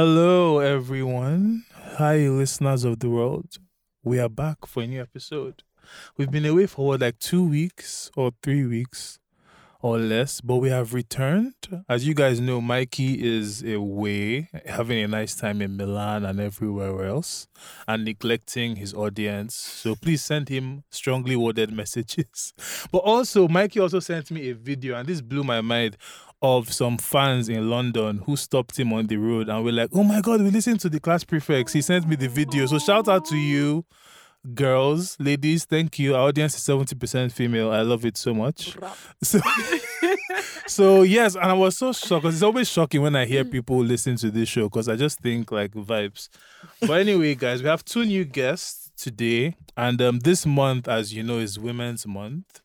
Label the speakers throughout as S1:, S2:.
S1: Hello, everyone. Hi, listeners of the world. We are back for a new episode. We've been away for what, like two weeks or three weeks or less, but we have returned. As you guys know, Mikey is away, having a nice time in Milan and everywhere else, and neglecting his audience. So please send him strongly worded messages. But also, Mikey also sent me a video, and this blew my mind of some fans in London who stopped him on the road and were like, "Oh my God, we listened to the class prefects." He sent me the video, so shout out to you, girls, ladies. Thank you. Our audience is seventy percent female. I love it so much. So, so yes, and I was so shocked because it's always shocking when I hear people listen to this show because I just think like vibes. But anyway, guys, we have two new guests today, and um, this month, as you know, is Women's Month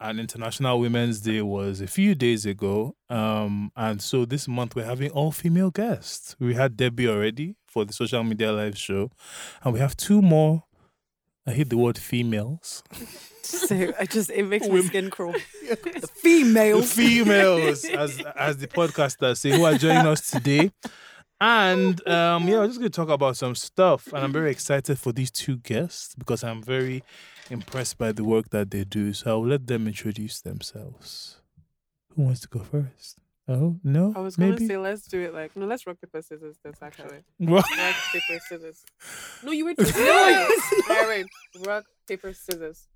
S1: and International Women's Day was a few days ago. Um, and so this month we're having all female guests. We had Debbie already for the social media live show, and we have two more. I hate the word females.
S2: So I just it makes my skin crawl. The
S1: The
S2: females.
S1: females, as as the podcasters say, who are joining us today. And um, yeah, we're just going to talk about some stuff, and I'm very excited for these two guests because I'm very impressed by the work that they do. So I'll let them introduce themselves. Who wants to go first? Oh no,
S3: I was gonna
S1: maybe.
S3: say let's do it like no, let's rock paper scissors. This actually
S1: Well,
S3: rock paper scissors. No, you wait. no, wait, wait, wait. Rock paper scissors.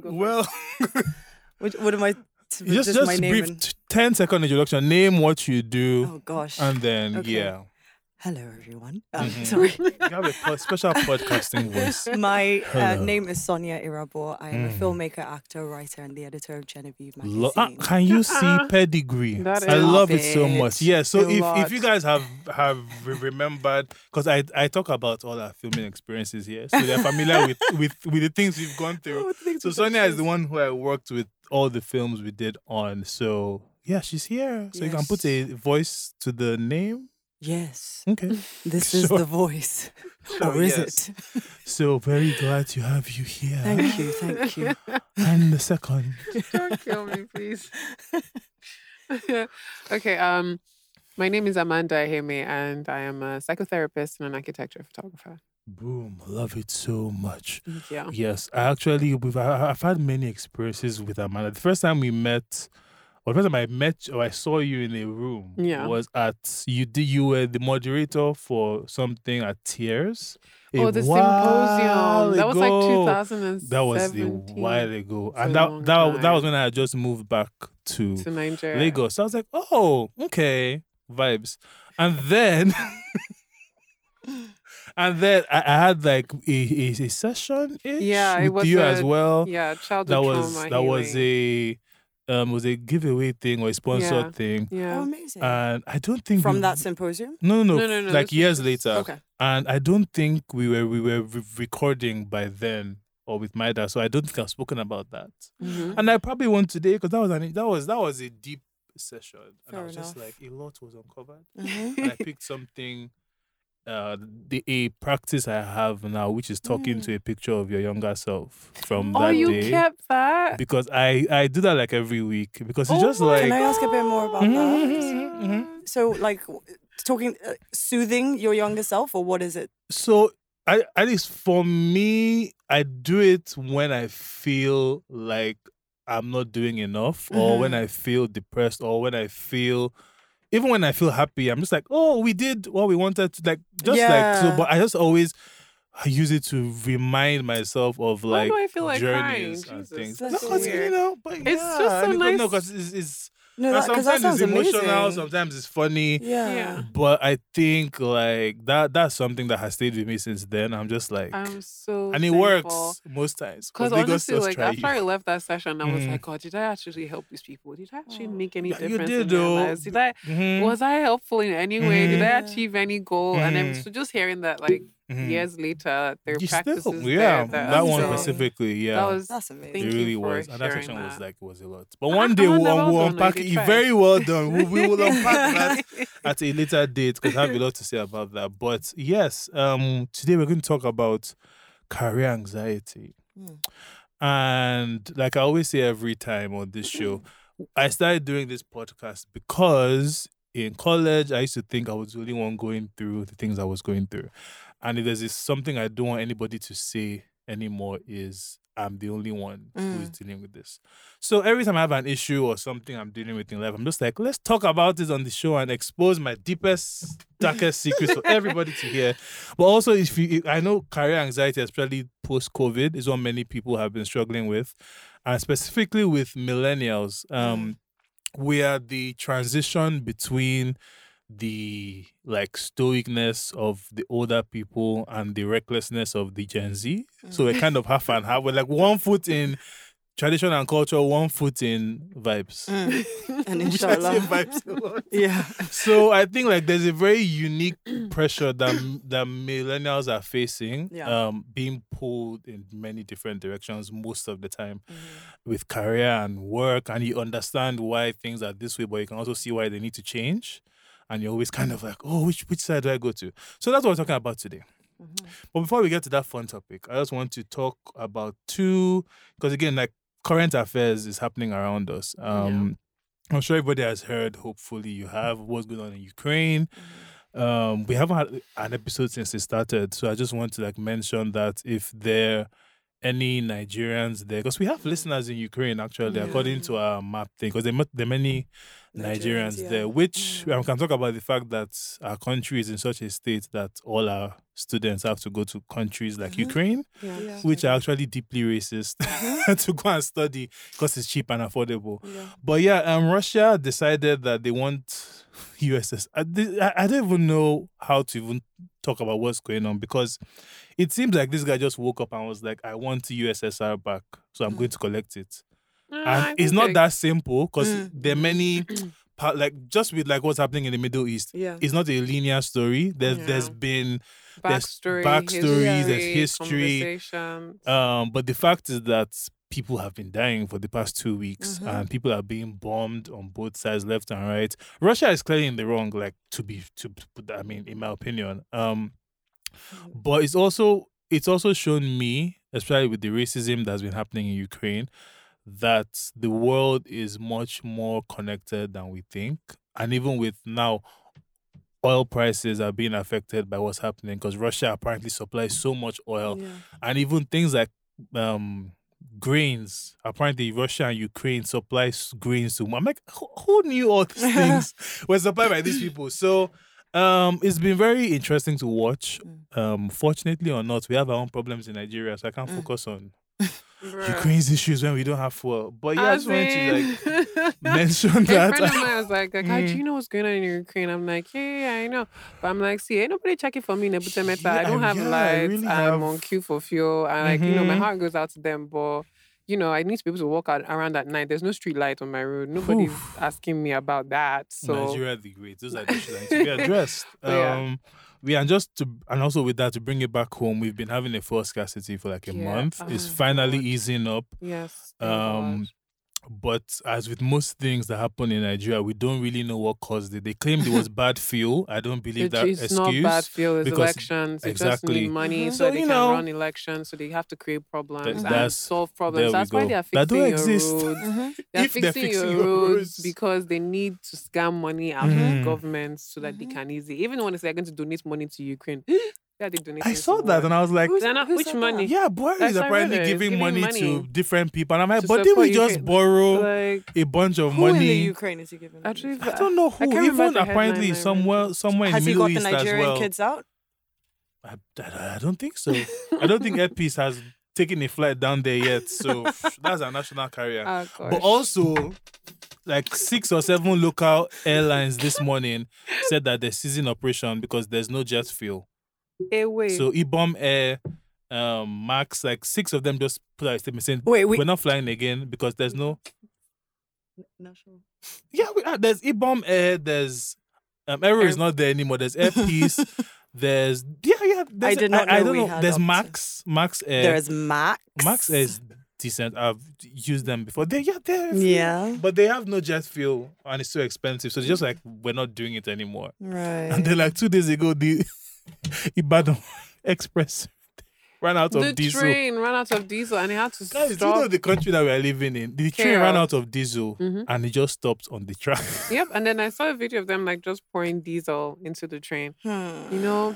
S3: Go
S1: well,
S2: What, what am I? To,
S1: just
S2: just my
S1: just
S2: name
S1: brief
S2: and-
S1: t- 10 second introduction. Name what you do,
S2: Oh gosh.
S1: and then
S2: Okay.
S1: yeah,
S2: Hello everyone. Um,
S1: Mhm.
S2: Sorry.
S1: you have a po- special podcasting voice.
S2: My uh, name is Sonia Irabor. I am a
S1: Mm.
S2: filmmaker, actor, writer, and the editor of Genevieve magazine.
S1: Lo- ah, can you see pedigree?
S3: That
S1: I love it so much. Yeah. So if, if you guys have have re- remembered, because I I talk about all our filming experiences here, so they're familiar with with with the things we've gone through. So Sonia is the one who I worked with all the films we did on. So yeah, she's here. So you can put a voice to the name.
S2: Yes,
S1: Okay.
S2: this is
S1: Sure.
S2: the voice.
S1: Sure,
S2: or is
S1: yes.
S2: it?
S1: So very glad to have you here.
S2: Thank you, thank you.
S1: And the second.
S3: Don't kill me, please. okay. Um, my name is Amanda Iheme, and I am a psychotherapist and an architecture photographer.
S1: Boom. Love it so much.
S3: Yeah.
S1: Yes, I actually we've I've had many experiences with Amanda. The first time we met, or the first time I met or I saw you in a room,
S3: Yeah.
S1: was at you did you were the moderator for something at Tears. a
S3: Oh, the symposium. That was like
S1: ago.
S3: 2017.
S1: That was a while ago,
S3: It's
S1: and that that that was when I had just moved back to
S3: to Nigeria.
S1: Lagos. So I was like, oh, okay, vibes. And then, and then I, I had like a, a, a session
S3: Yeah, it
S1: with
S3: was
S1: you as well.
S3: Yeah, childhood
S1: that was
S3: trauma
S1: that was a um was a giveaway thing or a sponsored
S3: Yeah.
S1: thing.
S2: Oh,
S3: Yeah.
S2: amazing.
S1: And I don't think
S2: From
S1: we-
S2: that symposium?
S1: no, no, no,
S3: No, no, no,
S1: like
S3: this was
S1: years later.
S2: Okay.
S1: And I don't think we were we were re- recording by then or with my dad, so I don't think I've spoken about that.
S3: Mhm.
S1: And I probably won't today because that was an that was that was a deep session, and I
S2: Fair
S1: was just
S2: enough.
S1: like a lot was uncovered.
S2: Mhm.
S1: and I picked something, uh, the a practice I have now, which is talking to a picture of your younger self from that.
S3: Oh,
S1: that
S3: you
S1: day.
S3: kept that?
S1: Because I I do that like every week because it's
S3: Oh
S1: just like
S2: Can I ask a bit more about
S1: Mhm,
S2: that?
S1: mhm, mhm.
S2: So, like, talking, uh, soothing your younger self, or what is it?
S1: so. I, at least for me, I do it when I feel like I'm not doing enough, or when
S2: Mhm.
S1: I feel depressed, or when I feel, even when I feel happy, I'm just like, oh, we did what we wanted to, like, just like so. But I just always I use it to remind myself of
S3: Why
S1: like
S3: do I feel like crying?
S1: journeys and
S3: Jesus,
S1: things.
S2: that's
S1: No,
S2: so
S1: 'cause, you know, but
S3: It's
S1: yeah,
S3: just so nice.
S1: No, because it's, it's
S2: No,
S1: because
S2: that, 'cause that
S1: sometimes
S2: sounds
S1: it's emotional,
S2: amazing.
S1: sometimes it's funny.
S2: yeah.
S3: Yeah.
S1: But I think like that that's something that has stayed with me since then. I'm just like
S3: I'm so
S1: and it
S3: thankful.
S1: works most times.
S3: Because honestly, like
S1: try
S3: after I left that session, I was
S1: Mhm.
S3: like, God, did I actually help these people? Did I actually
S2: Oh.
S3: make any
S1: Yeah, you
S3: difference
S1: did,
S3: in their
S1: though.
S3: lives? Did I
S1: Mhm,
S3: was I helpful in any way? Did I
S2: Mhm.
S3: achieve any goal? And
S1: I'm
S3: so just hearing that like
S1: mhm.
S3: years later, there are
S1: You still-
S3: practices
S1: yeah,
S3: there
S1: that,
S3: that,
S1: one
S2: so-
S1: specifically, yeah.
S3: That was
S2: That's amazing.
S1: It really was, and that
S3: sharing
S1: section was like was a lot. But one day we'll,
S3: Amanda, well
S1: we'll unpack it. Very well done. We, we will unpack that at a later date because I have a lot to say about that. But yes, um, today we're going to talk about career anxiety.
S2: Mm.
S1: And like I always say every time on this show, I started doing this podcast because in college, I used to think I was the only one going through the things I was going through. And if there's this, something I don't want anybody to say anymore is I'm the only one who is dealing with this. So every time I have an issue or something I'm dealing with in life, I'm just like, let's talk about this on the show and expose my deepest, darkest secrets for everybody to hear. But also, if you, I know career anxiety, especially post COVID, is what many people have been struggling with, and specifically with millennials. Um, we are the transition between the like stoicness of the older people and the recklessness of the Gen Z. So we're kind of half and half. We're like one foot in tradition and culture, one foot in vibes.
S2: And
S1: Which
S2: inshallah.
S1: vibes.
S2: Yeah.
S1: So I think like there's a very unique pressure that that millennials are facing,
S2: Yeah.
S1: um, being pulled in many different directions most of the time
S2: Mm-hmm.
S1: with career and work, and you understand why things are this way, but you can also see why they need to change. And you're always kind of like, oh, which which side do I go to? So that's what we're talking about today.
S2: Mm-hmm.
S1: But before we get to that fun topic, I just want to talk about two, because again, like current affairs is happening around us. Um, I'm sure everybody has heard. Hopefully, you have what's going on in Ukraine. Um, we haven't had an episode since it started, so I just want to like mention that if there any Nigerians there, because we have listeners in Ukraine actually, according to our map thing, because there there are many Nigerians,
S2: Nigerians, yeah.
S1: there, which um, we can talk about the fact that our country is in such a state that all our students have to go to countries like mm-hmm. Ukraine,
S3: Yeah.
S2: Yeah.
S1: which are actually deeply racist, mm-hmm. to go and study because it's cheap and affordable.
S2: Yeah.
S1: But yeah, um, Russia decided that they want USS. I, I I don't even know how to even talk about what's going on because it seems like this guy just woke up and was like, "I want the USSR back, so I'm going to collect it."
S3: Uh,
S1: And it's not that simple because
S2: Mm.
S1: there are many, part, like just with like what's happening in the Middle East.
S2: Yeah.
S1: It's not a linear story. There's
S3: Yeah.
S1: there's been there's
S3: backstory,
S1: backstories, there's
S3: history,
S1: history. Um, but the fact is that people have been dying for the past two weeks,
S2: Mhm.
S1: and people are being bombed on both sides, left and right. Russia is clearly in the wrong, like to be to put. that, I mean, in my opinion. Um, but it's also it's also shown me, especially with the racism that's been happening in Ukraine, that the world is much more connected than we think, and even with now oil prices are being affected by what's happening because Russia apparently supplies so much oil
S2: Yeah.
S1: and even things like um grains. Apparently, Russia and Ukraine supplies grains to. I'm like, who, who knew all these things were supplied by these people? So, um, it's been very interesting to watch. Um, fortunately or not, we have our own problems in Nigeria, so I can't
S2: Mm.
S1: focus on Ukraine's issues when we don't have fuel. But yeah, I
S3: I
S1: just wanted to like mention
S3: A friend of
S1: that.
S3: mine was like, like "How do
S1: Mm.
S3: you know what's going on in Ukraine?" I'm like, yeah, yeah, I know. But I'm like, see, ain't nobody checking for me in Ebute Metta.
S1: Yeah,
S3: I don't have
S1: yeah, I
S3: lights.
S1: really
S3: I'm
S1: have-
S3: on queue for fuel. And like, you know, my
S1: Mhm.
S3: heart goes out to them. But, you know, I need to be able to walk out around at night. There's no street light on my road. Nobody's
S1: Oof.
S3: asking me about that. So,
S1: Nigeria the great. Those are the issues that need to be addressed.
S3: Yeah.
S1: Um, we are just to and also with that to bring it back home, we've been having a fuel scarcity for like a
S3: Yeah.
S1: month. It's
S3: Oh,
S1: finally
S3: God.
S1: easing up.
S3: yes.
S1: Um, but as with most things that happen in Nigeria, we don't really know what caused it. They claimed it was bad fuel. I don't believe
S3: It-
S1: that
S3: it's
S1: excuse.
S3: not bad fuel. It's
S1: because-
S3: elections. They just
S1: exactly.
S3: need money
S2: Mhm.
S3: so,
S1: So,
S3: they
S1: you
S3: can
S1: know,
S3: run elections. So they have to create problems and
S1: that's-
S3: solve problems.
S1: we
S3: That's why they are fixing your
S1: exist.
S3: roads.
S2: Mhm.
S3: They're
S1: If they're
S3: fixing,
S1: fixing
S3: your
S1: your
S3: roads
S1: roads.
S3: because they need to scam money out
S1: Mhm.
S3: of government so that they
S2: Mhm.
S3: can easily. Even when they say they're going to donate money to Ukraine, yeah, they donate.
S1: I saw that and I was like,
S2: Who's-
S3: They're not- which money?
S2: that?
S1: yeah, Buhari
S3: That's
S1: is
S3: what I
S1: apparently
S3: read. He's
S1: giving,
S3: giving
S1: money,
S3: money
S1: to different people. And I'm like,
S3: to
S1: but did we just
S3: Ukraine.
S1: borrow
S3: like
S1: a bunch of
S2: Who in the
S1: money?
S2: Ukraine is he giving? money
S3: actually,
S2: to?
S1: I don't know who.
S3: can't remember
S1: Even
S3: the
S1: apparently
S3: headline I read.
S1: somewhere somewhere in
S2: Has
S1: the
S2: he
S1: Middle
S2: got the
S1: East as
S2: Nigerian
S1: well.
S2: kids out?
S1: I, I, I don't think so. I don't think Airpeace has taken a flight down there yet. So that's a national carrier.
S3: Oh,
S1: but
S3: gosh.
S1: also, like six or seven local airlines this morning said that they're ceasing operation because there's no jet fuel.
S3: Hey, wait.
S1: So Ibom Air, um, Max, like six of them just put out a statement saying
S2: Wait, we
S1: we're not flying again because there's no.
S2: national.
S1: Yeah, we are. There's Ibom Air. There's um, Aero is not there anymore. There's Airpeace. there's yeah, yeah. There's,
S2: did not
S1: I,
S2: know
S1: don't
S2: we
S1: know.
S2: had
S1: There's
S2: up to-
S1: Max. Max Air.
S2: There's Max.
S1: Max Air is decent. I've used them before. They yeah, they're
S2: Yeah.
S1: But they have no jet fuel and it's so expensive. So they're just like, we're not doing it anymore.
S2: Right.
S1: And then like two days ago, the Ibadan Express ran out of
S3: the
S1: diesel.
S3: train ran out of diesel and it had to
S1: Guys, do you know the country that we are living in? The train ran out of diesel
S3: Mhm.
S1: and it just stopped on the track.
S3: Yep, and then I saw a video of them like just pouring diesel into the train. You know,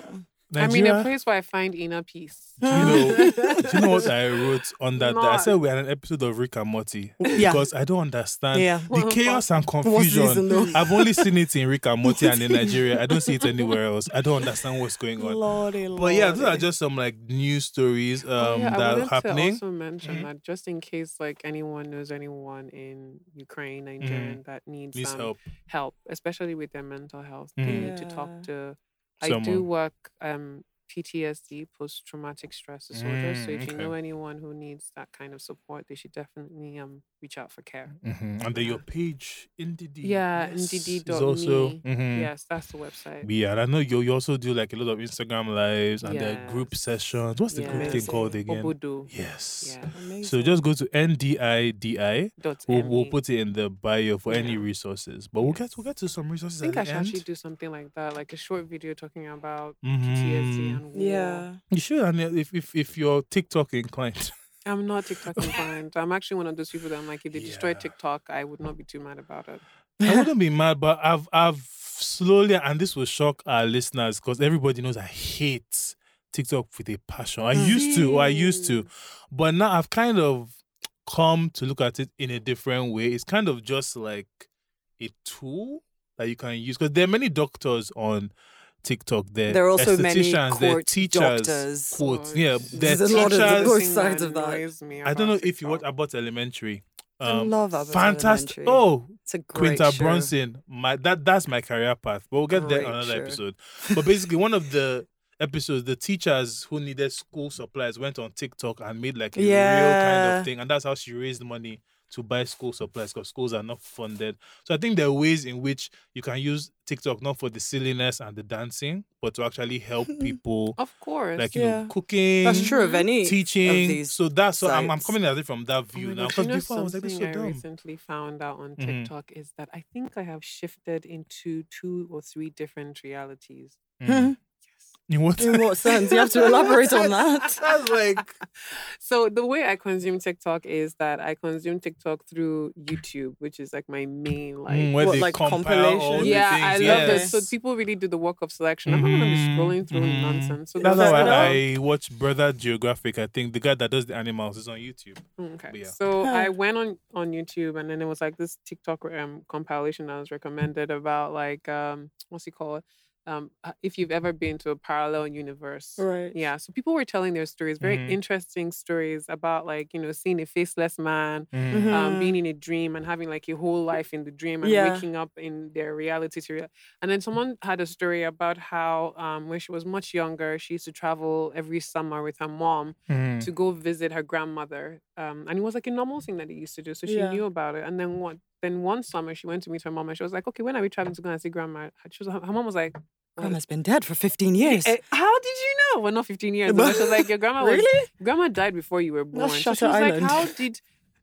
S3: I mean,
S1: Nigeria,
S3: a place where I find inner peace.
S1: do you know, do you know what I wrote on that? day? I said we had an episode of Rick and Morty
S2: Yeah.
S1: because I don't understand
S2: Yeah.
S1: the chaos and confusion.
S2: season?
S1: I've only seen it in Rick and Morty and in Nigeria. I don't see it anywhere else. I don't understand what's going on.
S2: Lordy,
S1: But yeah, those are just some like news stories um,
S3: Oh, yeah,
S1: that are
S3: wanted
S1: happening.
S3: to also mention
S1: Mhm.
S3: that just in case like anyone knows anyone in Ukraine, Nigeria that needs,
S1: Mm-hmm. Needs
S3: um,
S1: help.
S3: help, especially with their mental health, they
S1: Mhm.
S3: need to talk
S2: Yeah.
S3: I do work um, PTSD, post traumatic stress disorder. so
S1: Mm,
S3: if you know anyone who needs that kind of support, they should definitely um reach out for care.
S1: Mhm. And then your page, NDD.
S3: Yeah,
S1: yes, is
S3: NDD.me.
S1: also. mhm.
S3: Yes, that's the website.
S1: Yeah, and I know you, you also do like a lot of Instagram lives and the group sessions. What's the group thing called again?
S3: Obodo.
S1: Yes.
S3: Yeah.
S2: Amazing.
S1: So just go to NDIDI.
S3: Dot
S1: We'll, we'll put it in the bio for any resources. But we'll get we'll get to some resources
S3: I think
S1: at
S3: I
S1: the
S3: should actually do something like that, like a short video talking about
S1: Mhm.
S3: PTSD and war.
S2: yeah.
S1: You should, and if if if you're TikTok inclined.
S3: I'm not TikTok inclined. I'm actually one of those people that I'm like, if they destroy
S1: Yeah.
S3: TikTok, I would not be too mad about it.
S1: I wouldn't be mad, but I've I've slowly, and this will shock our listeners because everybody knows I hate TikTok with a passion. I mm-hmm. used to, or I used to, but now I've kind of come to look at it in a different way. It's kind of just like a tool that you can use because there are many doctors on TikTok. There,
S2: There are also many
S1: estheticians, there are
S2: court
S1: teachers,
S2: doctors.
S1: quotes.
S3: Oh,
S1: Yeah,
S3: Jesus.
S1: there are
S2: There's a lot of
S1: teachers.
S2: both sides of that.
S1: I don't know
S3: about
S1: if you watch
S3: TikTok.
S1: Abbott Elementary.
S2: I
S1: Um,
S2: love Abbott
S1: fantastic.
S2: Elementary.
S1: Oh,
S2: It's a great
S1: Quinta
S2: show.
S1: Bronson. My that that's my career path. But we'll get there
S2: Great
S1: on another
S2: show.
S1: episode. But basically, one of the episodes, the teachers who needed school supplies went on TikTok and made like a real kind of thing, and that's how she raised money to buy school supplies because schools are not funded. So I think there are ways in which you can use TikTok not for the silliness and the dancing, but to actually help people,
S3: Of course.
S1: like you
S2: Yeah.
S1: know, cooking.
S2: That's true of any
S1: Teaching,
S2: of these.
S1: so that's so I'm, I'm coming at it from that
S3: Oh
S1: view
S3: my
S1: now. Because before I was like, this is so
S3: something I
S1: dumb.
S3: recently found out on
S1: Mhm.
S3: TikTok is that I think I have shifted into two or three different realities.
S1: Mhm. In what?
S2: In what sense? You have to elaborate on that.
S1: That's like
S3: So the way I consume TikTok is that I consume TikTok through YouTube, which is like my main like.
S1: mm,
S2: what, like compilation?
S3: yeah,
S1: things,
S3: I love
S1: yes.
S3: it. So people really do the work of selection. I'm not gonna be
S1: Mhm,
S3: scrolling through
S1: mhm.
S3: nonsense. So
S1: That's
S3: the
S1: how I, I watch Brother Geographic. I think the guy that does the animals is on YouTube.
S3: Okay.
S1: yeah.
S3: So
S2: Huh.
S3: I went on on YouTube and then it was like this TikTok um compilation that was recommended about like um what's he called um uh, if you've ever been to a parallel universe.
S2: Right.
S3: Yeah. So people were telling their stories, very
S1: Mhm.
S3: interesting stories about like you know seeing a faceless man,
S1: Mm-hmm.
S3: um, being in a dream and having like a whole life in the dream and
S2: Yeah.
S3: waking up in their reality to real. And then someone had a story about how um when she was much younger, she used to travel every summer with her mom
S1: Mm.
S3: to go visit her grandmother. Um, and it was like a normal thing that they used to do. So she
S2: Yeah.
S3: knew about it. And then what? Then one summer she went to meet her mom and she was like, "Okay, when are we traveling to go and see grandma?" She was, her mom was like?
S2: Grandma's been dead for 15 years.
S3: "Eh, "How did you know?" Well, not fifteen years. But she was like, "Your grandma was
S2: really?
S3: grandma died before you were born."
S2: That's
S3: so she
S2: Shutter
S3: was
S2: Island.
S3: like, "How did,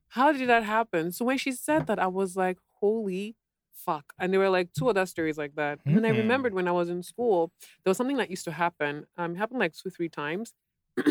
S3: how did that happen?" So when she said that, I was like, "Holy." Fuck. And there were like two other stories like that. And I
S1: Mm.
S3: remembered when I was in school, there was something that used to happen. Um, it happened like two, three times.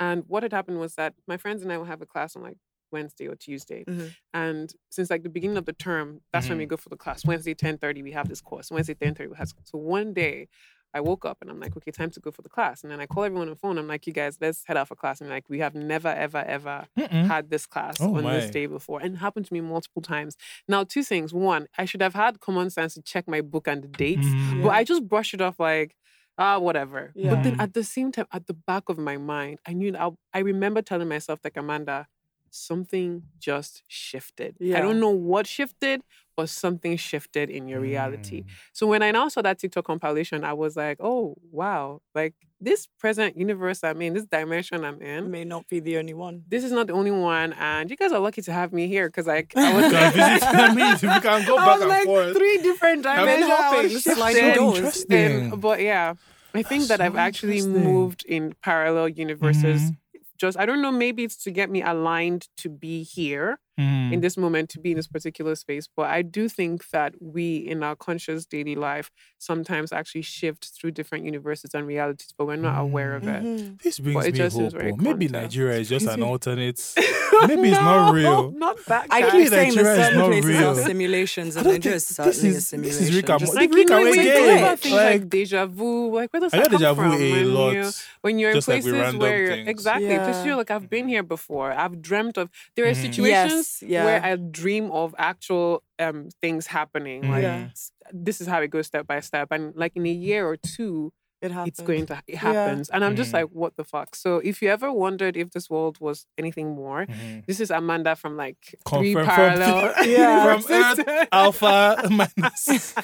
S3: and what had happened was that my friends and I would have a class on like Wednesday or Tuesday.
S2: Mhm.
S3: And since like the beginning of the term, that's when we go for the class. Wednesday, 10:30, we have this course. Wednesday, 10:30, we have this- so one day I woke up and I'm like, okay, time to go for the class. And then I call everyone on the phone. I'm like, you guys, let's head out for class. And like, we have never, ever, ever
S1: Mm-mm.
S3: had this class
S1: Oh
S3: on this day before. And it happened to me multiple times. Now, two things. One, I should have had common sense to check my book and the dates.
S1: Mhm.
S3: But I just brushed it off like, ah, whatever. But then at the same time, at the back of my mind, I knew I, I remember telling myself, like, Amanda, something just shifted.
S2: Yeah.
S3: I don't know what shifted, but something shifted in your reality.
S1: Mm.
S3: So when I now saw that TikTok compilation, I was like, oh, wow. Like this present universe I'm in, this dimension I'm in,
S2: May not be the only one.
S3: this is not the only one. And you guys are lucky to have me here because like I was
S1: You can visit- I mean, we can go
S3: I
S1: back
S3: was
S1: and
S3: like
S1: forth.
S3: three different
S1: I mean,
S3: dimensions.
S1: I was
S3: hopping,
S1: shifting.
S2: sliding.
S1: Interesting.
S3: And, but yeah, I think that
S1: So
S3: I've actually moved in parallel universes.
S1: Mhm.
S3: Just I don't know, maybe it's to get me aligned to be here.
S1: Mm.
S3: in this moment to be in this particular space. But I do think that we, in our conscious daily life, sometimes actually shift through different universes and realities, but we're not aware of it.
S2: Mhm.
S1: This brings
S3: it
S1: me
S3: just
S1: hope.
S3: seems very
S1: oh. Maybe
S3: contrast.
S1: Nigeria is just an
S3: Crazy.
S1: alternate. Maybe it's not real.
S3: Not that.
S2: I
S3: guy.
S2: keep
S1: that
S2: saying
S1: Nigeria is
S2: certain
S1: not
S2: places
S1: real.
S2: are simulations,
S1: I
S2: and
S1: don't
S2: Nigeria is
S1: think- this
S2: certainly a
S1: is- this is Rick and
S2: just
S1: Morty.
S3: Like
S1: Rick
S3: you know,
S1: and
S3: when you
S1: Morty.
S3: think about things like,
S1: Like-
S3: deja vu, like where does
S1: I
S3: that
S1: got
S3: come
S1: deja
S3: from?
S1: vu a
S3: When
S1: lot.
S3: you- when you're in places
S1: random
S3: where
S1: things.
S3: exactly because
S2: Yeah.
S3: you're like I've been here before. I've dreamt of. There are situations
S2: Yes, yeah.
S3: where I dream of actual um things happening. Like
S2: Yeah.
S3: this is how it goes step by step, and like in a year or two,
S2: it happens.
S3: it's going to it happens. And I'm just
S1: Mhm.
S3: like, what the fuck? So if you ever wondered if this world was anything more,
S1: Mhm.
S3: this is Amanda from like three
S1: Confirm from-
S3: parallel.
S2: Yeah.
S1: From Earth, Alpha minus.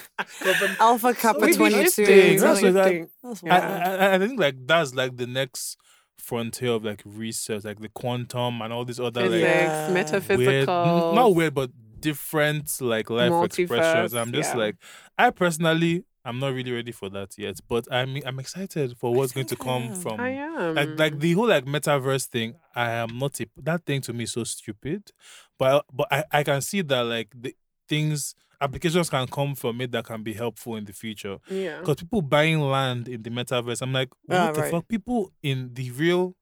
S2: Alpha Kappa
S3: Maybe
S2: twenty
S3: shifting.
S1: That's what that-
S3: shifting.
S2: That's
S1: I. I, I think like that's like the next frontier of like research, like the quantum and all these other like
S2: Yeah.
S3: metaphysical.
S1: weird, not weird, but different like life expressions. I'm just
S3: yeah.
S1: like, I personally, I'm not really ready for that yet, but I'm I'm excited for what's going to
S2: think I
S1: come from.
S3: I am.
S1: Like, like the whole like metaverse thing, I am not a, that thing to me is so stupid, but but I, I can see that like the things applications can come from it that can be helpful in the future.
S3: yeah.
S1: Because people buying land in the metaverse, I'm like, what
S2: Ah,
S1: the
S2: right.
S1: fuck? People in the real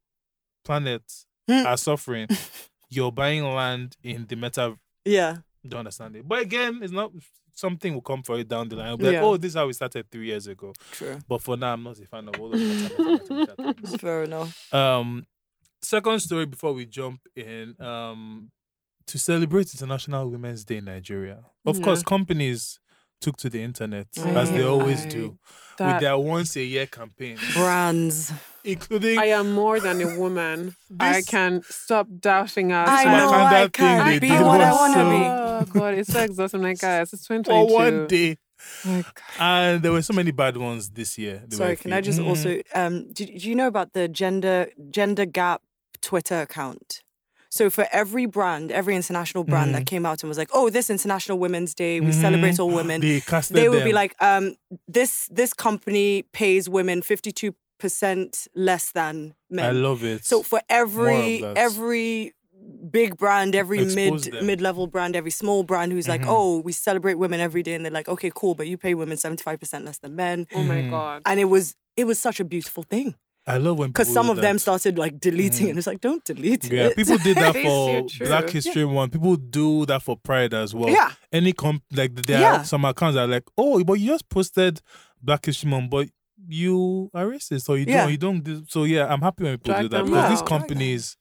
S1: planet
S2: Hmm.
S1: are suffering. You're buying land in the metaverse.
S2: yeah.
S1: Don't understand it. But again, it's not something will come for it down the line. I'll be like,
S2: Yeah.
S1: oh, this is how we started three years ago.
S2: True.
S1: But for now, I'm not a fan of all meta- meta- meta- meta things.
S2: Fair enough.
S1: Um, second story before we jump in. Um, to celebrate International Women's Day in Nigeria, of course, companies took to the internet as they always
S3: aye.
S1: do with their once a year campaign,
S2: Brands.
S1: including
S3: I am more than a woman. I can stop doubting us.
S2: I
S1: Wakanda
S2: know I can be what I want to
S1: so-
S2: be.
S3: Oh god, it's so exhausting. Like guys, it's 2022.
S1: for
S3: 2022.
S1: one day,
S3: Like,
S1: and there were so many bad ones this year. There
S2: Sorry, can I just
S1: Mhm.
S2: also um do, do you know about the gender gender gap Twitter account? So for every brand, every international brand that came out and was like, "Oh, this International Women's Day, we celebrate
S1: Mhm.
S2: all women,"
S1: They
S2: they would be like, um, "This this company pays women fifty two percent less than men."
S1: I love it.
S2: So for every every big brand, every
S1: Expose
S2: mid
S1: them.
S2: mid level brand, every small brand who's like,
S1: Mhm.
S2: "Oh, we celebrate women every day," and they're like, "Okay, cool, but you pay women seventy five percent less than men,"
S3: oh my
S1: Mhm.
S3: god.
S2: and it was it was such a beautiful thing
S1: I love when
S2: because some
S1: do
S2: of them started like deleting, it. and it's like, don't delete
S1: Yeah,
S2: it.
S1: people did that for Black
S3: true.
S1: History Month. People do that for Pride as well.
S2: yeah,
S1: Any comp like there
S2: Yeah.
S1: are some accounts that are like, oh, but you just posted Black History Month, but you are racist or you
S2: Yeah.
S1: don't you don't do so yeah, I'm happy when people
S3: Drag
S1: do that
S3: them
S1: because these
S3: out.
S2: Drag
S1: companies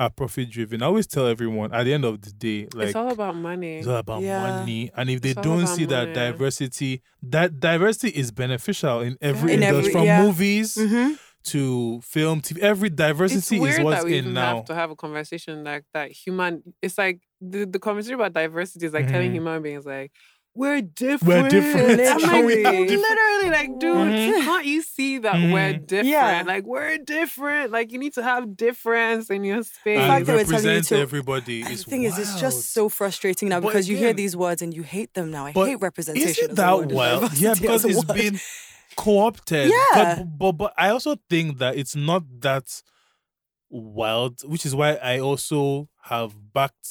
S1: are profit driven. I always tell everyone at the end of the day, like
S3: it's all about money.
S1: it's all about
S2: Yeah.
S1: money. And if they
S3: It's all
S1: don't
S3: about
S1: see that diversity, that diversity is beneficial in every
S2: In
S1: industry,
S2: every-
S1: from
S2: yeah.
S1: movies
S2: hmm
S1: to film, TV. Every
S3: it's
S1: diversity
S3: weird
S1: is what's
S3: that we
S1: in
S3: even
S1: now.
S3: have to have a conversation like that. Human, it's like the, the conversation about diversity is like telling
S1: Mhm.
S3: human beings like we're different.
S1: We're different.
S3: I'm like,
S2: Literally.
S3: Literally like, dude,
S1: Mhm.
S3: can't you see that we're
S1: Mhm.
S3: different?
S2: Yeah.
S3: Like we're different. Like you need to have difference in your space.
S1: and
S2: fact that we're telling you
S1: represent
S2: to-
S1: everybody is
S2: the thing is, it's just so frustrating now
S1: But
S2: because you hear these words and you hate them now. I hate representation.
S1: Is it that
S2: word and
S1: wild? Yeah, because it's been co-opted.
S2: Yeah.
S1: But, but but I also think that it's not that wild, which is why I also have backed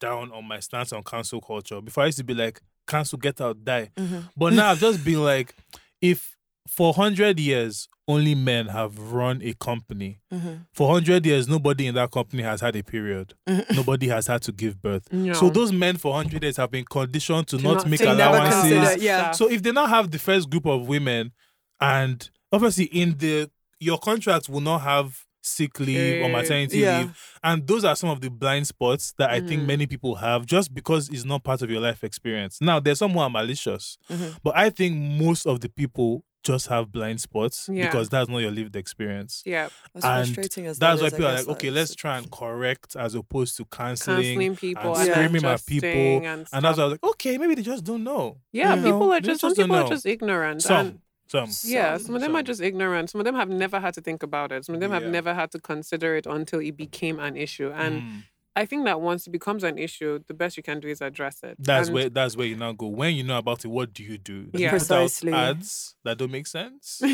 S1: down on my stance on cancel culture. Before I used to be like, cancel, get out, die.
S2: Mhm.
S1: But now I've just been like, if for hundred years only men have run a company,
S2: Mhm.
S1: for hundred years nobody in that company has had a period.
S2: Mhm.
S1: Nobody has had to give birth.
S3: No.
S1: So those men for hundred years have been conditioned to,
S3: To
S1: not,
S3: not
S1: make
S2: To
S1: allowances.
S2: yeah.
S1: So if they now have the first group of women, and obviously in the your contract will not have sick leave or
S3: Eh,
S1: maternity
S2: yeah.
S1: leave, and those are some of the blind spots that I think
S3: Mhm.
S1: many people have just because it's not part of your life experience. Now there's some who are malicious,
S2: Mhm.
S1: but I think most of the people just have blind spots
S3: Yeah.
S1: because that's not your lived experience.
S3: yeah,
S2: As
S1: And
S2: frustrating as
S1: That's
S2: that
S1: why
S2: is, I
S1: people are like, okay, let's try and correct as opposed to canceling.
S3: canceling people
S1: and
S3: and,
S2: screaming
S1: at people,
S3: and,
S1: And that's why I was like, okay, maybe they just don't know.
S3: yeah,
S1: You
S3: people
S1: know,
S3: are just some people are just ignorant.
S1: Some,
S3: and
S1: some.
S3: Yeah,
S2: Some-
S3: some of them are just ignorant. Some of them have never had to think about it. Some of them have never had to consider it until it became an issue. And
S1: Mm.
S3: I think that once it becomes an issue, the best you can do is address it.
S1: That's
S3: And
S1: where that's where you now go. When you know about it, what do you do? Do
S3: Yeah.
S1: put out
S2: Precisely.
S1: ads that don't make sense.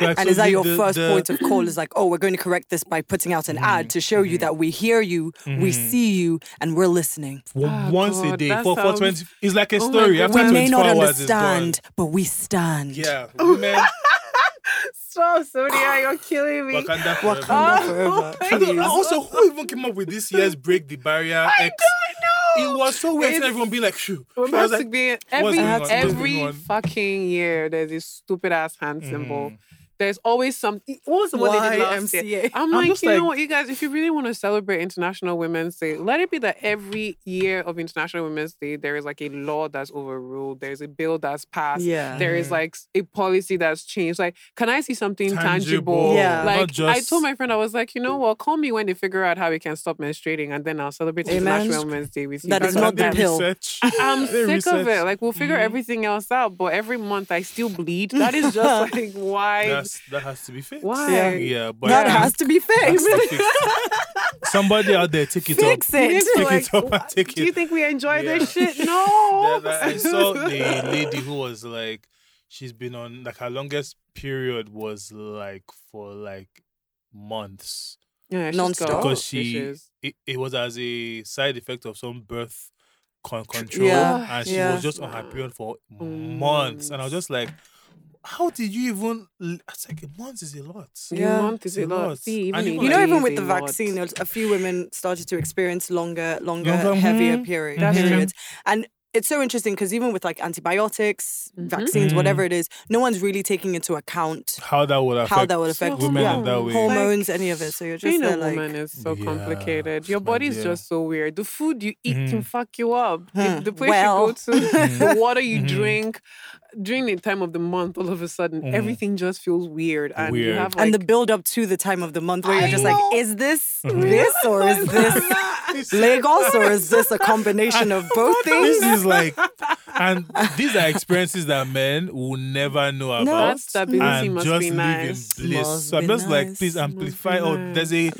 S1: Like,
S2: And
S1: so
S2: is that your
S1: the-
S2: first
S1: the-
S2: point of call? Is like, oh, we're going to correct this by putting out an ad to show you that we hear you, we
S1: Mhm.
S2: see you, and we're listening.
S1: w-
S3: Ah,
S1: once a day
S3: that
S1: for, for twenty. It's like a
S3: Oh
S1: story.
S3: God.
S1: After
S2: We
S1: twenty
S2: may
S1: four
S2: not
S1: hours, it's done.
S2: understand, but we stand.
S1: Yeah, women.
S3: Stop, Sonia, you're killing me.
S1: Wakanda forever.
S2: Wakanda
S3: Oh,
S2: forever.
S3: my
S1: I also, who even came up with this year's break the barrier X? It was so weird. seeing
S3: It's-
S1: Everyone be like, "Shoo."
S3: We're
S1: I
S3: to
S1: like,
S3: be
S1: what's
S3: every
S1: going on? What's
S3: every fucking year. There's this stupid ass hand symbol.
S1: Mhm.
S3: There's always something. What was the one they did last year? I'm,
S1: I'm
S3: like, you
S1: like-
S3: know what, you guys, if you really want to celebrate International Women's Day, let it be that every year of International Women's Day, there is like a law that's overruled, there's a bill that's passed,
S2: Yeah.
S3: there is like a policy that's changed. Like, can I see something tangible?
S1: Tangible.
S2: Yeah.
S3: Like,
S1: just...
S3: I told my friend, I was like, you know what, call me when they figure out how we can stop menstruating, and then I'll celebrate
S2: Amen.
S3: International Women's Day with you.
S2: That is not the pill.
S3: I'm
S1: They
S3: sick of it. Like we'll figure
S1: Mhm.
S3: everything else out, but every month I still bleed. That is just like why?
S1: That's, that has to be fixed.
S3: Why?
S2: Yeah.
S1: Yeah, but
S2: that has to be fixed.
S1: Somebody out there, take it
S2: Fix
S1: up.
S2: it.
S1: Take
S3: like,
S1: it up and
S3: what-
S1: take
S3: Do you think we enjoy this shit? No.
S1: That- that- I saw the lady who was like, she's been on like her longest period was like for like months
S3: yeah, she's
S2: Non-stop.
S1: because she it, it was as a side effect of some birth con- control
S2: Yeah,
S1: and she
S2: yeah.
S1: was just on her period for mm. months and I was just like how did you even l- it's like a month is a lot
S2: Yeah.
S3: A month is a
S1: a
S3: lot.
S1: lot.
S3: See, even
S1: even
S2: You know, even with the vaccine, a few women started to experience longer, longer,
S1: Longer,
S2: heavier
S1: mhm.
S2: period,
S3: That's true.
S2: periods. And it's so interesting because even with like antibiotics,
S3: Mhm.
S2: vaccines,
S1: Mhm.
S2: whatever it is, no one's really taking into account
S1: how that would affect
S2: how that would affect
S1: women
S2: yeah,
S1: in that way
S2: hormones, any of it. So you're just
S3: Being a
S2: there like,
S3: woman is so
S1: Yeah,
S3: complicated. Your body's
S1: dear.
S3: just so weird. The food you eat can
S1: Mhm.
S3: fuck you up. The, the place
S2: well.
S3: you go to, the water you
S1: Mhm.
S3: drink, during the time of the month, all of a sudden,
S1: Mhm.
S3: everything just feels weird. And you have like
S2: and the build up to the time of the month where you're just
S3: know.
S2: like, is this this or is this Lagos or is this a combination of both
S1: this
S2: things?
S1: is like and these are experiences that men will never know about
S3: that stability
S1: and
S3: must
S1: just
S3: be
S1: live
S3: nice.
S1: in bliss.
S2: Must
S1: so I'm
S2: be
S1: just like,
S2: nice,
S1: please
S3: must
S1: amplify.
S3: be
S1: Oh, there's a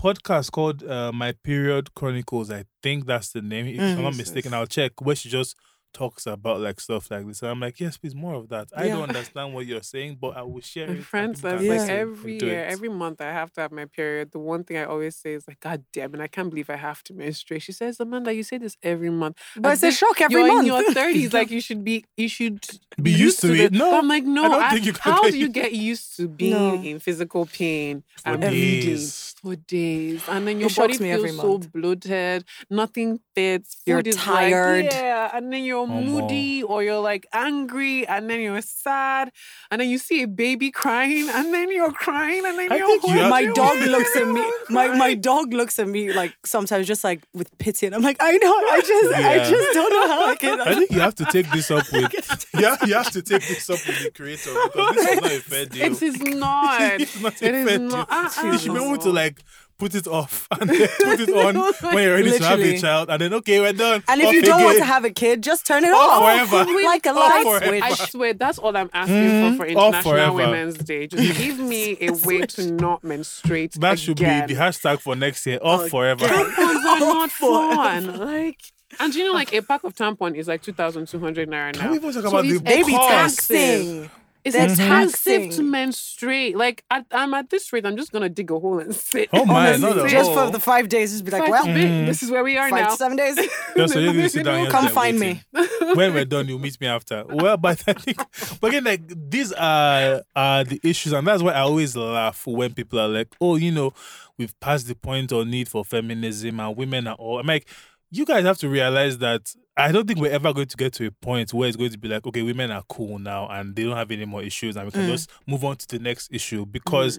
S1: podcast called uh, My Period Chronicles. I think that's the name. If I'm not
S3: Mm.
S1: mistaken, I'll check where she just talks about like stuff like this. And I'm like, yes, please, more of that. I
S2: Yeah.
S1: don't understand what you're saying, but I will share
S3: My
S1: it. and
S3: friend
S1: people
S3: says
S1: can
S3: like every year,
S1: it.
S3: every month I have to have my period. The one thing I always say is like, God damn it, I can't believe I have to menstruate. She says, Amanda, you say this every month.
S2: But
S3: As
S2: it's a shock every month, you're
S3: in your thirties, like you should be you should
S1: Be used to it.
S3: this.
S1: No,
S3: But I'm like, no,
S1: don't
S3: I-
S1: think you can
S3: how do you get used to being
S2: No.
S3: in physical pain
S1: for
S3: and bleeding
S1: days.
S3: for days, and then your
S2: It
S3: body feels so bloated, nothing fits.
S2: You're
S3: food is
S2: tired.
S3: like, yeah, and then you're
S1: Omo.
S3: moody or you're like angry, and then you're sad, and then you see a baby crying, and then you're crying, and then
S1: I
S3: you're
S1: think you have-
S2: my dog looks at me. My my dog looks at me like sometimes just like with pity, and I'm like, I know, I just, I just don't know how I can.
S1: I think you have to take this up with yeah, you have to take this up with the creator because this is not a fair deal.
S3: It is not.
S1: it's not a
S3: It is not.
S1: deal. Uh-uh. You should be able to like put it off and then put it on when you're ready to have a child, and then okay, we're done.
S2: and if
S1: Off
S2: you don't want to have a kid, just turn it
S1: Off
S2: off.
S1: forever.
S2: Like a
S1: Off
S2: light
S1: forever.
S3: I swear that's all I'm asking
S1: Mhm.
S3: for for International. Women's Day. Just give me a way to not menstruate.
S1: that should be the hashtag for next year. Off forever.
S3: Tampons are not
S2: forever.
S3: fun. Like, and you know, like a pack of tampon is like two thousand two hundred naira now.
S1: Can we even talk
S3: So
S1: about the
S2: Baby
S1: cost?
S2: taxing.
S3: It's
S2: They're
S3: expensive to
S2: taxing.
S3: menstruate. Like, at, I'm at this rate, I'm just gonna dig a hole and sit.
S1: Oh my,
S2: Honestly,
S1: not at
S2: just
S1: all.
S2: for the five days, just be like,
S3: Five
S2: well,
S3: to bit. Mm-hmm. this is where we are
S2: five
S3: now.
S2: seven days.
S1: Just so you're sit down here
S2: Come find
S1: waiting.
S2: me.
S1: when we're done, you meet me after. Well, but I think, but again, like these are are the issues, and that's why I always laugh when people are like, "Oh, you know, we've passed the point or need for feminism, and women are all." I'm like, you guys have to realize that I don't think we're ever going to get to a point where it's going to be like, okay, women are cool now, and they don't have any more issues, and we can
S2: Mm.
S1: just move on to the next issue because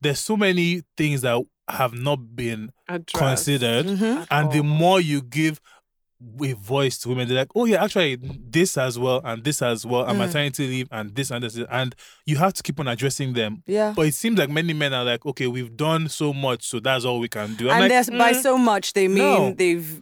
S1: there's so many things that have not been
S3: Addressed
S1: considered
S2: Mhm.
S3: at
S1: and the more you give a voice to women, they're like, oh yeah, actually this as well and this as well, and
S2: Mm.
S1: maternity leave and this and this, and you have to keep on addressing them.
S2: Yeah.
S1: But it seems like many men are like, okay, we've done so much, so that's all we can do. I'm
S2: and
S1: like,
S2: there's by
S1: mm,
S2: so much they mean
S1: No.
S2: they've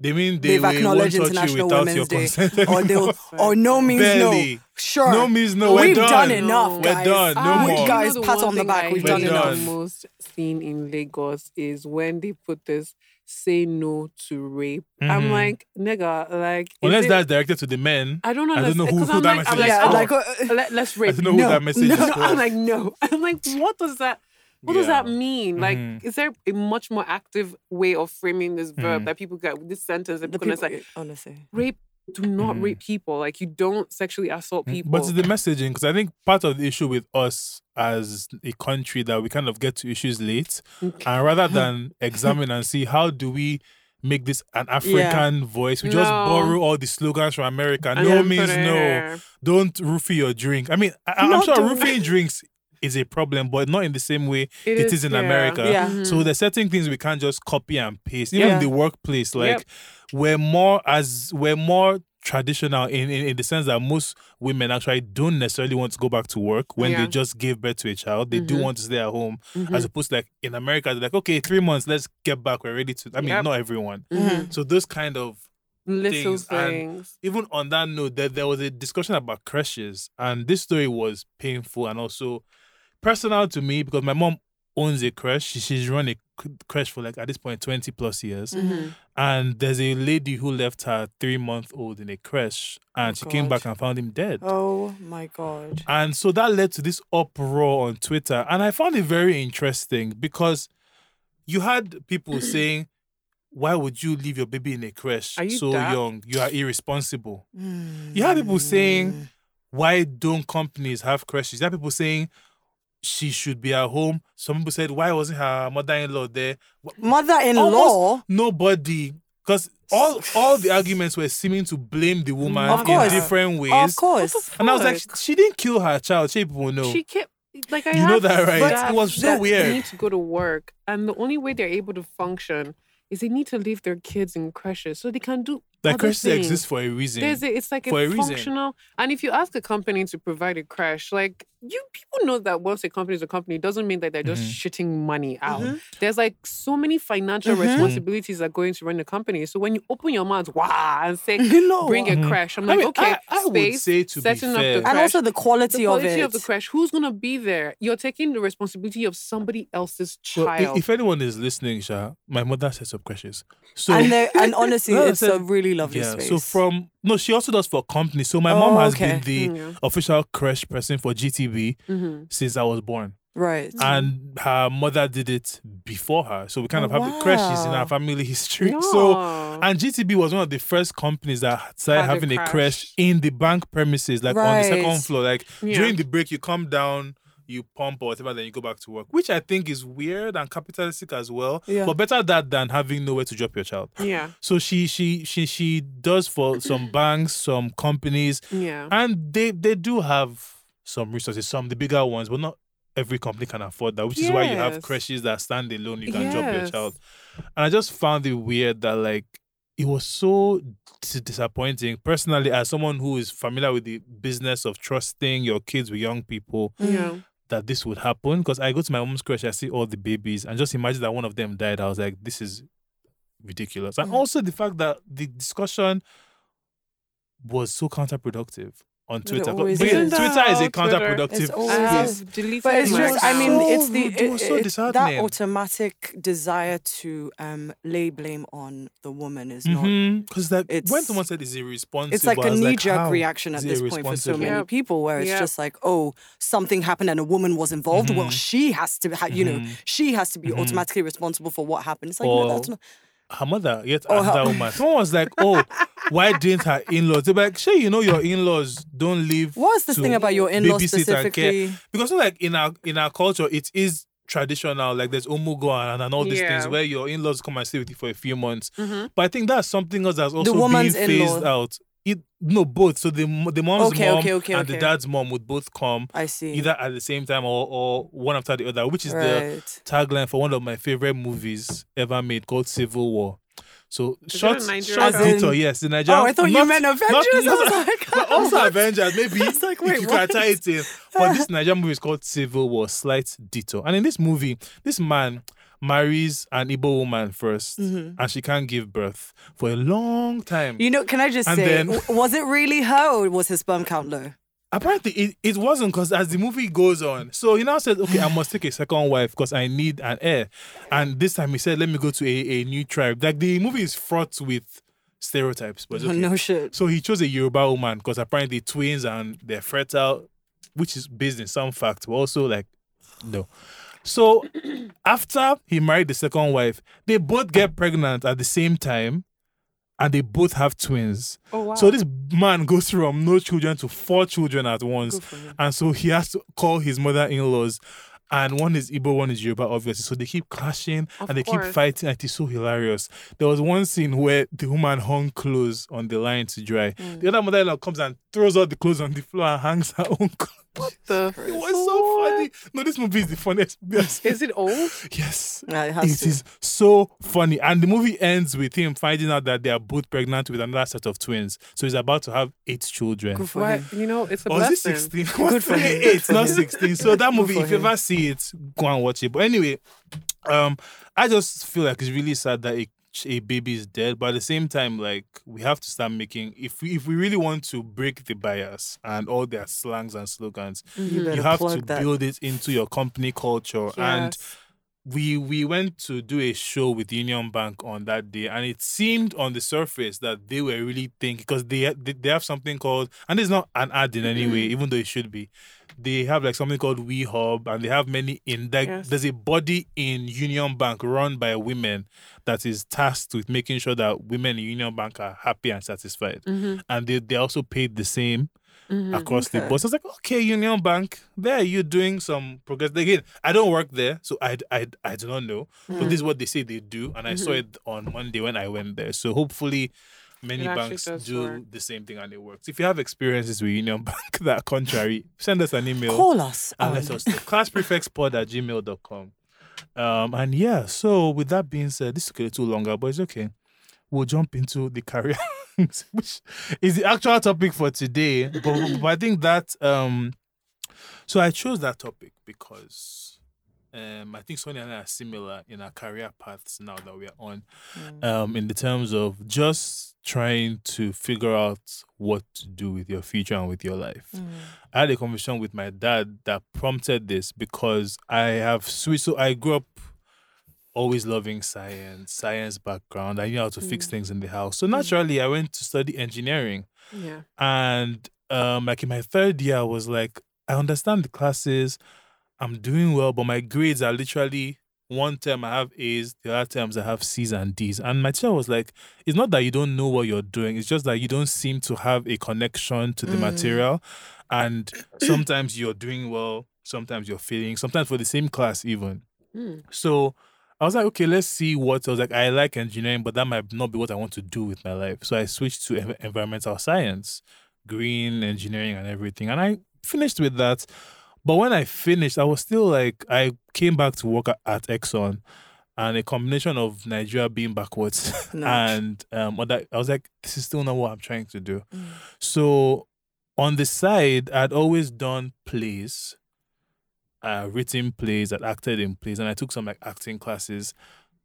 S1: they mean they
S2: they've
S1: will- won't
S2: acknowledged
S1: touch
S2: International
S1: you without
S2: Women's
S1: your
S2: Day,
S1: consent.
S2: or they'll or no means
S1: Barely.
S2: no. Sure.
S1: No means no. We're
S2: We've
S1: done.
S2: done enough,
S3: No.
S1: We're done. No
S3: Ah,
S1: more.
S2: Guys, pat on the back, we've
S1: done
S3: hate
S1: enough.
S3: the most seen in Lagos is when they put this say no to rape. I'm
S1: Mhm.
S3: like, nigga, like
S1: Unless
S3: it-
S1: that's directed to the men.
S3: I don't know.
S1: I don't know who-
S3: 'cause
S1: who
S3: I'm
S1: that
S3: like, I'm
S1: message
S3: like,
S1: is
S3: oh,
S1: for.
S2: like uh,
S3: let, let's
S1: I don't know who that message
S3: no.
S1: is for.
S3: I'm like, no. I'm like, what does that? What does that mean? Like,
S1: Mhm.
S3: is there a much more active way of framing this verb
S1: Mhm.
S3: that people get this sentence that people
S2: people,
S3: gonna say
S2: honestly.
S3: rape? Do not
S1: Mhm.
S3: rape people. Like, you don't sexually assault people.
S1: But it's the messaging because I think part of the issue with us as a country that we kind of get to issues late,
S3: Okay.
S1: and rather than examine and see how do we make this an African voice, we just borrow all the slogans from America.
S3: And
S1: no means no. Don't roofie your drink. I mean, I, I'm sure
S2: don't-
S1: roofing drinks is a problem, but not in the same way
S3: It
S1: it is in
S3: yeah.
S1: America.
S2: Yeah.
S3: Mhm.
S1: So there's certain things we can't just copy and paste. Even
S2: Yeah.
S1: in the workplace, like
S3: Yep.
S1: we're more as we're more traditional in, in, in the sense that most women actually don't necessarily want to go back to work when they just gave birth to a child. They do
S3: Mhm.
S1: want to stay at home.
S3: Mhm.
S1: As opposed to like in America, they're like, okay, three months, let's get back. We're ready to I mean,
S3: Yep.
S1: not everyone.
S3: Mhm.
S1: So those kind of
S3: Little
S1: things and-
S3: things.
S1: even on that note, there, there was a discussion about creches, and this story was painful and also personal to me because my mom owns a creche. She, she's run a creche for like at this point 20 plus years.
S3: Mhm.
S1: And there's a lady who left her three month old in a creche and
S2: Oh,
S1: she came back and found him dead.
S2: Oh my god.
S1: And so that led to this uproar on Twitter. And I found it very interesting because you had people saying, Why would you leave your baby in a
S3: creche you
S1: so
S3: daft?
S1: young? You are irresponsible. You have people saying, why don't companies have creches? You have people saying she should be at home. Some people said, why wasn't her mother-in-law there?
S2: Mother-in-law.
S1: Nobody, because all all the arguments were seeming to blame the woman
S2: Of
S1: in
S2: course.
S1: different ways.
S2: Of course.
S1: And I was like,
S3: Fuck.
S1: she didn't kill her child. She people know.
S3: She kept like I
S1: You know that, right?
S3: staff
S1: It was so weird.
S3: They Need to go to work, and the only way they're able to function is they need to leave their kids in creches so they can do
S1: that
S3: other
S1: creches
S3: things.
S1: exist for a reason.
S3: There's a, it's like
S1: for a
S3: a
S1: reason.
S3: functional. And if you ask a company to provide a creche, like you people know that once a company is a company, it doesn't mean that they're just
S1: Mm-hmm.
S3: shitting money out.
S2: Mhm.
S3: There's like so many financial
S2: Mhm.
S3: responsibilities that go into running a company. So when you open your mouth, wow, and say
S2: no.
S3: bring a
S1: Mhm.
S3: creche, I'm
S1: I
S3: like,
S1: mean,
S3: okay,
S1: I- I would
S3: space,
S1: say to be
S3: setting up the creche.
S2: and also the quality,
S3: the quality
S2: of
S3: of,
S2: it.
S3: the creche. Who's gonna be there? You're taking the responsibility of somebody else's
S1: Well, i-
S3: child.
S1: if anyone is listening, Sha, my mother sets up creches. So
S2: and and honestly, it's a
S1: said-
S2: really lovely
S1: yeah.
S2: space.
S1: So from no, she also does for companies. So my
S2: Oh,
S1: mom has
S2: okay.
S1: been the
S3: Mm, yeah.
S1: official creche person for GTB
S3: Mhm.
S1: since I was born.
S2: right.
S1: And her mother did it before her. So we kind of have the creches in our family history. So and GTB was one of the first companies that started
S3: Had a
S1: having a creche
S3: creche.
S1: in the bank premises, like on the second floor. Like
S3: Yeah.
S1: during the break, you come down, you pump or whatever, then you go back to work, which I think is weird and capitalistic as well.
S2: Yeah.
S1: But better that than having nowhere to drop your child.
S3: yeah,
S1: So she she she she does for some banks, some companies,
S3: yeah.
S1: and they they do have some resources, some the bigger ones, but not every company can afford that. Which is why you have
S3: Yes.
S1: creches that stand alone, you can drop your
S3: Yes.
S1: child. And I just found it weird that like it was so dis- disappointing. Personally, as someone who is familiar with the business of trusting your kids with young people,
S3: Yeah.
S1: That this would happen. Because I go to my mom's creche, I see all the babies, and just imagine that one of them died. I was like, this is ridiculous. And
S2: Mm.
S1: also the fact that the discussion was so counterproductive on
S2: It
S1: Twitter. 'Cause
S2: always
S1: Twitter
S2: is.
S1: Twitter is a counterproductive
S2: It's always
S3: I
S1: space.
S2: is.
S3: have deleted
S2: But it's just, I mean,
S3: account.
S2: it's the
S1: So- it so
S2: it- it- that automatic desire to um, lay blame on the woman is not.
S1: Because like when someone said it's irresponsible,
S2: It's like a knee jerk
S1: how
S2: reaction at this point for so many
S3: Yep.
S2: people, where it's
S3: Yep.
S2: just like, oh, something happened and a woman was involved. Well,
S1: Mhm.
S2: she has to, ha- you know,
S1: Mhm.
S2: she has to be
S1: Mhm.
S2: automatically responsible for what happened. It's like, no, that's not.
S1: Her mother, yet
S2: Oh, her-
S1: another woman. Someone was like, "Oh, why didn't her in-laws?" They were like, "Sure, you know your in-laws don't live
S2: What's this
S1: to
S2: thing about your in-laws
S1: babysit and care."
S2: specifically?
S1: because not like in our in our culture, it is traditional. Like there's omugwo and, and all these things where your in-laws come and stay with you for a few months.
S3: Mhm.
S1: But I think that's something else that's also being
S2: woman's
S1: phased
S2: in-law.
S1: out. It no both. So the the mom's
S2: Okay,
S1: mom
S2: okay, okay,
S1: and the dad's mom would both come
S2: I see.
S1: either at the same time or or one after the other, which is the tagline for one of my favorite movies ever made called Civil War. So
S3: it a
S1: short, short
S2: film?
S1: detour, yes, the Nigerian.
S2: Oh, I thought you meant Avengers. I was like,
S1: but also Avengers. Maybe
S2: I was like,
S1: you
S2: wait,
S1: can tie it in. But this Nigerian movie is called Civil War, Slight Detour. And in this movie, this man marries an Igbo woman 1st
S2: Mhm.
S1: and she can't give birth for a long time.
S2: You know, can I just
S1: And
S2: say,
S1: then-
S2: was it really her or was his sperm count low?
S1: apparently it, it wasn't because as the movie goes on, so he now said, okay, I must take a second wife because I need an heir. And this time he said, let me go to a, a new tribe. Like the movie is fraught with stereotypes, but okay.
S2: No shit.
S1: So he chose a Yoruba woman because apparently twins and they're fertile, which is based in some fact, but also like no. So after he married the second wife, they both get pregnant at the same time and they both have twins.
S3: Oh wow.
S1: So this man goes from no children to four children at once.
S3: Good for him.
S1: And so he has to call his mother in laws. And one is Igbo, one is Yoruba, obviously. So they keep clashing
S3: Of
S1: and they keep fighting. And it's so hilarious. There was one scene where the woman hung clothes on the line to dry.
S3: Mm.
S1: The other mother in law comes and throws all the clothes on the floor and hangs her own clothes.
S3: What the
S1: It was so
S3: What?
S1: funny. No, this movie is the funniest. movie
S3: Is it old?
S1: Yes.
S2: Yeah, it has
S1: It
S2: to.
S1: is so funny. And the movie ends with him finding out that they are both pregnant with another set of twins. So he's about to have eight children.
S2: Good for
S3: What?
S2: him.
S3: You know, it's a
S1: Or is it
S3: blessing.
S1: 16?
S2: Good for him.
S1: It's not 16. So that movie, if you
S2: him.
S1: ever see it, go and watch it. But anyway, um, I just feel like it's really sad that a, a baby is dead. But at the same time, like we have to start making if we if we really want to break the bias and all their slangs and slogans,
S2: mm-hmm.
S1: You
S2: you
S1: have to
S2: that.
S1: build it into your company culture. And we we went to do a show with Union Bank on that day, and it seemed on the surface that they were really thinking because they, they they have something called and it's not an ad in any way, mm-hmm. even though it should be. They have like something called We Hub, and they have many in like
S3: Yes.
S1: there's a body in Union Bank run by women that is tasked with making sure that women in Union Bank are happy and satisfied,
S3: Mm-hmm.
S1: and they they also paid the same
S3: Mm-hmm.
S1: across the board. So I was like, okay, Union Bank, there you're doing some progress. Again, I don't work there, so I, I, I do not know. But
S3: Mm-hmm.
S1: this is what they say they do. And I saw it on Monday when I went there. So hopefully many banks do
S3: work.
S1: the same thing and it works. If you have experiences with Union Bank that are contrary, send us an email
S2: Call us.
S1: and let us know. Classprefectspod at gmail.com. Um, and yeah, so with that being said, this is a little longer, but it's okay. We'll jump into the career, which is the actual topic for today. But, but I think that um, so I chose that topic because um, I think Sonia and I are similar in our career paths now that we are on, um, in the terms of just trying to figure out what to do with your future and with your life.
S2: mm,
S1: I had a conversation with my dad that prompted this because I have switched. So I grew up always loving science, science background. I knew how to fix things in the house. So naturally, I went to study engineering.
S3: Yeah.
S1: And um, like in my third year, I was like, I understand the classes, I'm doing well, but my grades are literally one term I have A's, the other terms I have C's and D's. And my teacher was like, it's not that you don't know what you're doing, it's just that you don't seem to have a connection to the
S2: Mm.
S1: material. And sometimes you're doing well, sometimes you're failing, sometimes for the same class, even.
S3: Mm.
S1: So I was like, okay, let's see what I was like. I like engineering, but that might not be what I want to do with my life. So I switched to env- environmental science, green engineering, and everything. And I finished with that. But when I finished, I was still like, I came back to work at, at Exxon, and a combination of Nigeria being backwards
S2: No.
S1: and um, other, I was like, this is still not what I'm trying to do.
S2: Mm.
S1: So on the side, I'd always done plays, uh, written plays, I'd acted in plays, and I took some like acting classes.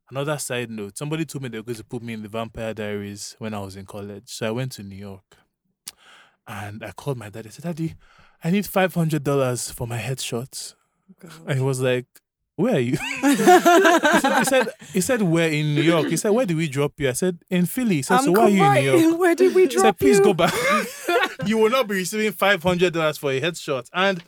S1: Another side note, somebody told me they were going to put me in the Vampire Diaries when I was in college. So I went to New York and I called my dad. I said, Daddy, I need $500 for my headshot. And he was like, Where are you? he, said, he, said, he said, Where in New York? He said, Where did we drop you? I said, In Philly. He said, So why are you in New York?
S2: Where did we drop He
S1: said, please
S2: you?
S1: go back. you will not be receiving five hundred dollars for a headshot. And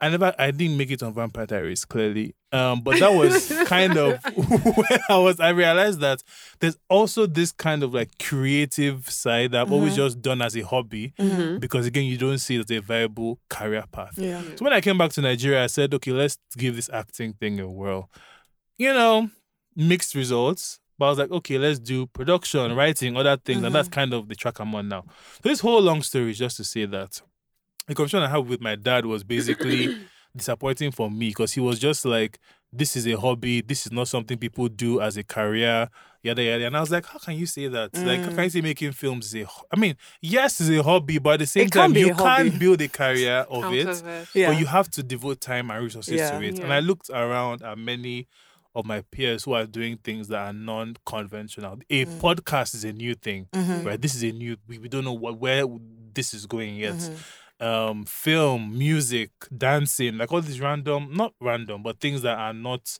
S1: I never I didn't make it on Vampire Diaries, clearly. Um, but that was kind of where I was. I realized that there's also this kind of like creative side that I've always just done as a hobby.
S3: Mm-hmm.
S1: Because again, you don't see it as a viable career path.
S2: Yeah.
S1: So when I came back to Nigeria, I said, okay, let's give this acting thing a whirl. You know, mixed results. But I was like, okay, let's do production, writing, other things. And that's kind of the track I'm on now. So this whole long story is just to say that the conversation I had with my dad was basically disappointing for me because he was just like, this is a hobby. This is not something people do as a career. Yada yada. And I was like, how can you say that? Like, how can you say making films is a? ho- I mean, yes, it's a hobby, but at the same time, you can't build a career of it.
S3: of it.
S2: Yeah.
S1: But you have to devote time and resources
S2: Yeah.
S1: to it. And I looked around at many of my peers who are doing things that are non-conventional. A
S2: Mm.
S1: podcast is a new thing,
S2: Mhm.
S1: right? This is a new. We, we don't know what where this is going yet.
S2: Mhm.
S1: Um, film, music, dancing, like all these random, not random, but things that are not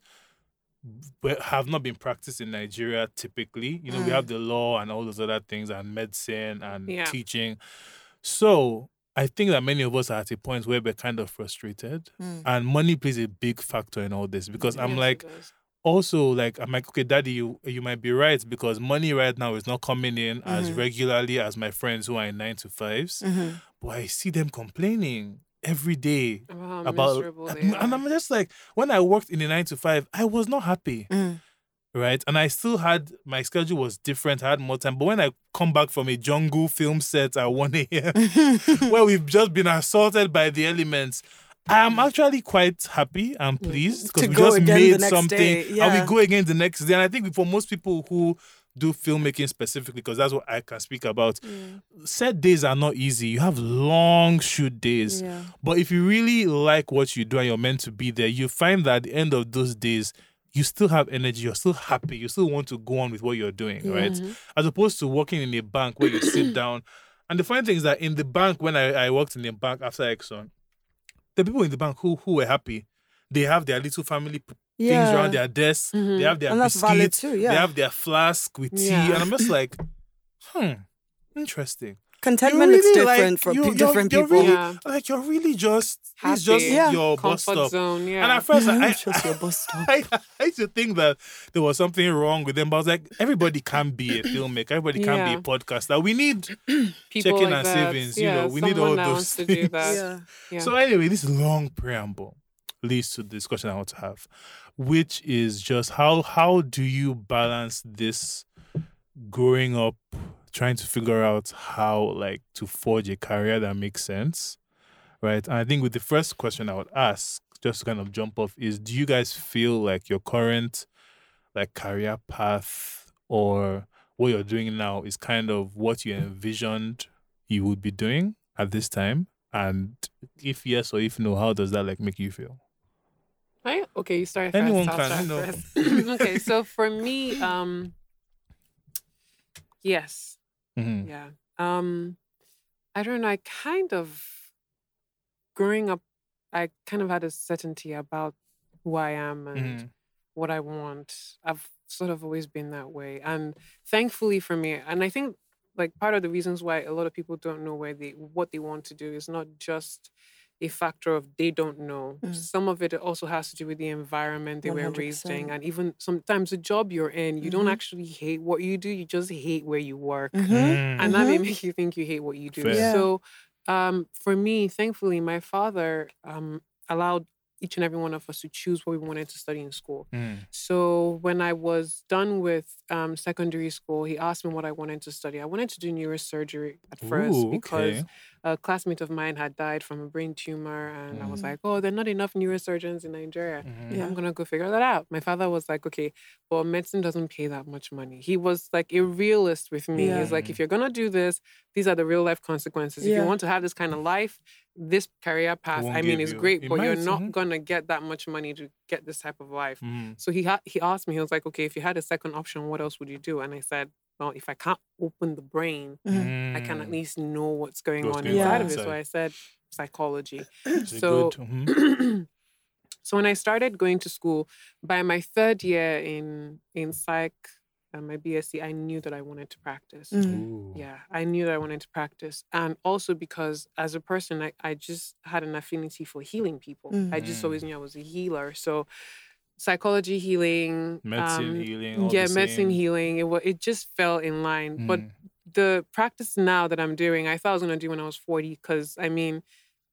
S1: have not been practiced in Nigeria typically. You know, we
S2: Mm.
S1: have the law and all those other things and medicine and
S3: Yeah.
S1: teaching. So I think that many of us are at a point where we're kind of frustrated.
S2: Mm.
S1: And money plays a big factor in all this because I'm
S3: Yes, it
S1: like. Also like I'm like, okay, daddy, you you might be right because money right now is not coming in as
S2: Mhm.
S1: regularly as my friends who are in nine to 5s
S2: Mhm.
S1: But I see them complaining every day
S3: about
S1: about and. I'm just like, when I worked in the nine to five, I was not happy.
S2: Mm.
S1: Right. And I still had my schedule was different. I had more time. But when I come back from a jungle film set at 1 a.m. where we've just been assaulted by the elements. I'm actually quite happy and pleased because we just made something
S2: day,
S1: and we go again the next day. And I think for most people who do filmmaking specifically, because that's what I can speak about, set days are not easy. You have long shoot days.
S2: Yeah.
S1: But if you really like what you do and you're meant to be there, you find that at the end of those days, you still have energy, you're still happy, you still want to go on with what you're doing, right?
S3: Mhm.
S1: As opposed to working in a bank where you sit down. And the funny thing is that in the bank, when I, I worked in the bank after Exxon, the people in the bank who, who were happy, they have their little family p- things around their desk,
S3: Mhm.
S1: they have their
S2: And that's valid
S1: biscuits,
S2: too, yeah.
S1: they have their flask with tea.
S3: Yeah.
S1: And I'm just like, hmm, interesting.
S2: Contentment
S1: You
S2: looks
S1: really, like,
S2: different for
S1: you-
S2: pe-
S1: you're-
S2: different
S1: you're
S2: people.
S1: really-
S3: Yeah.
S1: Like you're really just it's just
S3: Happy.
S2: Yeah.
S1: your bus
S3: Comfort
S1: stop.
S3: zone, yeah.
S1: And at first, I, I,
S2: Just your bus stop.
S1: I, I used to think that there was something wrong with them, but I was like, everybody can be a filmmaker, everybody can
S3: Yeah.
S1: be a podcaster. We need
S3: People
S1: checking
S3: like
S1: and
S3: that.
S1: savings, you know, we need all those
S3: wants to do
S1: things.
S2: Yeah.
S3: Yeah.
S1: So anyway, this long preamble leads to the discussion I want to have, which is just how how do you balance this growing up, trying to figure out how like to forge a career that makes sense, right? And I think with the first question I would ask, just to kind of jump off, is do you guys feel like your current like career path or what you're doing now is kind of what you envisioned you would be doing at this time? And if yes or if no, how does that like make you feel?
S3: Right? Okay, you start
S1: Anyone
S3: first. I'll
S1: can,
S3: start
S1: you
S3: first. okay, so for me, um, yes,
S1: Mhm.
S3: yeah. Um, I don't know. I kind of growing up, I kind of had a certainty about who I am and
S1: Mhm.
S3: what I want. I've sort of always been that way, and thankfully for me, and I think like part of the reasons why a lot of people don't know where they what they want to do is not just a factor of they don't know.
S2: Mm.
S3: Some of it also has to do with the environment they were raised in, and even sometimes the job you're in, you don't
S2: Mhm.
S3: actually hate what you do. You just hate where you work
S2: Mhm.
S1: Mm.
S3: and that may
S2: Mhm.
S3: make you think you hate what you do.
S2: Yeah.
S3: So, um, for me, thankfully, my father um, allowed each and every one of us to choose what we wanted to study in school.
S1: Mm.
S3: So when I was done with um, secondary school, he asked me what I wanted to study. I wanted to do neurosurgery at first
S1: Ooh,
S3: because
S1: okay.
S3: a classmate of mine had died from a brain tumor, and I was
S2: Mm.
S3: like, "Oh, there are not enough neurosurgeons in Nigeria."
S1: Mhm.
S2: Yeah.
S3: I'm gonna go figure that out. My father was like, okay, well, medicine doesn't pay that much money. He was like a realist with me.
S2: Yeah.
S3: He's like, if you're gonna do this, these are the real life consequences. If you want to have this kind of life, this career path, I mean,
S1: give
S3: is
S1: you-
S3: great,
S1: it
S3: but you're
S1: might,
S3: not
S1: mhm.
S3: gonna get that much money to get this type of life.
S1: Mm.
S3: So he ha- he asked me, he was like, okay, if you had a second option, what else would you do? And I said, well, if I can't open the brain, I can at
S1: Mm.
S3: least know what's going
S1: What's
S3: on
S1: going
S2: on
S3: inside of it. So. I said psychology. So
S1: mhm.
S3: so when I started going to school, by my third year in in psych, uh, my BSc, I knew that I wanted to practice.
S2: Mm.
S3: Yeah, I knew that I wanted to practice, and also because as a person, I, I just had an affinity for healing people. I just always
S1: Mm.
S3: knew I was a healer. So psychology healing,
S1: Medicine
S3: um,
S1: healing.
S3: yeah, medicine
S1: same.
S3: healing. It it just fell in line. But
S1: Mm.
S3: the practice now that I'm doing, I thought I was gonna do when I was 40. Because I mean,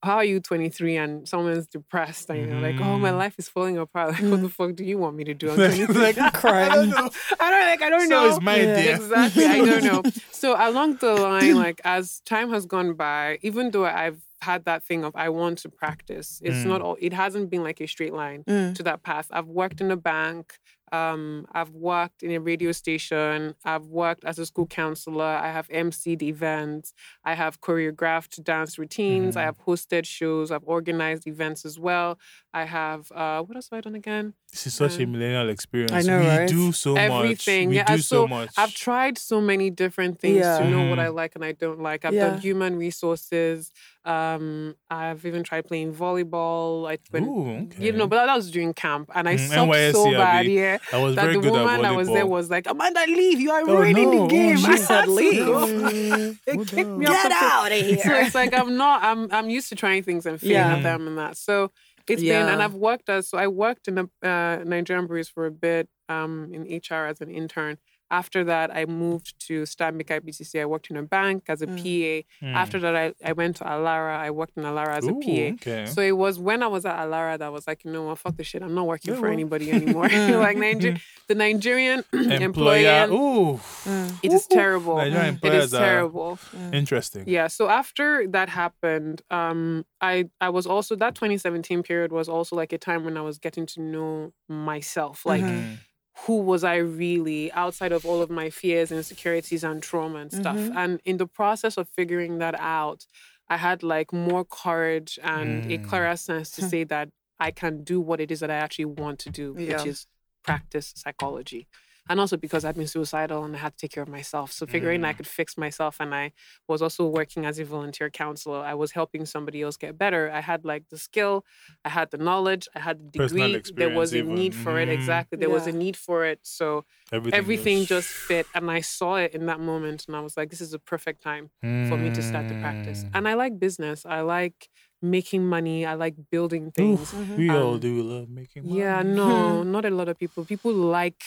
S3: how are you 23 and someone's depressed and you're like, oh, my
S1: Mhm.
S3: life is falling apart. Like,
S2: Mm.
S3: what the fuck do you want me to do? I'm
S1: Like-
S3: 23.
S1: like, I don't know.
S3: I don't like. I don't
S1: So
S3: know.
S1: is my
S2: Yeah.
S1: idea.
S3: Exactly. I don't know. So along the line, like as time has gone by, even though I've had that thing of I want to practice, it's
S1: Mm.
S3: not all. It hasn't been like a straight line
S2: Mm.
S3: to that path. I've worked in a bank. Um, I've worked in a radio station. I've worked as a school counselor. I have emceed events. I have choreographed dance routines. I
S1: Mhm.
S3: have hosted shows. I've organized events as well. I have uh, what else have I done again?
S1: This is such a
S3: Um,
S1: millennial experience.
S2: I know,
S1: we
S2: right?
S1: do so
S3: Everything.
S1: much. We
S3: yeah,
S1: do
S3: and
S1: so
S3: so
S1: much.
S3: I've tried so many different things to
S2: Yeah.
S3: know what
S1: Mhm.
S3: I like and I don't like. I've
S2: Yeah.
S3: done human resources. Um, I've even tried playing volleyball. I went,
S1: Ooh, okay.
S3: you know, but that was during camp, and I
S1: Mm,
S3: sucked
S1: NYSC,
S3: so
S1: Abi.
S3: bad. Yeah,
S1: I was
S3: that
S1: very
S3: the
S1: good at
S3: woman that was there was like, Amanda, leave! You are
S1: Oh,
S3: ruining
S1: no.
S3: the game.
S1: Oh,
S3: I said, leave.
S1: No.
S3: It kicked
S1: on.
S3: me off
S2: Get
S3: the field.
S2: out of here.
S3: So it's like I'm not. I'm I'm used to trying things and failing
S2: Yeah.
S3: at them and that. So it's been, and I've worked as so I worked in a uh, Nigerian breweries for a bit um, in HR as an intern. After that, I moved to Stanbic IBTC. I worked in a bank as a
S2: Mm.
S3: PA.
S1: Mm.
S3: After that, I, I went to Alara. I worked in Alara as a PA.
S1: Okay.
S3: So it was when I was at Alara that I was like, you know what, fuck this shit. I'm not working
S1: Yeah,
S3: for anybody anymore.
S2: Mm.
S3: like Niger- the Nigerian
S1: Employer.
S3: employer,
S1: Ooh.
S2: Mm.
S3: it is terrible.
S1: Nigerian
S2: Mm.
S3: It
S1: employers are
S3: terrible.
S1: interesting.
S3: Yeah. So after that happened, um, I I was also that 2017 period was also like a time when I was getting to know myself. Like
S2: Mhm.
S3: Who was I really outside of all of my fears, insecurities, and trauma and stuff.
S2: Mhm.
S3: And in the process of figuring that out, I had like more courage and a
S1: Mm.
S3: clearer sense to say that I can do what it is that I actually want to do,
S2: Yeah.
S3: which is practice psychology. And also because I'd been suicidal and I had to take care of myself. So figuring I
S1: Mm.
S3: could fix myself and I was also working as a volunteer counselor. I was helping somebody else get better. I had like the skill, I had the knowledge, I had the degree. There was a
S1: experience
S3: need
S1: even.
S3: for it.
S1: Mhm.
S3: Exactly. There was a need for it. So
S1: Everything,
S3: everything
S1: was-
S3: just fit. And I saw it in that moment and I was like, this is a perfect time for me to start the practice.
S1: Mm.
S3: And I like business. I like making money. I like building
S1: Oof,
S3: things.
S2: Mhm.
S1: we all
S3: Um,
S1: do love making money.
S3: Yeah, no, not a lot of people. People like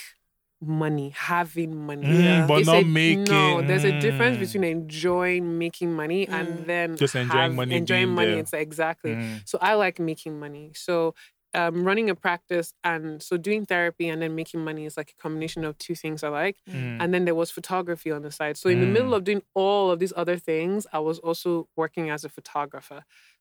S3: money, having money.
S1: Mm,
S2: Yeah.
S1: but
S3: It's
S1: not
S3: a-
S1: making.
S3: No, there's a difference
S1: mm.
S3: between enjoying making money
S2: Mm.
S3: and then
S1: Just enjoying
S3: have-
S1: money
S3: Enjoying
S1: being
S3: money.
S1: there.
S3: It's like, exactly.
S1: Mm.
S3: So I like making money. So um, running a practice and so doing therapy and then making money is like a combination of two things I like.
S1: Mm.
S3: And then there was photography on the side. So in the middle
S1: Mm.
S3: of doing all of these other things, I was also working as a photographer.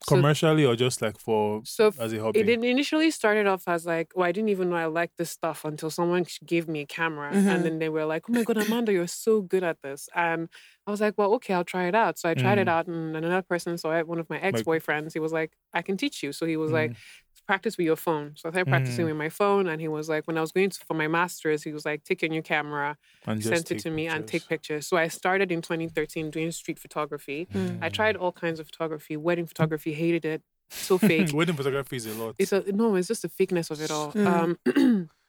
S3: So,
S1: Commercially or just like for
S3: so
S1: as a hobby?
S3: it initially started off as like, oh, I didn't even know I liked this stuff until someone gave me a camera.
S2: Mhm.
S3: And then they were like, oh my God, Amanda, you're so good at this. And I was like, well, okay, I'll try it out. So I tried it
S1: Mm.
S3: out. And another person saw it, one of my ex boyfriends, he was like, I can teach you. So he was like,
S1: Mm.
S3: Practice with your phone. So I started practicing
S1: Mm.
S3: with my phone. And he was like, when I was going to, for my master's, he was like, take your new camera,
S1: and just
S3: sent it to me, and take
S1: pictures.
S3: pictures. So I started in 2013 doing street photography.
S2: Mm.
S3: I tried all kinds of photography, wedding photography, hated it. So fake.
S1: Wedding photography is a lot.
S3: It's a no, it's just the fakeness of it all.
S2: Mm.
S3: Um,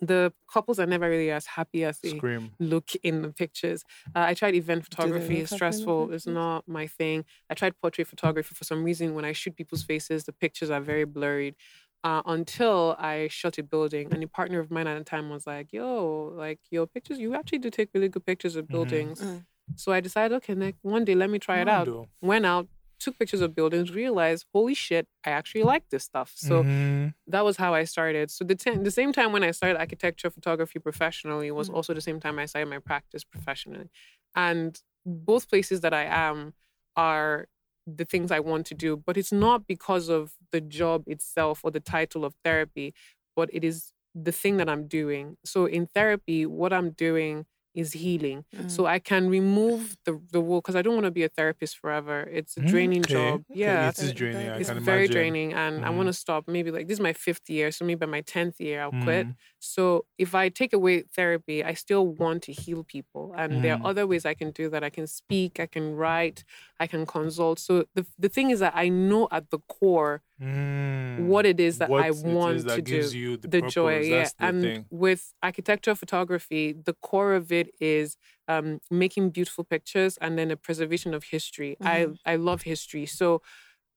S3: the couples are never really as happy as they
S1: Scream.
S3: look in the pictures. Uh, I tried event photography; it's
S2: happy in the
S3: stressful. It's not my thing. I tried portrait photography for some reason. When I shoot people's faces, the pictures are very blurred. Uh, until I shot a building, and a partner of mine at the time was like, "Yo, like your pictures, you actually do take really good pictures of
S1: Mhm.
S3: buildings."
S2: Mm.
S3: So I decided, okay, next one day, let me try it out. Went out, took pictures of buildings, realized, holy shit, I actually like this stuff. So
S1: Mhm.
S3: that was how I started. So the ten, the same time when I started architecture photography professionally was
S2: Mm.
S3: also the same time I started my practice professionally. And both places that I am are the things I want to do, but it's not because of the job itself or the title of therapy, but it is the thing that I'm doing. So in therapy, what I'm doing is healing.
S2: Mm.
S3: So I can remove the the wall because I don't want to be a therapist forever. It's a
S1: Mm,
S3: draining
S1: okay,
S3: job. Yeah,
S1: it is draining. I
S3: it's very
S1: imagine.
S3: draining and i
S1: Mhm.
S3: want to stop maybe like this is my fifth year so maybe by my 10th year i'll quit
S1: Mhm.
S3: so if i take away therapy i still want to heal people and there
S1: Mm.
S3: are other ways i can do that i can speak i can write i can consult so the, the thing is that i know at the core
S1: Mm.
S3: what it is that
S1: What
S3: i
S1: it is
S3: want
S1: that
S3: to
S1: gives
S3: do
S1: you the,
S3: the
S1: purpose.
S3: joy yeah
S1: the
S3: and
S1: thing.
S3: with architectural photography the core of it is um, making beautiful pictures and then a preservation of history i i love history so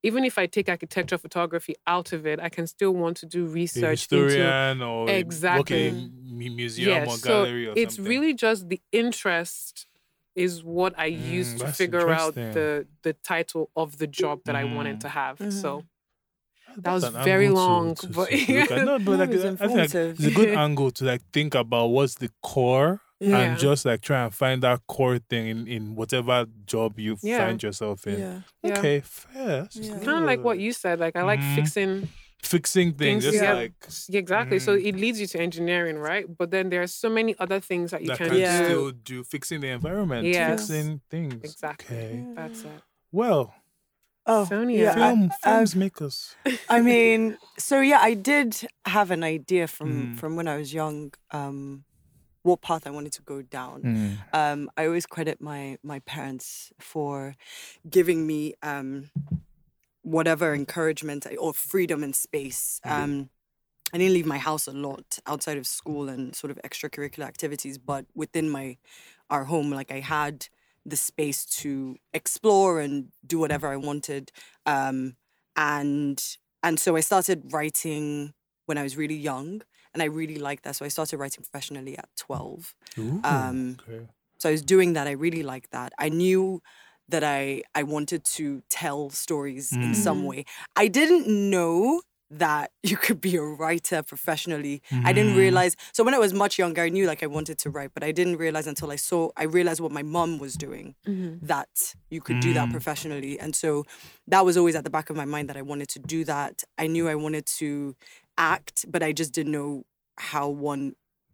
S3: even if I take architectural photography out of it, I can still want to do
S1: A
S3: research into
S1: historian or a- in
S3: Exactly.
S1: a museum
S3: yeah.
S1: or
S3: So
S1: gallery or
S3: it's
S1: something.
S3: really just the interest is what I use
S1: Mm,
S3: to figure out the the title of the job that I wanted
S1: Mm.
S3: to have.
S2: Mhm.
S3: So
S1: That's
S3: that was very
S1: angle to-
S3: long,
S1: to-
S3: but-
S1: to no, but like,
S2: it's
S1: I think like, it's a good angle to like think about what's the core
S2: Yeah.
S1: and just like try and find that core thing in, in whatever job you
S3: Yeah.
S1: find yourself in.
S2: yeah.
S3: yeah.
S1: Okay, fair.
S2: Yeah.
S3: kind of like what you said. Like I like
S1: Mhm.
S3: fixing
S1: fixing things,
S3: Things, yeah.
S1: like
S3: Yeah, exactly. So
S1: Mhm.
S3: it leads you to engineering, right? But then there are so many other things that you
S1: that
S3: can,
S1: can
S2: Yeah.
S3: do.
S1: still do fixing the environment,
S3: Yes.
S1: fixing things.
S3: Exactly.
S1: Okay.
S3: That's it.
S1: Well,
S2: Oh,
S3: Sonia.
S2: yeah.
S1: Film
S2: I-
S1: films make us.
S2: I mean, so yeah, I did have an idea from
S1: Mm.
S2: from when I was young, um, what path I wanted to go down.
S1: Mm.
S2: Um, I always credit my my parents for giving me um, whatever encouragement or freedom and space. Um, I didn't leave my house a lot outside of school and sort of extracurricular activities, but within my our home, like I had the space to explore and do whatever I wanted. Um, and and so I started writing when I was really young, and I really liked that. So I started writing professionally at twelve.
S1: Ooh,
S2: Um,
S1: okay.
S2: So I was doing that. I really liked that. I knew that I I wanted to tell stories in some
S3: Mhm.
S2: way. I didn't know that you could be a writer professionally. I didn't
S1: Mhm.
S2: realize. So when I was much younger, I knew like I wanted to write, but I didn't realize until I saw. I realized what my mom was doing
S3: Mm-hmm.
S2: that you could do that
S1: Mm.
S2: professionally. And so that was always at the back of my mind that I wanted to do that. I knew I wanted to act, but I just didn't know how one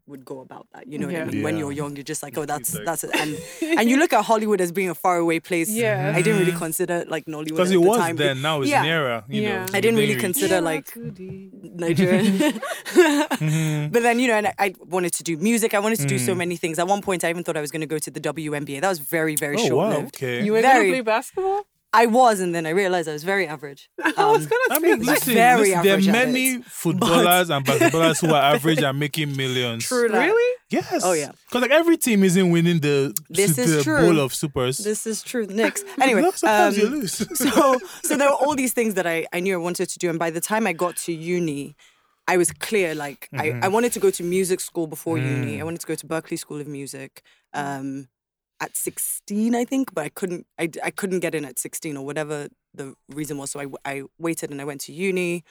S2: would go about that. You know what
S3: Yeah.
S2: I mean? When you're young, you're just like, oh, that's
S1: like-
S2: that's it. And and you look at Hollywood as being a faraway place.
S3: Yeah.
S2: I didn't really
S1: Mhm.
S2: consider like Nollywood
S1: Because
S2: at
S1: it
S2: the
S1: was
S2: time.
S1: then, now it's
S2: Yeah.
S1: nearer. You
S3: Yeah.
S1: know,
S3: I
S2: I didn't really
S1: reach.
S2: consider like
S3: Nigeria.
S2: Nigerian.
S1: Mhm.
S2: But then, you know, and I, I wanted to do music. I wanted to do so
S1: Mm.
S2: many things. At one point, I even thought I was going to go to the WNBA. That was very, very
S1: Oh
S2: short lived.
S1: okay.
S3: You were gonna play basketball?
S2: I was, and then I realized I was very average.
S3: I was
S2: Um,
S3: gonna
S1: I
S3: say
S1: mean, listen,
S2: very
S1: listen, there are
S2: average at
S1: many
S2: it,
S1: footballers and basketballers who are average and making millions.
S2: True that.
S3: Really?
S1: Yes.
S2: Oh, yeah.
S1: Because like every team isn't winning the,
S2: This
S1: the
S2: is true.
S1: bowl of supers.
S2: This is true. Knicks. Anyway,
S1: No, sometimes you
S2: um,
S1: lose.
S2: so so there were all these things that I, I knew I wanted to do, and by the time I got to uni, I was clear. Like I, I wanted to go to music school before uni.
S1: Mm.
S2: I wanted to go to Berklee School of Music. Um, at 16, I think, but I couldn't. I, I couldn't get in at 16 or whatever the reason was. So I, I waited and I went to uni.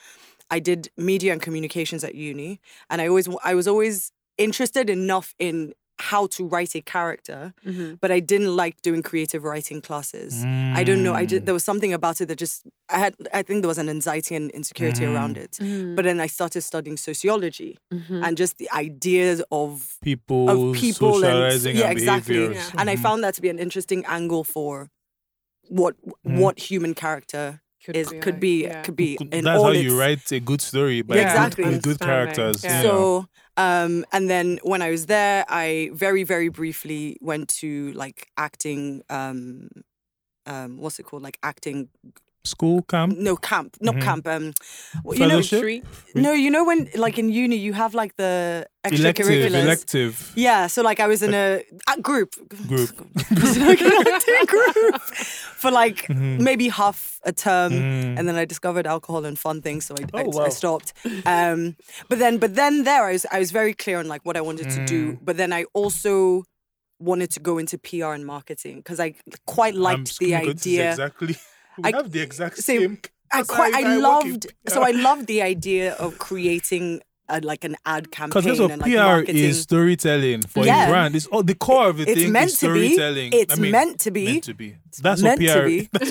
S2: I did media and communications at uni, and I always I was always interested enough in how to write a character,
S3: Mm-hmm.
S2: but I didn't like doing creative writing classes. I don't know. I just there was something about it that just I had. I think there was an anxiety and insecurity around it.
S3: Mm-hmm.
S2: But then I started studying sociology
S3: Mhm.
S2: and just the ideas of
S1: people,
S2: of people and yeah,
S1: and
S2: exactly.
S1: behaviors.
S2: and I
S1: Mhm.
S2: found that to be an interesting angle for what
S1: Mhm.
S2: what human character is could
S3: like-
S2: be
S3: yeah.
S2: could be
S1: Could-
S2: in
S1: That's how
S2: its,
S1: you write a good story by
S2: Yeah,
S1: good-
S2: exactly.
S1: with good characters.
S3: yeah.
S1: Yeah.
S2: So, um, and then when I was there, I very, very briefly went to like acting. Um, um, what's it called? Like acting?
S1: School camp.
S2: No, camp. Not
S1: Mhm.
S2: camp. Um, well, you know,
S1: Fellowship?
S2: No, you know when like in uni you have like the
S1: Elective,
S2: extracurriculars.
S1: elective
S2: Yeah, so like I was in a, a group.
S1: group.
S2: like group for like
S1: Mhm.
S2: maybe half a term.
S1: Mm.
S2: and then I discovered alcohol and fun things, so I, I,
S1: Oh, wow.
S2: I stopped. Um, but then, but then there, I was I was very clear on like what I wanted to do.
S1: Mm.
S2: But then I also wanted to go into PR and marketing because I quite liked the
S1: to say
S2: idea.
S1: Exactly. We
S2: I-
S1: have the exact same.
S2: I quite I loved so I loved the idea of creating a, like an ad campaign.
S1: Because that's what
S2: and like
S1: PR
S2: marketing.
S1: is storytelling for
S2: Yeah.
S1: a brand. It's all the core of the
S2: it's
S1: thing
S2: meant
S1: is
S2: to be.
S1: storytelling.
S2: It's
S1: I mean,
S2: meant to be.
S1: meant to be. That's
S2: meant
S1: what PR.
S2: to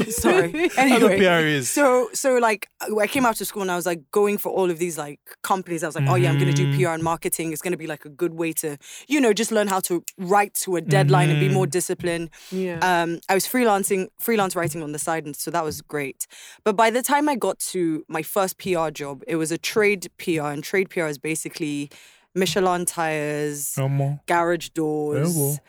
S2: be. Sorry.
S1: That's what
S2: Anyway,
S1: PR is.
S2: So so like I came out to school and I was like going for all of these like companies. I was like, oh yeah, I'm gonna do
S1: Mhm.
S2: PR and marketing. It's gonna be like a good way to, you know, just learn how to write to a deadline and be more disciplined.
S3: Yeah.
S2: Um, I was freelancing, freelance writing on the side, and so that was great. But by the time I got to my first PR job, it was a trade PR, and trade PR is basically Michelin tires,
S1: No
S2: garage doors,
S1: well.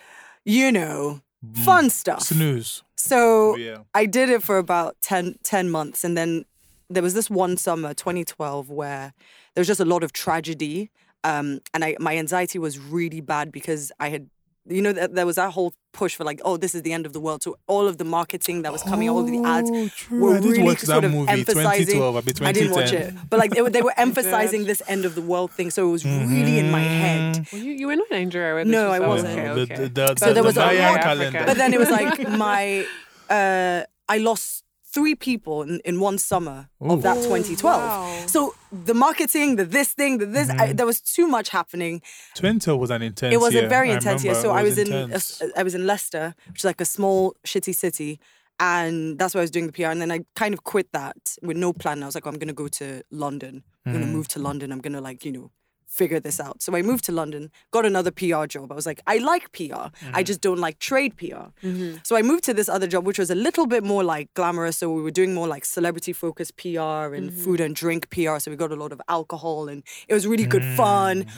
S2: you know,
S1: Mm.
S2: fun stuff.
S1: Snooze.
S2: So
S1: Oh, yeah.
S2: I did it for about 10, 10 months. And then there was this one summer, 2012, where there was just a lot of tragedy. Um, and I, my anxiety was really bad because I had, you know, that there was that whole push for like, oh, this is the end of the world. So all of the marketing that was coming, all of the ads
S1: Oh, true.
S2: were
S1: I did
S2: really
S1: watch
S2: sort
S1: that
S2: of
S1: movie,
S2: emphasizing.
S1: 2012, I
S2: didn't watch it, but like they were, they were emphasizing this end of the world thing. So it was really in my head.
S3: Well, you, you were not in Nigeria. where this
S2: No, I
S3: oh,
S2: wasn't.
S3: Okay, okay.
S1: the- the-
S2: So
S1: the-
S2: there was
S1: the
S2: a lot-
S1: calendar.
S2: But then it was like my, uh, I lost three people in, in one summer of that
S1: Ooh.
S2: 2012.
S3: wow.
S2: So the marketing, the this thing, the this, I, there was too much happening.
S1: 2012 was an intense
S2: It was
S1: year.
S2: a very
S1: I
S2: intense year. So
S1: it
S2: I was in,
S1: intense.
S2: I was in Leicester, which is like a small shitty city, and that's why I was doing the PR. And then I kind of quit that with no plan. I was like, oh, I'm gonna go to London. I'm gonna
S1: Mm.
S2: move to London. I'm gonna like you know figure this out. So I moved to London, got another PR job. I was like, I like PR. I mm-hmm. just don't like trade PR.
S3: Mhm.
S2: So I moved to this other job, which was a little bit more like glamorous. So we were doing more like celebrity focused PR and mm-hmm. food and drink PR. So we got a lot of alcohol and it was really good fun. Mm.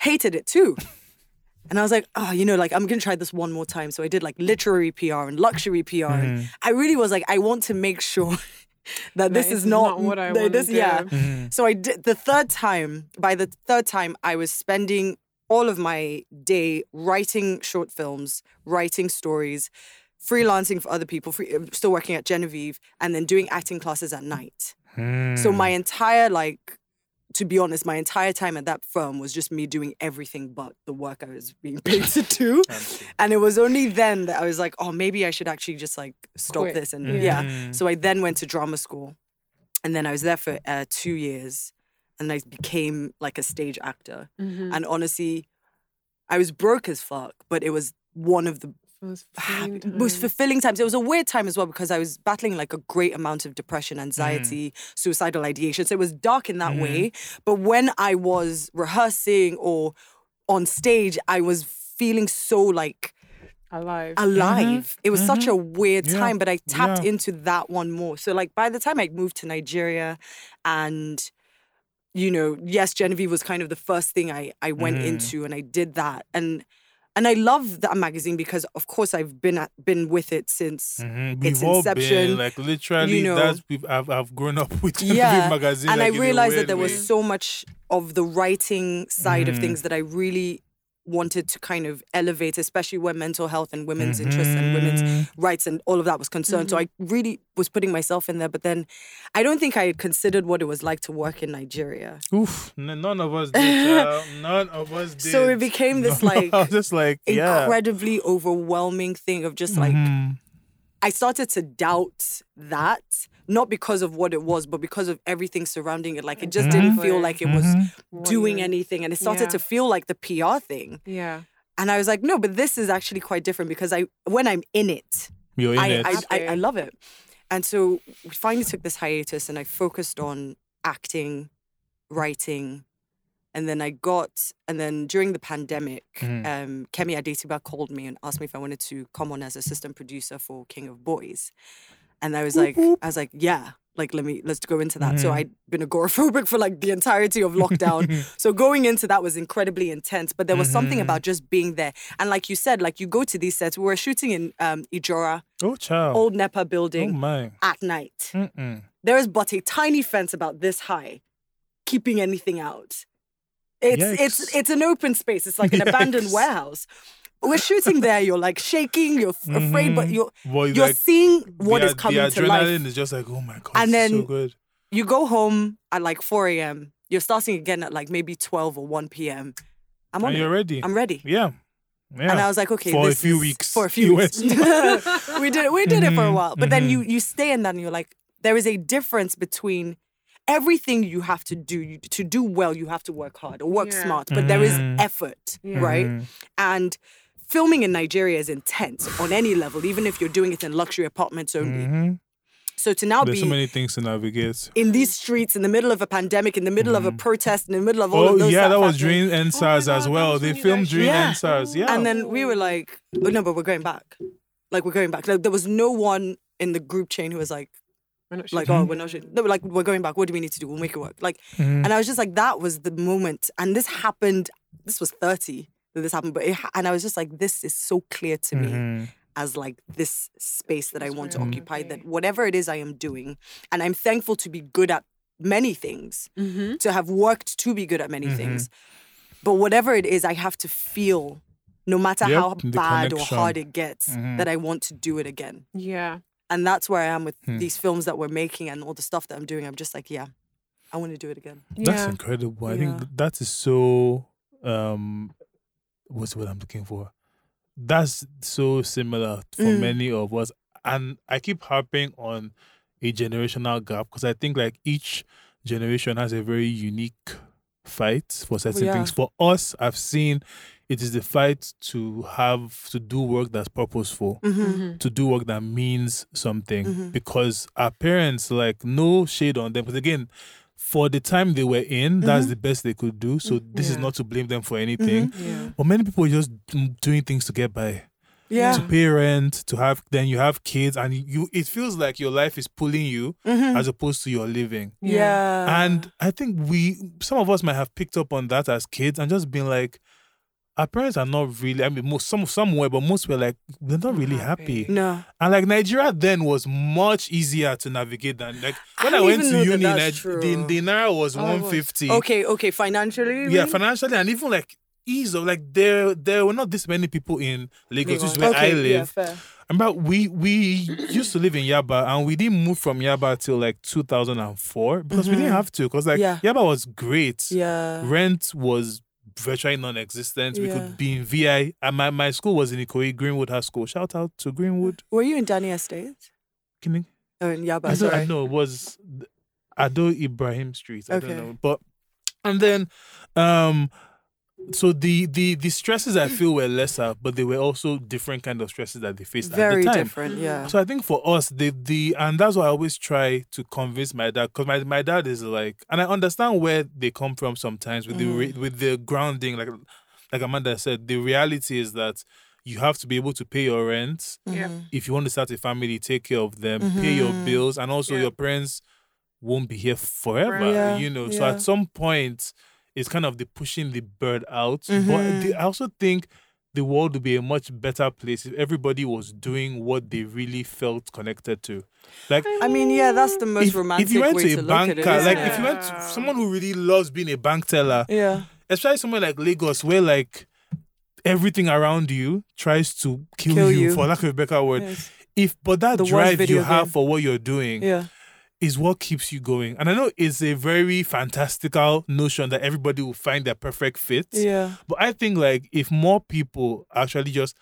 S2: Hated it too. And I was like, oh, you know, like I'm gonna try this one more time. So I did like literary PR and luxury PR. And mm-hmm. I really was like, I want to make sure that this
S3: That
S2: is not,
S3: what I want
S2: this,
S3: to
S2: yeah.
S3: do.
S1: Mhm.
S2: So I did the third time. By the third time, I was spending all of my day writing short films, writing stories, freelancing for other people, free, uh, still working at Genevieve, and then doing acting classes at night. So
S1: Mm.
S2: my entire like, to be honest, my entire time at that firm was just me doing everything but the work I was being paid to do. And it was only then that I was like, oh, maybe I should actually just like stop
S3: Quit.
S2: this and
S1: Mhm.
S2: yeah. So I then went to drama school, and then I was there for uh, two years, and I became like a stage actor.
S3: Mhm.
S2: And honestly, I was broke as fuck, but it was one of the
S3: It was
S2: hap-
S3: fulfilling
S2: most
S3: times.
S2: fulfilling times. It was a weird time as well because I was battling like a great amount of depression,
S3: Mm.
S2: anxiety, suicidal ideation. So it was dark in that
S1: Mhm.
S2: way. But when I was rehearsing or on stage, I was feeling so like
S3: alive.
S2: alive. It was such a weird
S1: Yeah,
S2: time, but I tapped
S1: yeah.
S2: into that one more. So like by the time I moved to Nigeria and you know, yes, Genevieve was kind of the first thing I I went
S1: Mhm.
S2: into and I did that. And and I love that magazine because of course I've been at, been with it since
S1: Mhm. We've
S2: its
S1: all
S2: inception,
S1: been like literally.
S2: you know.
S1: that's we've I've, I've grown up with
S2: Yeah,
S1: magazine.
S2: and
S1: like,
S2: I realized that there was so much of the writing side of
S1: Mhm.
S2: things that I really wanted to kind of elevate, especially where mental health and women's interests and women's
S1: Mhm.
S2: rights and all of that was concerned. So I really was putting myself in there. But then I don't think I had considered what it was like to work in Nigeria.
S1: Oof, n- none of us did. None of us did.
S2: So it became this, like,
S1: just like yeah.
S2: Incredibly overwhelming thing of just like
S1: Mhm.
S2: I started to doubt that, not because of what it was, but because of everything surrounding it. Like it just didn't feel like it was
S1: Mhm.
S3: What
S2: doing
S3: you-
S2: anything. And it started
S3: Yeah.
S2: to feel like the PR thing.
S3: Yeah.
S2: And I was like, no, but this is actually quite different because I when I'm in it,
S1: You're in
S2: I,
S1: it.
S2: I, I, I love it. And so we finally took this hiatus and I focused on acting, writing. And then I got, and then during the pandemic,
S1: Mhm.
S2: um, Kemi Adetiba called me and asked me if I wanted to come on as assistant producer for King of Boys. And I was like, I was like, yeah, like let me let's go into that. So
S1: Mhm.
S2: I'd been agoraphobic for like the entirety of lockdown. so going into that was incredibly intense. But there was something
S1: Mhm.
S2: about just being there. And like you said, like you go to these sets. We were shooting in um, Ijora,
S1: oh, child.
S2: old NEPA
S1: oh
S2: building
S1: my.
S2: at night.
S1: Mm-mm.
S2: There is but a tiny fence about this high, keeping anything out. It's
S1: Yikes.
S2: it's it's an open space. It's like an abandoned warehouse. We're shooting there. You're like shaking. You're f- afraid, but
S1: Mhm.
S2: you're
S1: Well,
S2: you're
S1: like
S2: seeing what
S1: the,
S2: is coming
S1: the
S2: to
S1: adrenaline
S2: life.
S1: is just like, oh my god,
S2: And
S1: this is so
S2: then-
S1: good.
S2: You go home at like 4 a.m. You're starting again at like maybe 12 or 1 p.m. I'm on
S1: And
S2: it.
S1: you're ready.
S2: I'm ready.
S1: yeah. Yeah.
S2: And I was like, okay,
S1: For a few
S2: is-
S1: weeks.
S2: For a few weeks. we did we did it for a
S1: Mhm,
S2: while, but then
S1: mhm.
S2: you you stay in that and you're like, there is a difference between everything you have to do you, to do well. You have to work hard or work
S3: Yeah.
S2: smart, but there is effort,
S3: Yeah.
S2: right? And filming in Nigeria is intense on any level, even if you're doing it in luxury apartments only.
S1: Mhm.
S2: So to now
S1: There's
S2: be
S1: so many things to navigate.
S2: in these streets in the middle of a pandemic, in the middle of a protest, in the middle of all
S1: Oh
S2: of those
S1: yeah, that was
S2: happening.
S1: during EndSARS
S3: God,
S1: as well. They filmed
S3: guys
S1: during
S2: Yeah.
S1: EndSARS. Yeah.
S2: And then we were like, oh, no, but we're going back. Like, we're going back. Like, there was no one in the group chain who was like,
S3: We're not
S2: like, oh, we're not shooting. They were like, we're going back. What do we need to do? We'll make it work. Like,
S1: Mhm.
S2: and I was just like, that was the moment. And this happened, this was 30 that this happened. But it, and I was just like, this is so clear to me
S1: Mhm.
S2: as like this space that I want to occupy, that whatever it is I am doing, and I'm thankful to be good at many things,
S3: Mhm.
S2: to have worked to be good at many
S1: Mhm.
S2: things. But whatever it is, I have to feel, no matter
S1: Yep,
S2: how bad or hard it gets,
S1: Mhm.
S2: that I want to do it again.
S3: Yeah.
S2: And that's where I am with
S1: Hmm.
S2: these films that we're making and all the stuff that I'm doing. I'm just like, yeah, I want to do it again.
S1: That's
S3: Yeah.
S1: incredible. I
S3: Yeah.
S1: think that is so um what's what I'm looking for? That's so similar for
S2: Mm.
S1: many of us. And I keep harping on a generational gap because I think like each generation has a very unique fight for certain
S2: yeah.
S1: things. For us, I've seen it is the fight to have to do work that's purposeful,
S2: Mm-hmm.
S1: to do work that means something.
S2: Mhm.
S1: Because our parents, like, no shade on them. But again, for the time they were in, that's
S2: Mhm.
S1: the best they could do. So this is not to blame them for anything.
S3: Yeah.
S1: But many people are just doing things to get by,
S2: Yeah.
S1: to pay rent, to have. Then you have kids, and you. It feels like your life is pulling you
S2: Mhm.
S1: as opposed to your living.
S2: yeah.
S1: And I think we, some of us might have picked up on that as kids and just been like, our parents are not really. I mean, most some somewhere, but most were like, they're not
S3: Not
S1: really
S3: happy.
S1: happy.
S2: no.
S1: And like Nigeria then was much easier to navigate than like when
S2: I
S1: I, went to
S2: know that
S1: uni,
S2: that's
S1: Nige- the,
S2: true.
S1: the naira was
S3: Oh, it was.
S1: 150.
S2: Okay, okay. Financially,
S1: Yeah,
S2: mean?
S1: financially and even like ease of like there there were not this many people in Lagos, which is where
S2: okay,
S1: I
S2: yeah,
S1: live.
S2: fair.
S1: I remember we we used to live in Yaba and we didn't move from Yaba till like 2004 because we didn't
S2: Mhm.
S1: have to because like
S2: Yeah.
S1: Yaba was great.
S2: Yeah.
S1: Rent was virtually non-existent. We could be in VI. And my, my school was in Ikoyi, Greenwood High School. Shout out to Greenwood.
S2: Were you in Danny Estate?
S1: Can you-
S2: Oh, in Yaba,
S1: I
S2: sorry.
S1: I know it was Ado Ibrahim Street. I
S2: Okay.
S1: don't know. But and then um so the the the stresses I feel were lesser, but they were also different kind of stresses that they faced
S2: Very
S1: at the time.
S2: different, yeah.
S1: So I think for us, the the and that's why I always try to convince my dad because my, my dad is like, and I understand where they come from sometimes with the re, with the grounding, like like Amanda said, the reality is that you have to be able to pay your rent
S3: Yeah.
S2: Mhm.
S1: if you want to start a family, take care of them, pay your
S2: Mhm.
S1: bills, and also
S3: Yeah.
S1: your parents won't be here forever.
S3: Right.
S2: Yeah,
S1: You know, so at some point, it's kind of the pushing the bird out. But
S2: Mhm.
S1: the, I also think the world would be a much better place if everybody was doing what they really felt connected to. Like
S2: I mean, yeah, that's the most
S1: if,
S2: romantic
S1: if you went to
S2: to
S1: a
S2: look
S1: banker,
S2: it.
S1: like
S2: isn't
S1: if you went to someone who really loves being a bank teller,
S2: yeah,
S1: especially somewhere like Lagos, where like everything around you tries to kill,
S2: Kill
S1: you,
S2: you.
S1: for lack of a better word.
S2: yes.
S1: If but that
S2: The
S1: drive you have for what you're doing
S2: yeah,
S1: is what keeps you going. And I know it's a very fantastical notion that everybody will find their perfect fit.
S2: yeah.
S1: But I think like if more people actually just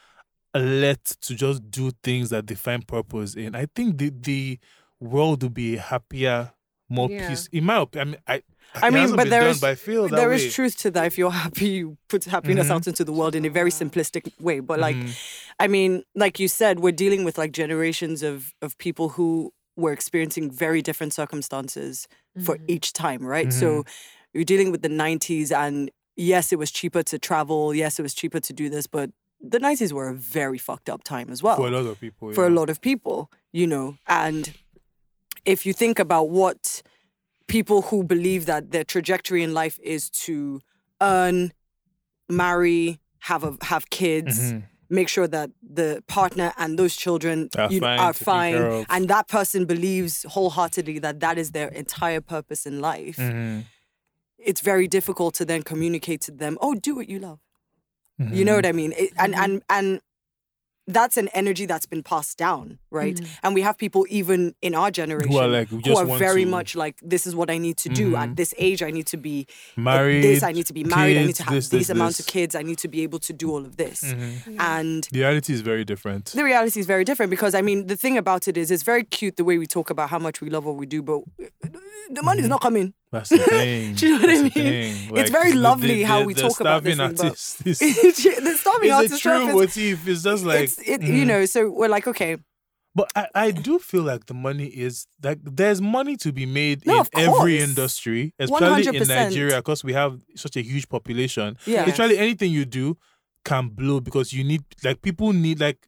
S1: let to just do things that they find purpose in, I think the the world will be happier, more
S3: Yeah.
S1: peace. In my opinion, I mean, I,
S2: I mean, but there
S1: done,
S2: is-
S1: but I feel that
S2: There is truth to that. If you're happy, you put happiness
S1: Mhm.
S2: out into the world in a very simplistic way. But like,
S1: Mhm.
S2: I mean, like you said, we're dealing with like generations of of people who were experiencing very different circumstances for
S3: Mhm.
S2: each time, right? So you're dealing with the 90s, and yes, it was cheaper to travel. Yes, it was cheaper to do this, but the 90s were a very fucked up time as well
S1: for a lot of people.
S2: for a lot of people, you know. And if you think about what people who believe that their trajectory in life is to earn, marry, have a have kids,
S1: Mhm.
S2: Make sure that the partner and those children
S1: Are
S2: you
S1: fine,
S2: are fine, and that person believes wholeheartedly that that is their entire purpose in life.
S1: Mhm.
S2: It's very difficult to then communicate to them, "Oh, do what you love." You know
S1: Mhm.
S2: what I mean? It, and and and that's an energy that's been passed down, right?
S3: Mhm.
S2: And we have people even in our generation
S1: who are like
S2: who are very
S1: to
S2: much like, "This is what I need to do at
S1: Mhm.
S2: this age. I need to be
S1: married.
S2: this. I need to be married. I need to have
S1: this,
S2: these
S1: this,
S2: amounts
S1: this.
S2: of kids. I need to be able to do all of this."
S1: Mhm.
S2: And
S1: The reality is very different.
S2: the reality is very different because I mean the thing about it is it's very cute the way we talk about how much we love what we do, but the money's
S1: Mm-hmm.
S2: not coming.
S1: That's the thing.
S2: Do you know what I
S1: That's the
S2: mean?
S1: thing.
S2: It's very lovely
S1: the-
S2: how we
S1: the
S2: talk about this
S1: starving
S2: thing, but-
S1: artist is-
S2: the starving
S1: it's
S2: artist
S1: a
S2: stuff
S1: true motif. It's just like,
S2: it's it, you
S1: mhm.
S2: know. So we're like, okay,
S1: But I, I do feel like the money is like there's money to be made
S2: No,
S1: in every industry, especially in
S2: 100%.
S1: Nigeria, because we have such a huge population.
S2: yeah,
S1: Literally anything you do can blow because you need like people need like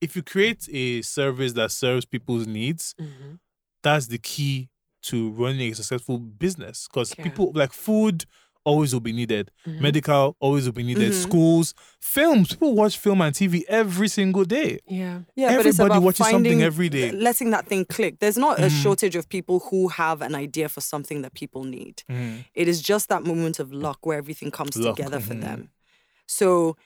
S1: if you create a service that serves people's needs,
S3: Mhm.
S1: that's the key to running a successful business. Because
S3: Yeah.
S1: people like food always will be needed,
S3: Mhm.
S1: medical always will be needed,
S2: Mhm.
S1: schools, films. People watch film and TV every single day.
S3: Yeah.
S2: yeah. but it's
S1: everybody
S2: about
S1: watches something every day.
S2: letting that thing click. There's not a
S1: Mhm.
S2: shortage of people who have an idea for something that people need. It is just that moment of luck where everything comes
S1: Luck,
S2: together for
S1: mhm.
S2: them. So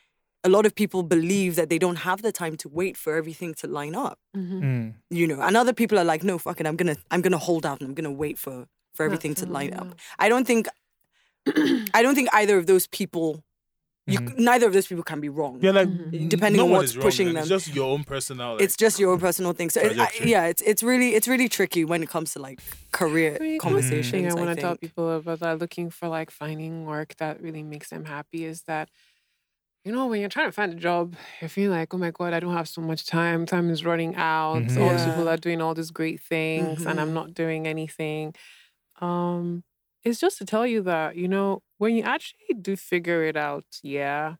S2: a lot of people believe that they don't have the time to wait for everything to line up.
S3: Mhm.
S1: Mm.
S2: You know, and other people are like, no, fuck it, I'm gonna I'm gonna hold out and I'm gonna wait for for everything to line up. I don't think I don't think either of those people you
S1: Mhm.
S2: neither of those people can be wrong.
S1: Yeah, like
S3: Mhm.
S2: Depending
S1: no
S2: on what's
S1: is wrong,
S2: pushing
S1: man.
S2: them.
S1: It's just your own personal. Like,
S2: It's just your own personal thing. So it, I, yeah, it's it's really it's really tricky when it comes to like career
S3: I mean,
S2: conversations.
S3: thing I
S2: I,
S3: want to tell people about that looking for like finding work that really makes them happy is that you know, when you're trying to find a job, you're feeling like, oh my God, I don't have so much time. Time is running out.
S1: Mhm.
S3: All these people are doing all these great things and I'm
S2: Mhm.
S3: not doing anything. Um, it's just to tell you that, you know, when you actually do figure it out, yeah,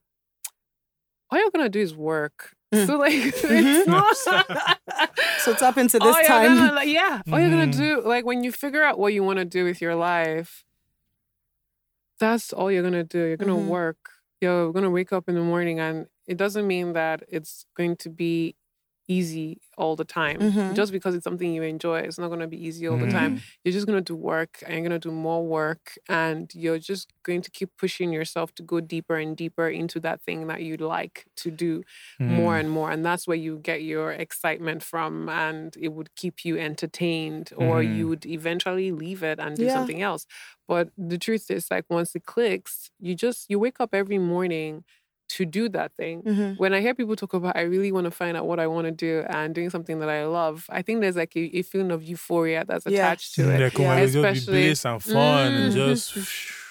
S3: all you're gonna do is work.
S2: Mm.
S3: So like it's not
S2: So tap into
S3: all
S2: this
S3: you're
S2: time.
S3: gonna, like, yeah. All you're gonna do, like when you figure out what you want to do with your life, that's all you're gonna do. You're gonna
S2: Mhm.
S3: You're gonna wake up in the morning, and it doesn't mean that it's going to be easy all the time.
S2: Mhm.
S3: Just because it's something you enjoy, it's not gonna be easy all the time. You're just gonna do work, and you're gonna do more work, and you're just going to keep pushing yourself to go deeper and deeper into that thing that you'd like to do more
S1: Mm.
S3: and more and that's where you get your excitement from and it would keep you entertained or you would eventually leave it and do
S2: Yeah.
S3: something else but the truth is like once it clicks you just you wake up every morning to do that thing
S2: Mhm.
S3: when I hear people talk about I really want to find out what I want to do and doing something that I love, I think there's like a, a feeling of euphoria that's attached to
S2: Yes.
S3: it.
S1: Yeah,
S2: Yeah.
S1: it's just be
S3: Especially-
S1: and fun and
S3: Mhm.
S1: just.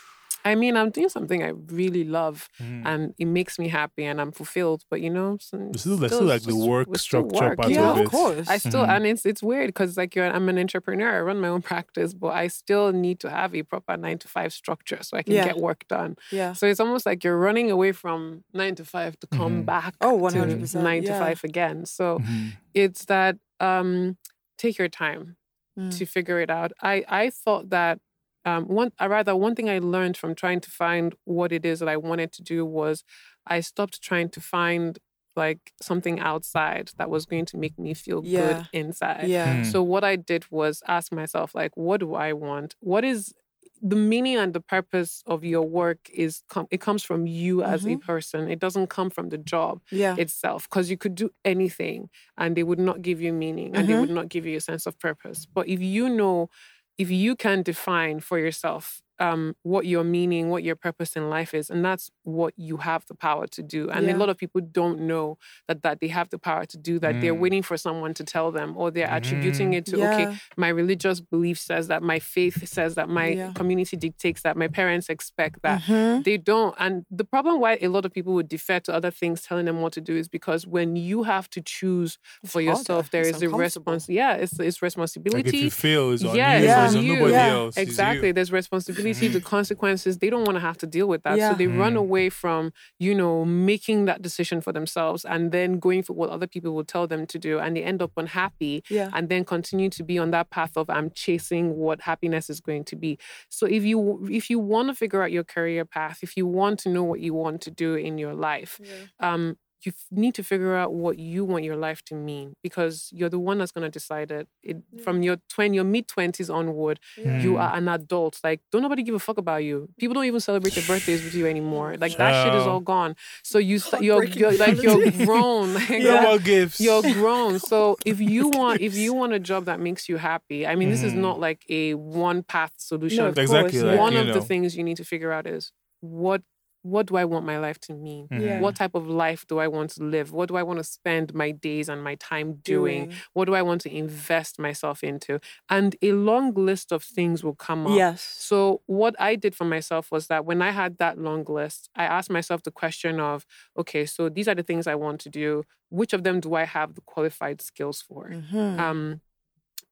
S3: I mean, I'm doing something I really love
S1: Mm.
S3: and it makes me happy and I'm fulfilled. But you know, some-
S1: It's still, there's still like the work structure
S3: work,
S1: part
S2: Yeah,
S1: of
S2: of
S1: it.
S2: course.
S3: I still
S1: Mhm.
S3: and it's it's weird because like you're I'm an entrepreneur. I run my own practice, but I still need to have a proper nine to five structure so I can
S2: Yeah.
S3: get work done.
S2: yeah.
S3: So it's almost like you're running away from nine to five to come
S1: Mhm.
S3: back
S2: Oh,
S3: to
S2: 100%,
S3: nine to five again. So
S1: Mhm.
S3: it's that um take your time
S2: Mm.
S3: to figure it out. I I thought that um one rather one thing I learned from trying to find what it is that I wanted to do was I stopped trying to find like something outside that was going to make me feel
S2: Yeah.
S3: good inside.
S2: Yeah.
S1: Mm.
S3: So what I did was ask myself like what do I want? What is the meaning and the purpose of your work is com- it comes from you as a
S2: Mhm.
S3: person. It doesn't come from the job
S2: Yeah.
S3: itself because you could do anything and they would not give you meaning and they
S2: Mhm.
S3: would not give you a sense of purpose. But if you know, if you can define for yourself um, what your meaning, what your purpose in life is, and that's what you have the power to do. And
S2: Yeah.
S3: a lot of people don't know that that they have the power to do that. They're
S1: Mm.
S3: waiting for someone to tell them, or they're attributing
S1: Mhm.
S3: it to okay, my religious belief says that, my faith says that, my
S2: Yeah.
S3: community dictates that, my parents expect that
S2: Mhm.
S3: they don't. And the problem why a lot of people would defer to other things telling them what to do is because when you have to choose
S2: It's
S3: for yourself,
S2: harder.
S3: there
S2: It's
S3: is a
S2: uncomfortable.
S3: response. Yeah, it's it's
S1: Like if
S3: responsibility.
S1: you fail, it's on
S3: Yeah,
S1: you.
S2: it's
S1: It's
S2: on
S1: on nobody
S2: Yeah.
S1: else.
S3: Exactly.
S1: you.
S3: There's responsibility, the
S1: Mhm.
S3: consequences. They don't want to have to deal with that.
S2: Yeah.
S3: So they run
S1: Mhm.
S3: away from, you know, making that decision for themselves and then going for what other people will tell them to do. And they end up unhappy
S2: Yeah.
S3: and then continue to be on that path of I'm chasing what happiness is going to be. So if you if you want to figure out your career path, if you want to know what you want to do in your life, um, you f- need to figure out what you want your life to mean because you're the one that's going to decide it. it From your twen, your mid twenties onward, you
S1: Mm.
S3: are an adult. Like, don't nobody give a fuck about you. People don't even celebrate their birthdays with you anymore. Like that shit is all gone. So you st- you're,
S2: Heartbreaking
S3: you're like you're
S2: reality.
S3: grown. Like,
S1: No more gifts.
S3: you're grown. So if you want if you want a job that makes you happy, I mean, this is not like a one path solution.
S2: No, of
S1: Exactly,
S2: course,
S1: like,
S3: one
S1: you
S3: of the things you need to figure out is what what do I want my life to mean?
S1: Mhm.
S2: Yeah.
S3: What type of life do I want to live? What do I want to spend my days and my time doing? What do I want to invest myself into? And a long list of things will come up.
S2: Yes.
S3: So what I did for myself was that when I had that long list, I asked myself the question of, okay, so these are the things I want to do. Which of them do I have the qualified skills for?
S2: Mhm.
S3: Um,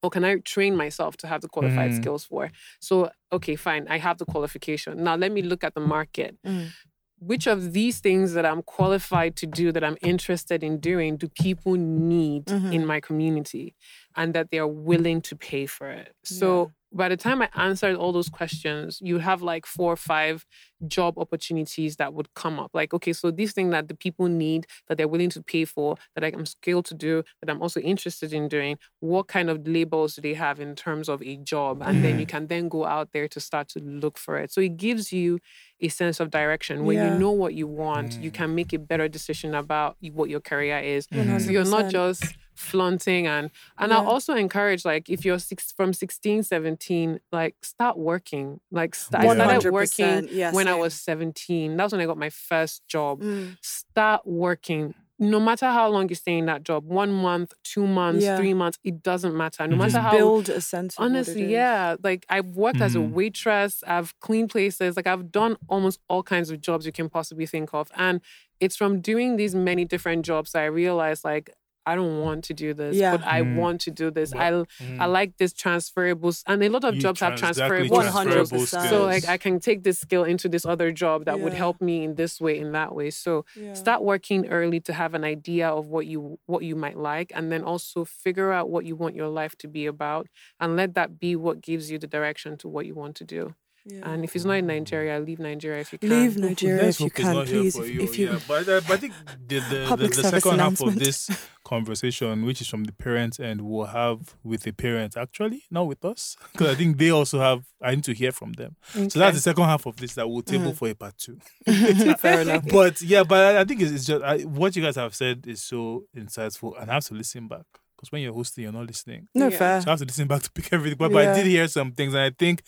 S3: or can I train myself to have the qualified
S1: Mhm.
S3: skills for? So, okay, fine, I have the qualification. Now let me look at the market.
S2: Mm.
S3: Which of these things that I'm qualified to do, that I'm interested in doing, do people need
S2: Mhm.
S3: in my community and that they're willing to pay for it? So by the time I answered all those questions, you have like four or five job opportunities that would come up. Like, okay, so this thing that the people need, that they're willing to pay for, that I'm skilled to do, that I'm also interested in doing, what kind of labels do they have in terms of a job? And then you can then go out there to start to look for it. So it gives you a sense of direction. When
S2: Yeah.
S3: you know what you want, you
S1: Mm.
S3: can make a better decision about what your career is.
S1: Mhm.
S3: So you're not just flaunting and and I'll also encourage like if you're six from 16 17 like start working like st- I started working
S2: yeah,
S3: when I was 17 that was when I got my first job
S2: Mm.
S3: start working no matter how long you stay in that job, one month, two months,
S2: Yeah.
S3: three months, it doesn't matter. No matter
S2: Just
S3: how
S2: build a sense. Of what it
S3: Honestly,
S2: is.
S3: yeah. Like I've worked as a
S1: Mhm.
S3: waitress, I've cleaned places, like I've done almost all kinds of jobs you can possibly think of. And it's from doing these many different jobs that I realized like I don't want to do this,
S2: Yeah.
S3: but I
S1: Mm.
S3: want to do this. I
S1: Well,
S3: I like this transferable and a lot of
S1: You
S3: jobs have
S1: trans- exactly,
S3: transferable
S2: transferable
S3: skills.
S2: skills.
S3: So like I can take this skill into this other job that would help me in this way, in that way. So
S2: Yeah.
S3: start working early to have an idea of what you what you might like and then also figure out what you want your life to be about and let that be what gives you the direction to what you want to do
S2: Yeah.
S3: and if it's not in nigeria leave nigeria if you can
S2: Leave Nigeria if you can,
S1: not
S2: please.
S1: for
S2: If,
S1: you,
S2: if you,
S1: yeah. But, uh, but I think the, the, the, the second half of this conversation, which is from the parents and we'll have with the parents actually, not with us, because I think they also have. I need to hear from them. So that's the second half of this that we'll table
S2: Mhm.
S1: for a part two.
S2: fair enough.
S1: but yeah, but I, I think it's, it's just I, what you guys have said is so insightful, and I have to listen back because when you're hosting, you're not listening.
S2: No
S3: Yeah.
S2: fair.
S1: So I have to listen back to pick everything. But, but I did hear some things, and I think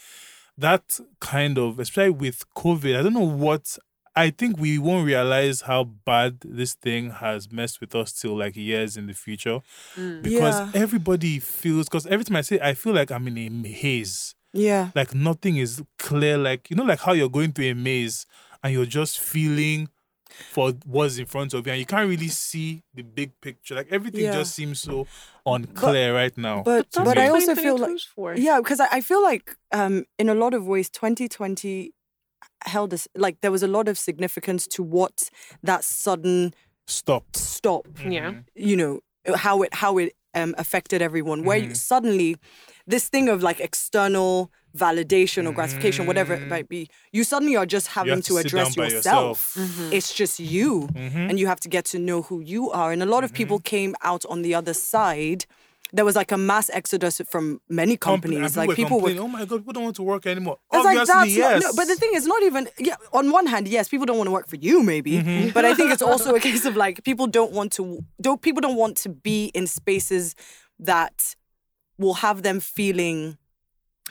S1: that kind of, especially with COVID, I don't know what. I think we won't realize how bad this thing has messed with us till like years in the future
S3: Mm.
S1: because
S2: Yeah.
S1: everybody feels. Because every time I say, I feel like I'm in a haze.
S2: Yeah.
S1: Like nothing is clear. Like you know, like how you're going through a maze and you're just feeling for what's in front of you, and you can't really see the big picture. Like everything
S2: Yeah.
S1: just seems so unclear right now.
S2: But
S1: to
S2: but. I also feel like
S3: for.
S2: yeah, because I, I feel like um in a lot of ways 2020 held us like there was a lot of significance to what that sudden
S1: Stop.
S2: stop
S3: Yeah.
S1: Mhm.
S2: you know how it how it um, affected everyone where you-
S1: Mhm.
S2: suddenly this thing of like external validation or gratification whatever it
S1: Mhm.
S2: might be you suddenly are just having
S1: have
S2: to,
S1: to
S2: address
S1: down by
S2: yourself,
S3: Mhm.
S2: it's just you
S1: Mhm.
S2: and you have to get to know who you are and a lot of people
S1: Mm-hmm.
S2: came out on the other side there was like a mass exodus from many
S1: Compl- and
S2: companies like people were
S1: complaining, oh my god, people don't want to work anymore.
S2: it's like
S1: Obviously,
S2: that's
S1: yes.
S2: not, no, but the thing is not even yeah. On one hand, yes, people don't want to work for you, maybe,
S1: Mm-hmm.
S2: but I think it's also a case of like people don't want to don't people don't want to be in spaces that will have them feeling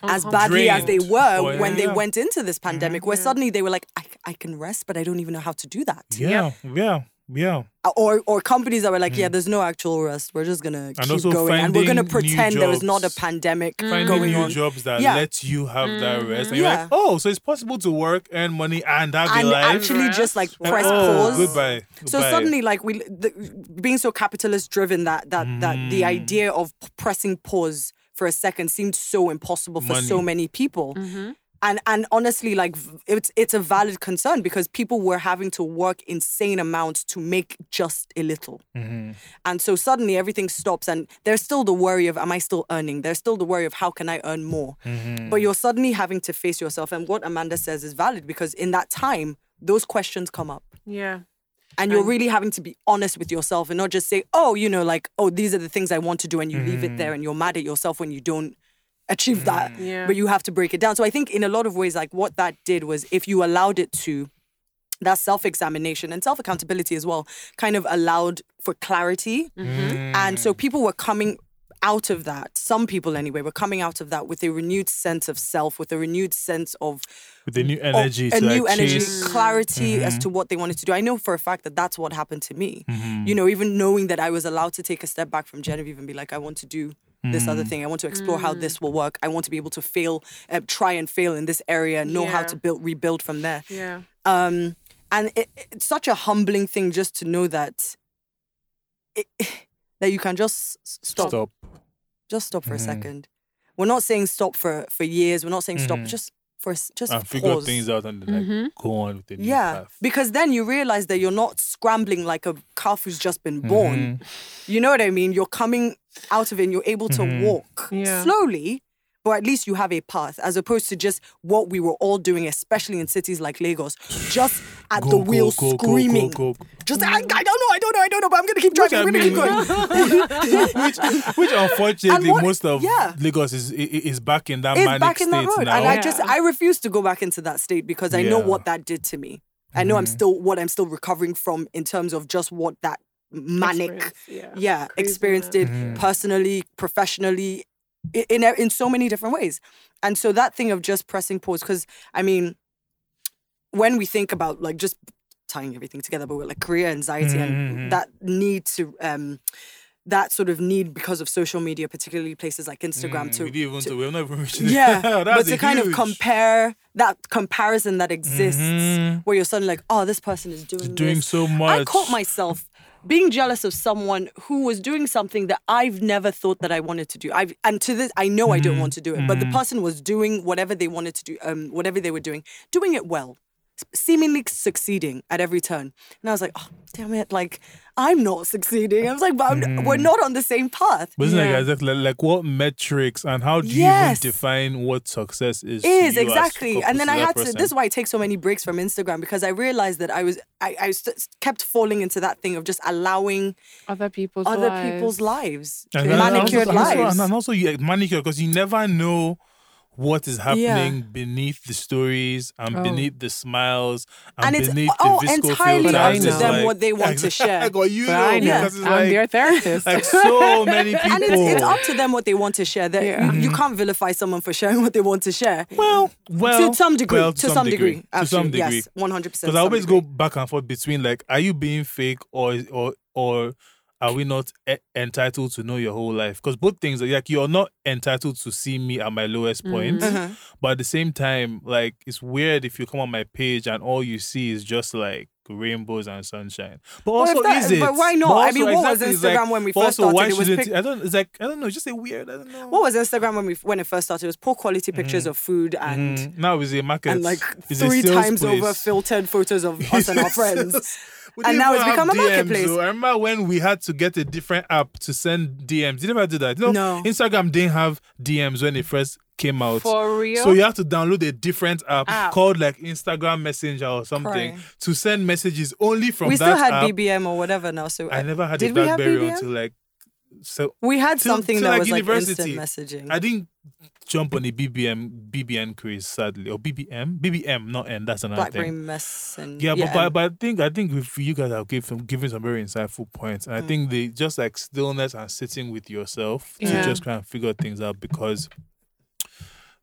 S2: as badly as they were
S1: Oh,
S2: when
S1: yeah, Mm-hmm.
S2: they
S1: yeah.
S2: went into this pandemic, where
S3: Yeah.
S2: suddenly they were like, I, I can rest, but I don't even know how to do that.
S1: yeah, yeah, yeah.
S2: Uh, Or or companies that were like, yeah, there's no actual rest. We're just gonna
S1: Mm. And
S2: keep going, and we're gonna
S1: finding new
S2: pretend there is not a
S1: jobs.
S2: pandemic
S1: Finding
S2: going
S1: new
S2: on.
S1: jobs that
S2: Yeah.
S1: let you have that rest. And you're
S2: Yeah.
S1: like, oh, so it's possible to work, earn money, and have a
S2: and
S1: life.
S2: actually just like
S3: Rest.
S2: press
S1: oh,
S2: pause.
S1: Goodbye.
S2: So suddenly, like we, the, being so capitalist driven, that that that the
S1: Mm.
S2: idea of pressing pause for a second seemed so impossible for so many people.
S3: Mm-hmm.
S2: And and honestly, like it's it's a valid concern because people were having to work insane amounts to make just a little.
S1: Mhm.
S2: And so suddenly everything stops, and there's still the worry of, am I still earning? There's still the worry of, how can I earn more?
S1: Mhm.
S2: But you're suddenly having to face yourself. And what Amanda says is valid because in that time, those questions come up.
S3: yeah
S2: And you're really having to be honest with yourself and not just say, oh, you know, like, oh, these are the things I want to do. And you leave it there and you're mad at yourself when you don't achieve that.
S3: Yeah.
S2: But you have to break it down. So I think in a lot of ways, like what that did was if you allowed it to, that self examination and self accountability as well kind of allowed for clarity.
S3: Mm-hmm.
S2: And so people were coming out of that, some people anyway, were coming out of that with a renewed sense of self, with a renewed sense of
S1: with the new
S2: of
S1: energy,
S2: a new
S1: like
S2: energy,
S1: chase.
S2: clarity as
S1: Mhm.
S2: to what they wanted to do. I know for a fact that that's what happened to me.
S1: Mhm.
S2: You know, even knowing that I was allowed to take a step back from Genevieve and be like, I want to do this
S1: Mm.
S2: other thing. I want to explore how this will work. I want to be able to fail, uh, try and fail in this area, and know how to build, rebuild from there.
S3: yeah
S2: Um, and it, it's such a humbling thing just to know that it, that you can just stop,
S1: Stop.
S2: just stop for
S1: Mhm.
S2: a second. We're not saying stop for for years. We're not saying stop
S1: Mhm.
S2: just for just
S1: and figure
S2: pause.
S1: things out and then like
S3: Mhm.
S1: go on with the new
S2: Yeah,
S1: path.
S2: because then you realize that you're not scrambling like a calf who's just been born.
S1: Mhm.
S2: You know what I mean? You're coming out of it and you're able to
S1: Mhm.
S2: walk
S3: Yeah.
S2: slowly, but at least you have a path as opposed to just what we were all doing, especially in cities like Lagos, just at
S1: Go,
S2: the
S1: go,
S2: wheel
S1: go, go,
S2: screaming.
S1: Go, go,
S2: Just, I, I don't know, I don't know, I don't know, but I'm going to keep driving, I'm going to keep going.
S1: which, which unfortunately
S2: what-
S1: most of
S2: yeah.
S1: Lagos is i- i- is back in that
S2: It's
S1: manic
S2: back in that road.
S1: now.
S2: And I just, I refuse to go back into that state because I know what that did to me. I know I'm
S1: Mhm.
S2: still, what I'm still recovering from in terms of just what that manic
S3: Experience, yeah
S2: yeah experience did
S1: Mhm.
S2: personally professionally i- in in so many different ways and so that thing of just pressing pause because i mean when we think about like just tying everything together, but with like career anxiety
S1: Mhm.
S2: and that need to um that sort of need because of social media, particularly places like Instagram,
S1: Mm,
S2: to
S1: we
S2: to-
S1: to, we're not even reaching
S2: yeah, but to
S1: a
S2: kind of compare that comparison that exists,
S1: Mhm.
S2: where you're suddenly like, oh, this person is doing
S1: doing
S2: this.
S1: so much.
S2: I caught myself being jealous of someone who was doing something that I've never thought that I wanted to do. I've and to this, I know I don't want to do it, but the person was doing whatever they wanted to do, um, whatever they were doing, doing it well, seemingly succeeding at every turn. And I was like, oh, damn it, like I'm not succeeding. I was like, but I'm, hmm. we're not on the same path.
S1: But isn't
S3: Yeah.
S1: that exactly like, like what metrics and how do you
S2: Yes.
S1: even define what success is? to
S2: is exactly and then i
S1: opposed that
S2: had to this is why i take so many breaks from instagram because i realized that i was i, I st- kept falling into that thing of just allowing
S3: Other people's
S2: other
S3: lives.
S2: people's lives
S1: And then also-
S2: manicured
S1: and also,
S2: lives
S1: and also you manicured because you never know what is happening beneath the stories and
S3: Oh.
S1: beneath the smiles and,
S2: and it's
S1: beneath
S2: oh
S1: the visco
S2: entirely up to
S1: It's
S2: them
S1: like-
S2: what they want to share
S1: Or you know,
S3: I know.
S1: because it's
S3: I'm
S1: like,
S3: their therapist.
S1: like so many people.
S2: and it's, it's up to them what they want to share that
S3: Yeah.
S2: you mm-hmm. can't vilify someone for sharing what they want to share
S1: well, well,
S2: to some degree
S1: well,
S2: to, some degree,
S1: to some degree.
S2: yes 100%
S1: Because I always go back and forth between like, are you being fake or or or are we not e- entitled to know your whole life? Because both things are like you're not entitled to see me at my lowest point,
S3: Mhm.
S2: Uh-huh.
S1: but at the same time, like it's weird if you come on my page and all you see is just like rainbows and sunshine. But
S2: Well,
S1: also,
S2: that-
S1: is it?
S2: but why not? I
S1: also,
S2: mean, what was
S1: exactly, it's like-
S2: Instagram when we first
S1: also, why
S2: started? It was
S1: shouldn't
S2: pic-
S1: I don't. It's like I don't know. It's just a weird. I don't know.
S2: what was instagram when we when it first started it was poor quality pictures of food and
S1: Mhm. now it's a market
S2: and like
S1: it's
S2: three
S1: sales
S2: times over filtered photos of us and our friends.
S1: We
S2: And now it's become a marketplace.
S1: Though. I remember when we had to get a different app to send DMs. You never did that. You know,
S2: No.
S1: Instagram didn't have DMs when it first came out.
S3: For real?
S1: So you have to download a different app called like Instagram Messenger or something
S2: Cry.
S1: to send messages only from
S2: we
S1: that
S2: still had
S1: app.
S2: BBM or whatever now. So
S1: I never had
S2: did
S1: a BlackBerry until like so
S2: we had
S1: till-
S2: something
S1: till,
S2: that
S1: like,
S2: was like instant messaging.
S1: I didn't jump on the BBM BBN craze sadly or BBM BBM not N that's another
S2: BlackBerry
S1: thing.
S2: Messenger.
S1: Yeah, but, but
S2: and-
S1: but I think I think if you guys have given giving some very insightful points, and I
S2: Mm.
S1: think they just like stillness and sitting with yourself to
S3: Yeah.
S1: just try and figure things out because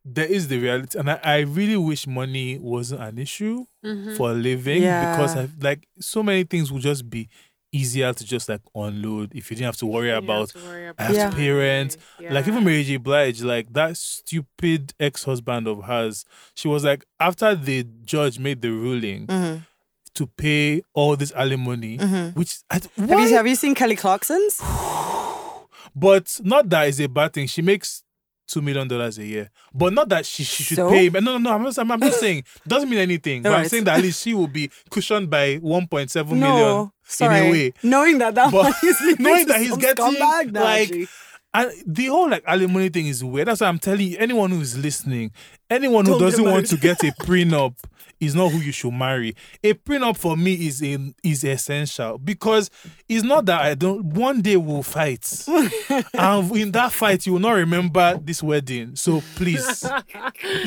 S1: there is the reality, and I, I really wish money wasn't an issue
S3: Mhm.
S1: for a living because I, like so many things would just be easier to just like unload if you didn't have to worry about
S3: have to worry
S1: I have
S2: Yeah.
S1: to parent.
S3: Yeah.
S1: like even Mary J. Blige, like that stupid ex-husband of hers, she was like after the judge made the ruling
S2: Mhm,
S1: to pay all this alimony,
S2: mhm.
S1: which I,
S2: Have you have you seen Kelly Clarkson's?
S1: but not that is a bad thing. She makes two million dollars a year, but not that she, she should
S2: So?
S1: pay. But no, no, no. I'm not. I'm, I'm not saying doesn't mean anything. But I'm saying that at least she will be cushioned by 1.7 million
S2: No, sorry.
S1: way.
S2: Knowing that that
S1: But knowing that he's getting, like. And the whole like alimony thing is weird. That's why I'm telling you, anyone who is listening, anyone who
S2: Don't
S1: doesn't want to get a prenup is not who you should marry. A prenup for me is a, is essential because it's not that I don't. One day we'll fight, and in that fight you will not remember this wedding. So please,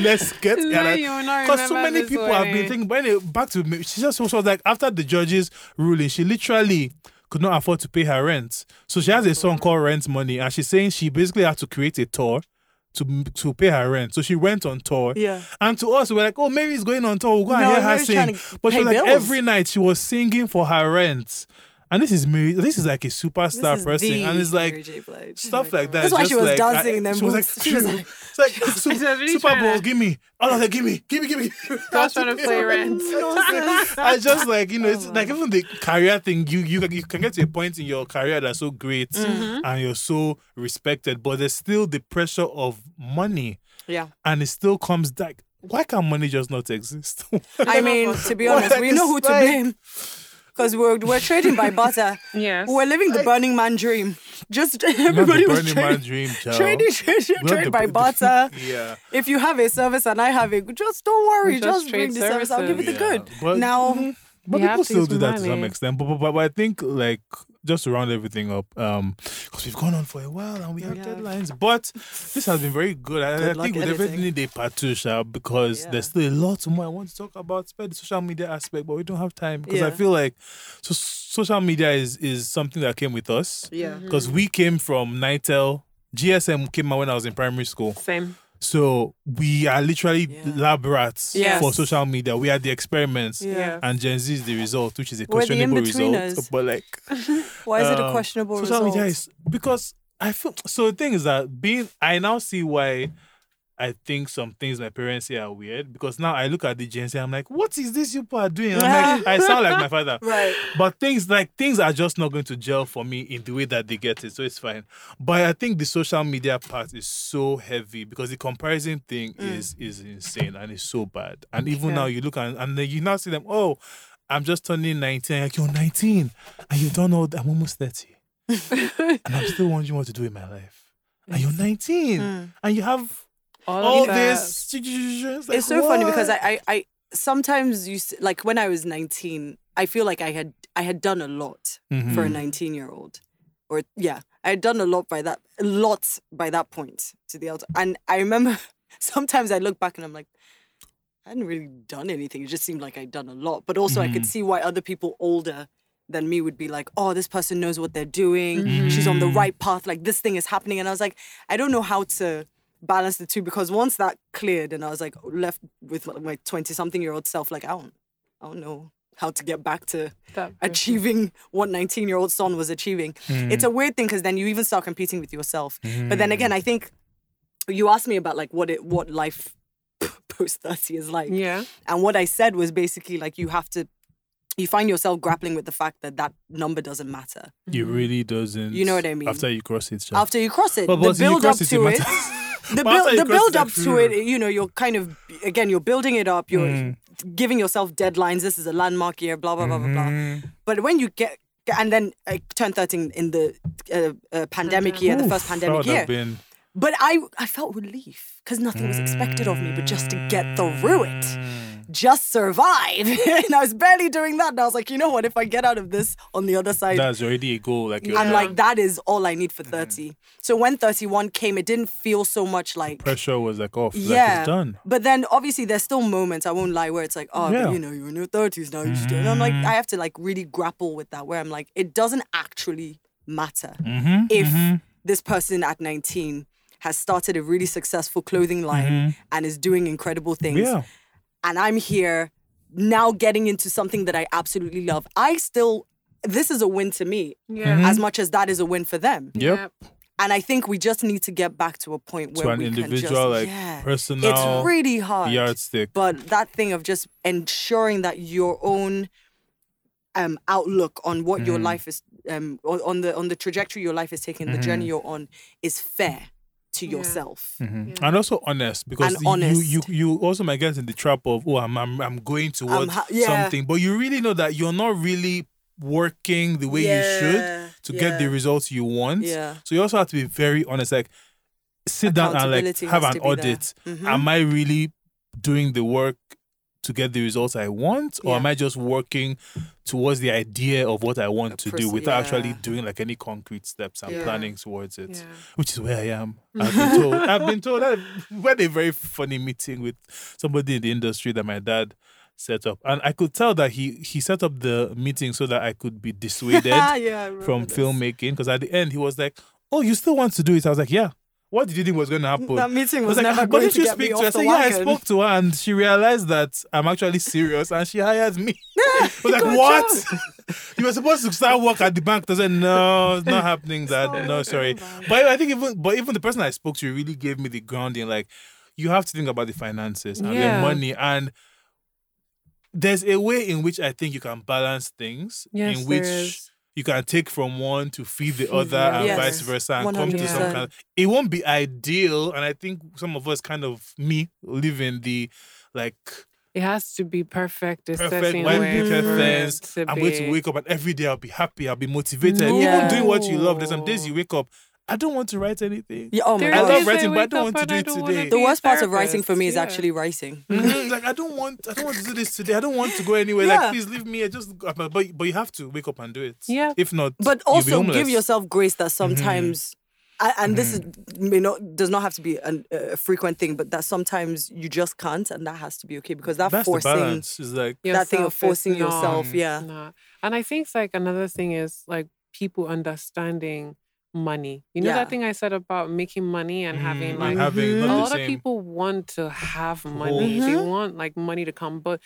S1: let's get
S3: No, you will not
S1: because so many people have been thinking. But anyway, back to me, she just was like after the judge's ruling, she literally could not afford to pay her rent. So she has a song called Rent Money, and she's saying she basically had to create a tour to to pay her rent. So she went on tour.
S2: Yeah.
S1: And to us, we're like, oh, Mary's going on tour. We'll go and hear her
S2: Mary's trying
S1: sing. But she was like,
S2: bills.
S1: every night she was singing for her rent. And this is Mary. This is like a superstar person, and it's like. Stuff like that.
S2: That's why she was
S1: like,
S2: dancing
S1: I-
S2: in them
S1: She was like.
S2: She was like-
S1: it's like Su-
S3: was really
S1: Super Bowl.
S3: to-
S1: Give me. All of that. Give me. Give me. Give me.
S3: I was trying to play rent.
S1: I just like you know, it's
S2: Oh,
S1: like even the career thing. You you can- you can get to a point in your career that's so great
S2: Mm-hmm.
S1: and you're so respected, but there's still the pressure of money,
S2: Yeah.
S1: and it still comes back. Why can money just not exist?
S2: I mean, to be honest, we know who to
S1: like-
S2: blame. Because we're, we're trading by barter.
S3: Yes.
S2: We're living the Burning Man dream. Just everybody was
S1: Burning Man
S2: trading,
S1: dream, child.
S2: trading, trading,
S1: Not
S2: trade
S1: the-
S2: by barter.
S1: yeah.
S2: If you have a service and I have a, just don't worry,
S3: Just
S2: just,
S3: trade
S2: bring the service. I'll give you the good.
S1: But-
S2: now,
S1: But
S3: You have
S1: people still do that to some extent. But, but, but, but I think like just to round everything up, um, because we've gone on for a while and we have
S2: Yeah.
S1: deadlines. But this has been very good. I, I
S2: Good luck
S1: think we definitely need a part two, Sha, because
S2: Yeah.
S1: there's still a lot more I want to talk about, especially the social media aspect, but we don't have time because I feel like so social media is is something that came with us
S2: yeah.
S3: Mm-hmm.
S1: because we came from Nitel. GSM came out when I was in primary school.
S3: Same.
S1: So we are literally
S2: Yeah.
S1: lab rats for social media. We are the experiments.
S2: Yeah.
S1: And Gen Z is the result, which is a
S2: We're the
S1: questionable result. But like
S2: Why is it a
S1: um,
S2: questionable
S1: social
S2: result?
S1: media is because I feel so the thing is that being I now see why I think some things my parents say are weird because now I look at the Gen Z, I'm like, what is this you people are doing? I'm like, I sound like my father.
S2: right.
S1: But things like things are just not going to gel for me in the way that they get it, so it's fine. But I think the social media part is so heavy because the comparison thing is is insane and it's so bad. And even
S3: Yeah.
S1: now you look and and then you now see them, oh, I'm just turning 19. Like you're 19 and you don't know I'm almost 30. and I'm still wondering what to do with my life. And you're 19
S2: Mm.
S1: and you have
S3: All,
S1: all this. It's, like,
S2: it's so funny because? I, I, I sometimes you like when I was 19, I feel like I had I had done a lot for a
S1: Mhm.
S2: 19 year old, or yeah, I had done a lot by that a lot by that point to the outside. And I remember sometimes I look back and I'm like, I hadn't really done anything. It just seemed like I'd done a lot, but also I could
S1: Mhm.
S2: see why other people older than me would be like, oh, this person knows what they're doing. She's on the
S1: Mhm.
S2: right path. Like this thing is happening. And I was like, I don't know how to balance the two because once that cleared and I was like left with my 20 something year old self, like, I don't, I don't know how to get back to
S3: That person.
S2: achieving what 19 year old Son was achieving. Mm. It's a weird thing because then you even start competing with yourself. But then again, mm. I think you asked me about like what it, what life post 30 is like.
S3: Yeah.
S2: And what I said was basically like you have to, you find yourself grappling with the fact that that number doesn't matter
S1: it mm-hmm. really doesn't.
S2: You know what I mean?
S1: After you cross it, Sha.
S2: after you cross it.
S1: But
S2: the
S1: once you
S2: build
S1: cross
S2: up
S1: it, it
S2: to it,
S1: matters.
S2: the build, the build up to it, you know, you're kind of again, you're building it up. You're
S1: Mm.
S2: giving yourself deadlines. This is a landmark year. Blah blah blah blah blah.
S1: Mhm.
S2: But when you get and then I turned 13 in the uh, uh, pandemic year, the first pandemic year.
S1: been-
S2: But I I felt relief because nothing was expected of me, but just to get through it,
S1: Mm.
S2: Just survive. and I was barely doing that. And I was like, you know what? If I get out of this on the other side,
S1: That's already a goal. Like
S2: I'm
S3: Yeah.
S2: like, that is all I need for mm-hmm. 30. So when 31 came, it didn't feel so much like.
S1: pressure was like off. Like
S2: Yeah,
S1: it's done.
S2: but then obviously there's still moments I won't lie where it's like, oh,
S1: Yeah.
S2: but you know, you're in your thirties now. You should do it. And I'm like, mm-hmm. I have to like really grapple with that. Where I'm like, it doesn't actually matter
S1: Mm-hmm.
S2: if mm-hmm. this person at 19 has started a really successful clothing line and is doing incredible things,
S1: Yeah.
S2: And I'm here now getting into something that I absolutely love. I still, this is a win to me
S3: Yeah.
S2: as much as that is a win for them.
S1: Yep.
S2: And I think we just need to get back to a point where
S1: To an
S2: we
S1: individual,
S2: can just,
S1: like
S2: yeah.
S1: personal
S2: It's really hard.
S1: yardstick.
S2: But that thing of just ensuring that your own um, outlook on what your
S1: Mm.
S2: life is, um, on on the on the trajectory your life is taking, the journey
S1: Mm-hmm.
S2: you're on, is fair to
S3: Yeah.
S2: yourself.
S1: Mhm.
S3: Yeah.
S1: And also honest because
S2: And
S1: you,
S2: honest.
S1: you you also might get in the trap of oh I'm I'm, I'm going towards
S2: ha- yeah.
S1: something, but you really know that you're not really working the way you should
S2: Yeah,
S1: to get the results you want.
S2: Yeah.
S1: So you also have to be very honest. Like sit down and like have an
S2: to be there.
S1: audit.
S2: Mhm.
S1: Am I really doing the work to get the results I want, or
S2: Yeah.
S1: am I just working towards the idea of what I want to do without actually doing like any concrete steps and
S2: Yeah.
S1: planning towards it?
S3: Yeah.
S1: Which is where I am. I've been told. I've been told that we had a very funny meeting with somebody in the industry that my dad set up, and I could tell that he he set up the meeting so that I could be dissuaded
S2: yeah,
S1: from
S2: this.
S1: filmmaking. Because at the end he was like, "Oh, you still want to do it?" I was like, "Yeah." What did you think was going to happen?
S2: That meeting was,
S1: was like,
S2: never
S1: "Ah,
S2: going
S1: didn't
S2: to
S1: you
S2: get me
S1: speak to
S2: off
S1: her? I said, yeah, I spoke to her and she realized that I'm actually serious and she hired me. I was like, what? you were supposed to start work at the bank. I said, no, it's not happening. That
S3: So
S1: no, sorry. But I think even but even the person I spoke to really gave me the grounding. Like, you have to think about the finances and
S3: Yeah.
S1: the money and. There's a way in which I think you can balance things,
S3: Yes,
S1: in which. You can take from one to feed the
S3: Feed
S1: other
S3: the
S1: and
S2: other.
S1: vice versa and come to some kind of, it won't be ideal and i think some of us kind of me live in the like
S3: It has to be perfect. It's
S1: perfect
S3: setting
S1: white
S3: way
S1: picket fence i'm going to wake up and every day i'll be happy i'll be motivated. Even doing what you love there's some days you wake up i don't want to write anything
S2: Yeah, oh my
S3: There
S1: I love writing, but I don't want to do it today.
S2: The worst part of writing for me is
S3: yeah.
S2: actually writing.
S1: Mhm, like I don't want, I don't want to do this today. I don't want to go anywhere.
S2: Yeah.
S1: Like, please leave me. I just, but but you have to wake up and do it.
S3: Yeah.
S1: If not,
S2: but
S1: you'll be
S2: also give yourself grace that sometimes a- and, this is may not does not have to be an, a frequent thing but that sometimes you just can't and that has to be okay because that
S1: That's
S2: forcing.
S1: Is like
S2: that thing of
S3: Yourself
S2: forcing
S3: not-
S2: yourself yeah
S3: not. And I think like another thing is like people understanding money. You know
S2: Yeah.
S3: that thing I said about making money and having
S1: Mm,
S3: like
S1: and having
S3: a lot of people want to have money.
S1: Hold.
S3: They
S2: Mhm.
S3: want like money to come, but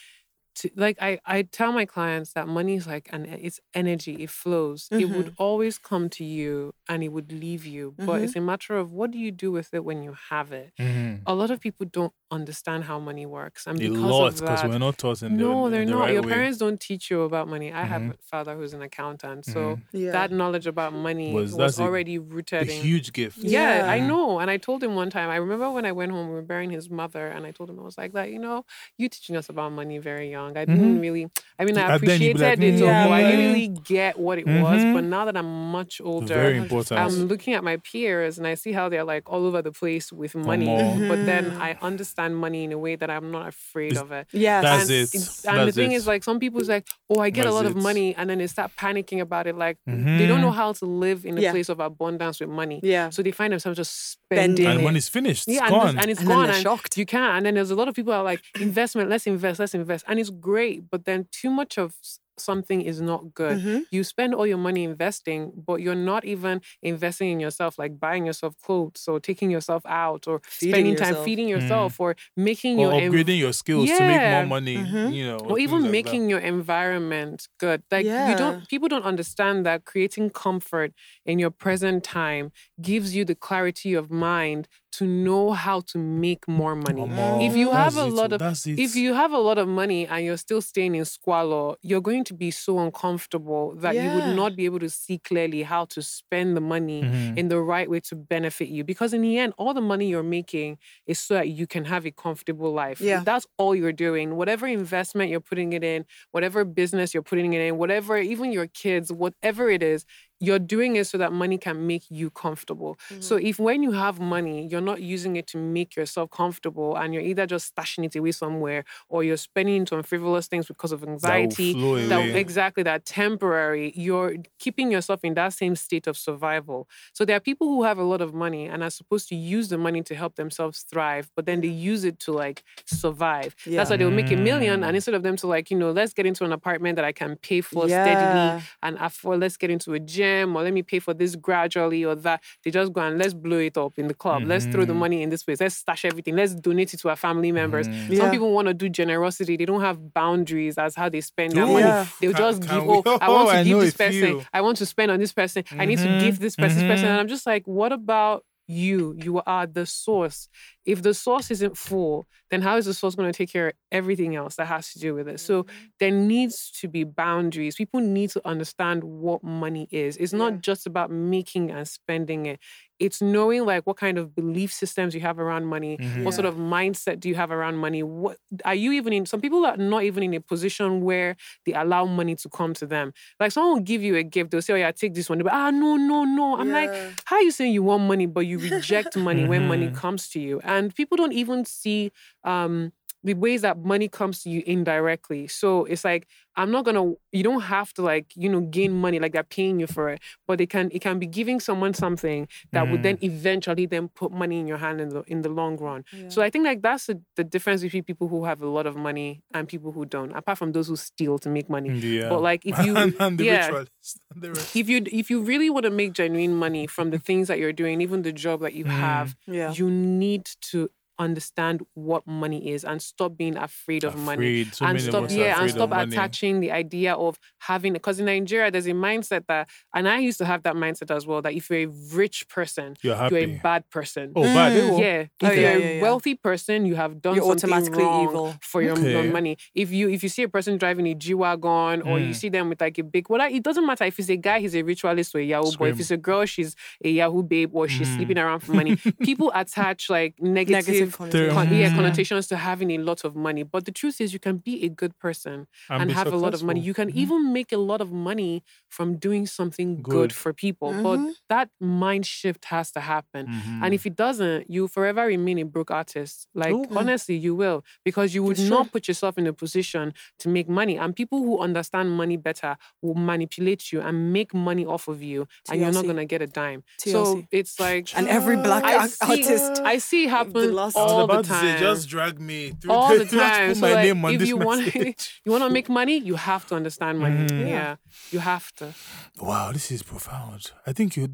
S3: to, like I, I tell my clients that money is like an it's energy. It flows. It would always come to you and it would leave you. But
S2: Mhm.
S3: it's a matter of what do you do with it when you have it.
S1: Mhm.
S3: A lot of people don't understand how money works, and
S1: A
S3: because
S1: lot
S3: of that,
S1: we're not taught in the
S3: no,
S1: in
S3: they're
S1: the
S3: not.
S1: right
S3: Your
S1: way.
S3: parents don't teach you about money. I have
S1: Mhm.
S3: a father who's an accountant, so
S1: Mhm.
S2: Yeah.
S3: that knowledge about money
S1: Was-
S3: was,
S1: that's a-
S3: already
S1: a
S3: rooted in
S1: huge gift.
S3: yeah, I know. And I told him one time, I remember when I went home, we were burying his mother, and I told him, I was like, that, you know, you teaching us about money very young. I didn't
S1: Mhm.
S3: really, I mean, I
S1: And then you'd be like,
S3: appreciated it,
S2: "Mm,
S3: but I didn't really get what it was. But
S1: Mhm.
S3: now that I'm much older,
S1: Very important.
S3: I'm looking at my peers and I see how they're like all over the place with money.
S1: more.
S3: But then
S2: Mhm.
S3: I understand money in a way that I'm not afraid
S1: It's-
S3: of it.
S2: Yes.
S1: That's
S3: and
S1: it.
S3: it's- And
S1: That's
S3: the thing
S1: it.
S3: is, like, some people's like, oh, I get a
S1: That's
S3: lot of money, and then they start panicking about it. Like, they don't know
S1: Mhm.
S3: how to live in a
S2: Yeah.
S3: place of abundance with money.
S2: yeah.
S3: So they find themselves just
S2: Spending
S3: spending.
S1: and
S3: it.
S1: when it's finished, it's
S3: yeah, and,
S1: gone.
S3: this- and it's
S2: And
S3: gone.
S2: they're
S3: and
S2: shocked.
S3: You can't. And then there's a lot of people are like, investment, let's invest, let's invest. And it's great. But then too much of s- something is not good.
S2: Mhm.
S3: You spend all your money investing, but you're not even investing in yourself, like buying yourself clothes or taking yourself out or
S2: Feeding
S3: spending time feeding yourself or making
S1: or
S3: your env-
S1: upgrading your skills to make more
S3: Yeah.
S1: money.
S2: Mhm.
S1: You know,
S3: or even
S1: like
S3: making your environment good like you don't people don't understand that creating comfort in your present time gives you the clarity of mind to know how to make more money. If you have
S1: that's
S3: a lot
S1: oh,
S3: of if you have a lot of money and you're still staying in squalor, you're going to be so uncomfortable that you would not be able to see clearly how to spend the money
S1: Mhm.
S3: in the right way to benefit you. Because in the end, all the money you're making is so that you can have a comfortable life.
S2: Yeah.
S3: That's all you're doing. Whatever investment you're putting it in, whatever business you're putting it in, whatever, even your kids, whatever it is, you're doing it so that money can make you comfortable. So
S2: Mm-hmm.
S3: if when you have money, you're not using it to make yourself comfortable and you're either just stashing it away somewhere or you're spending it on frivolous things because of
S1: that will
S3: anxiety,
S1: flow
S3: that exactly that temporary you're keeping yourself in that same state of survival so there are people who have a lot of money and are supposed to use the money to help themselves thrive but then they use it to like survive Yeah. that's why they'll make a million and
S1: Mm.
S3: instead of them to like you know let's get into an apartment that i can pay for
S2: Yeah.
S3: steadily and afford let's get into a gym or let me pay for this gradually or that they just go and let's blow it up in the club let's throw the
S1: Mhm.
S3: money in this place let's stash everything let's donate it to our family members
S1: Mhm.
S2: Yeah.
S3: some people want to do generosity. They don't have boundaries as how they spend their
S1: Ooh,
S3: money.
S2: Yeah.
S3: They'll
S1: can-
S3: just
S1: can
S3: give,
S1: we-
S3: oh, I want
S1: Oh,
S3: to
S1: I
S3: give this person.
S1: few.
S3: I want to spend on this person. I need to give this person, this person. And I'm just like, what about you? You are the source. If the source isn't full, then how is the source going to take care of everything else that has to do with it? So mm-hmm. there needs to be boundaries. People need to understand what money is. It's not
S2: Yeah.
S3: just about making and spending it. It's knowing like what kind of belief systems you have around money,
S1: Mhm.
S3: what sort of mindset do you have around money? What are you even in? Some people are not even in a position where they allow money to come to them. Like someone will give you a gift, they'll say, "Oh yeah, take this one." But ah, no, no, no. I'm like, how are you saying you want money, but you reject money when money
S1: Mhm.
S3: comes to you? And people don't even see um, the ways that money comes to you indirectly. So it's like I'm not gonna. You don't have to like you know gain money like they're paying you for it, but it can it can be giving someone something that would then eventually then put money in your hand in the in the long run. So I think like that's the, the difference between people who have a lot of money and people who don't. Apart from those who steal to make money.
S1: Yeah.
S3: But like if you
S1: and, and the
S3: yeah.
S1: ritualists and the rest.
S3: if you if you really want to make genuine money from the things that you're doing, even the job that you
S1: Mm.
S3: have,
S2: Yeah.
S3: you need to understand what money is and stop being afraid of money.
S1: So
S3: and stop, yeah, and stop
S1: of money.
S3: attaching the idea of having because in Nigeria there's a mindset that, and I used to have that mindset as well that if you're a rich person,
S1: You're
S3: you're a bad person.
S1: oh, bad.
S2: Mm.
S1: Oh.
S3: Yeah, if
S2: Oh,
S3: you're
S2: yeah,
S3: a
S2: yeah, yeah.
S3: wealthy person, you have done
S2: You're
S3: something
S2: automatically
S3: wrong
S2: evil.
S3: for your, your
S1: Okay.
S3: money. If you if you see a person driving a G wagon or you
S1: Mm.
S3: see them with like a big, well, it doesn't matter if he's a guy, he's a ritualist or a Yahoo boy. If it's a girl, she's a Yahoo babe or she's
S1: Mm.
S3: sleeping around for money. People attach like negative,
S2: Negative
S1: Term.
S2: connotation.
S3: con- yeah, connotations to having a lot of money. But the truth is, you can be a good person and,
S1: be
S3: have a lot of money. You can
S1: Mhm.
S3: even make a lot of money from doing something good,
S1: Good.
S3: for people.
S2: Mhm.
S3: But that mind shift has to happen.
S1: Mhm.
S3: And if it doesn't, you forever remain a broke artist. Like
S1: Ooh.
S3: honestly, you will because you would
S2: It's
S3: not put yourself in a position to make money. And people who understand money better will manipulate you and make money off of you, and you're not gonna get a dime. So it's like
S2: And every black
S3: I
S2: ac-
S3: see,
S2: artist.
S3: I see it happen
S2: last-
S1: I was
S3: all
S1: about
S3: the
S1: to
S3: time.
S1: say, just drag me through
S3: all
S1: the,
S3: the
S1: just
S3: time.
S1: put
S3: So
S1: my
S3: like,
S1: name on
S3: if
S1: this
S3: you want, you want to make money, you have to understand money.
S1: Mhm.
S3: Yeah, you have to.
S1: Wow, this is profound. I think you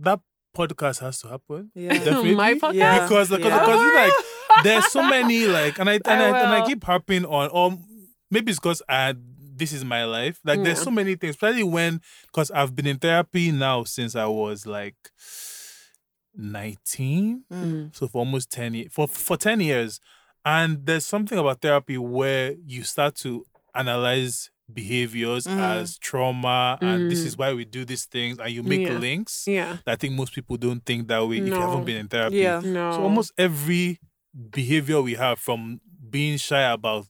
S1: that podcast has to happen.
S2: Yeah.
S1: Definitely.
S3: My podcast?
S2: Yeah.
S1: Because because,
S2: Yeah.
S1: because like there's so many like and I and I,
S3: I
S1: and I keep harping on or maybe it's because I this is my life. Like there's so many things, especially when because I've been in therapy now since I was like 19
S2: Mm.
S1: so for almost 10 years for for 10 years and there's something about therapy where you start to analyze behaviors
S2: Mhm.
S1: as trauma and this
S3: Mm.
S1: is why we do these things and you make
S3: Yeah.
S1: links
S3: Yeah.
S1: that i think most people don't think that way if you haven't been in therapy
S2: Yeah.
S3: No.
S1: so almost every behavior we have from being shy about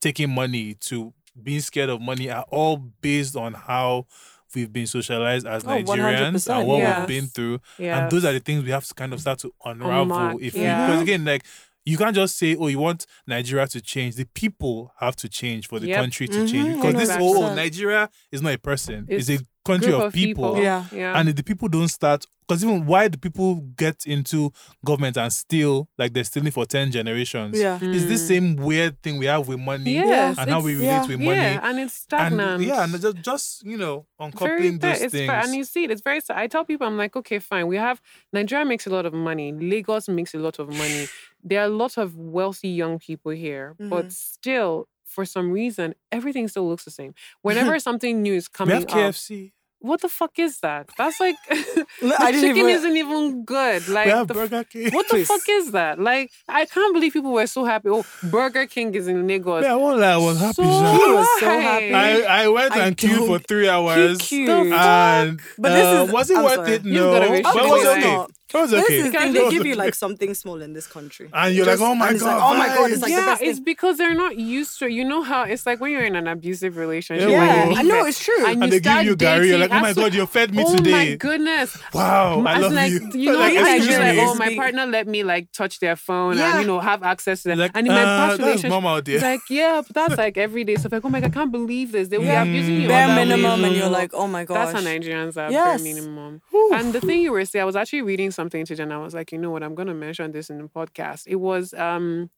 S1: taking money to being scared of money are all based on how we've been socialized as
S2: Oh,
S1: Nigerians
S2: 100%,
S1: and what
S3: yes.
S1: we've been through
S3: Yeah.
S1: and those are the things we have to kind of start to unravel.
S3: Unmark,
S1: if
S3: yeah.
S1: because again, like you can't just say, "Oh, you want Nigeria to change." The people have to change for the
S3: Yep.
S1: country to change.
S2: Mhm,
S1: Because this oh,
S2: 100%.
S1: Nigeria is not a person; it's,
S3: It's
S1: a country
S3: Group
S1: of people.
S2: Yeah.
S3: Yeah.
S1: And if the people don't start, because even why do people get into government and steal like they're stealing for ten generations?
S2: Yeah.
S1: It's this
S3: Mm.
S1: same weird thing we have with money
S3: Yes,
S1: and how we relate
S2: yeah.
S1: with money.
S3: Yeah, and it's stagnant.
S1: And yeah, and just, just you know, uncoupling
S3: bad.
S1: those
S3: It's
S1: things.
S3: fa- and you see it. It's very. sad. I tell people, I'm like, okay, fine. We have Nigeria makes a lot of money. Lagos makes a lot of money. There are a lot of wealthy young people here,
S2: Mhm.
S3: but still, for some reason, everything still looks the same. Whenever something new is
S1: we
S3: coming
S1: have
S3: up,
S1: KFC.
S3: What the fuck is that? That's like the
S2: I didn't
S3: chicken
S2: even-
S3: isn't even good. Like
S1: we have
S3: the
S1: Burger King.
S3: what the fuck is that? Like, I can't believe people were so happy. Oh, Burger King is in Lagos.
S1: Yeah, I won't lie, I was happy.
S3: So
S1: Sha.
S2: He was so happy.
S1: I, I went
S2: I
S1: and queued for three hours.
S2: cute.
S1: And
S2: But this
S1: uh,
S2: is-
S1: was it
S2: I'm
S1: worth
S2: sorry.
S1: it? No,
S3: got a
S1: but it was
S3: with
S1: okay.
S2: That.
S1: It was
S2: This is the thing,
S3: they
S2: they give you like something small in this country.
S1: And you're
S2: Just-
S1: like, oh my
S2: and it's
S1: god,
S2: like, oh my God, it's like the
S3: yeah,
S2: best
S3: it's because they're not used to. You know how it's like when you're in an abusive relationship.
S1: Yeah,
S3: when
S2: Yeah. I know it's true.
S3: And,
S1: and they give you garri. You're like, oh my god, you fed me
S3: oh
S1: today.
S3: Oh my goodness.
S1: Wow, mm, I
S3: As
S1: love
S3: like,
S1: you.
S3: You know,
S1: like,
S3: like, you're like, oh, my partner let me like touch their phone
S2: Yeah.
S3: and you know have access to them.
S1: like,
S3: and in my
S1: uh,
S3: past
S1: that's
S3: relationship,
S1: mom out there.
S3: like, yeah, but that's like every day. So like, oh my god, I can't believe this. They were
S1: Yeah.
S3: abusing you.
S2: Mm, bare
S3: on that
S2: minimum, and
S3: mm.
S2: you're like, oh my God.
S3: That's how Nigerians are, bare minimum. And the thing you were saying, I was actually reading something today, and I was like, you know what, I'm going to mention this in the podcast. It was um,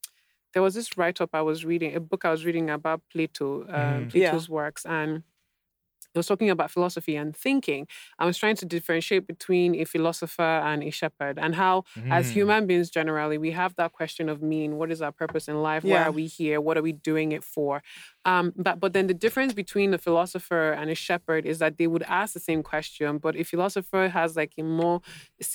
S3: there was this write up I was reading, a book I was reading about Plato, uh,
S1: Mm.
S2: Yeah.
S3: Plato's works, and it was talking about philosophy and thinking. I was trying to differentiate between a philosopher and a shepherd, and how, as
S1: Mm.
S3: human beings generally, we have that question of meaning. What is our purpose in life? Why are we here? What are we doing it for? Um, but but then the difference between a philosopher and a shepherd is that they would ask the same question, but a philosopher has like a more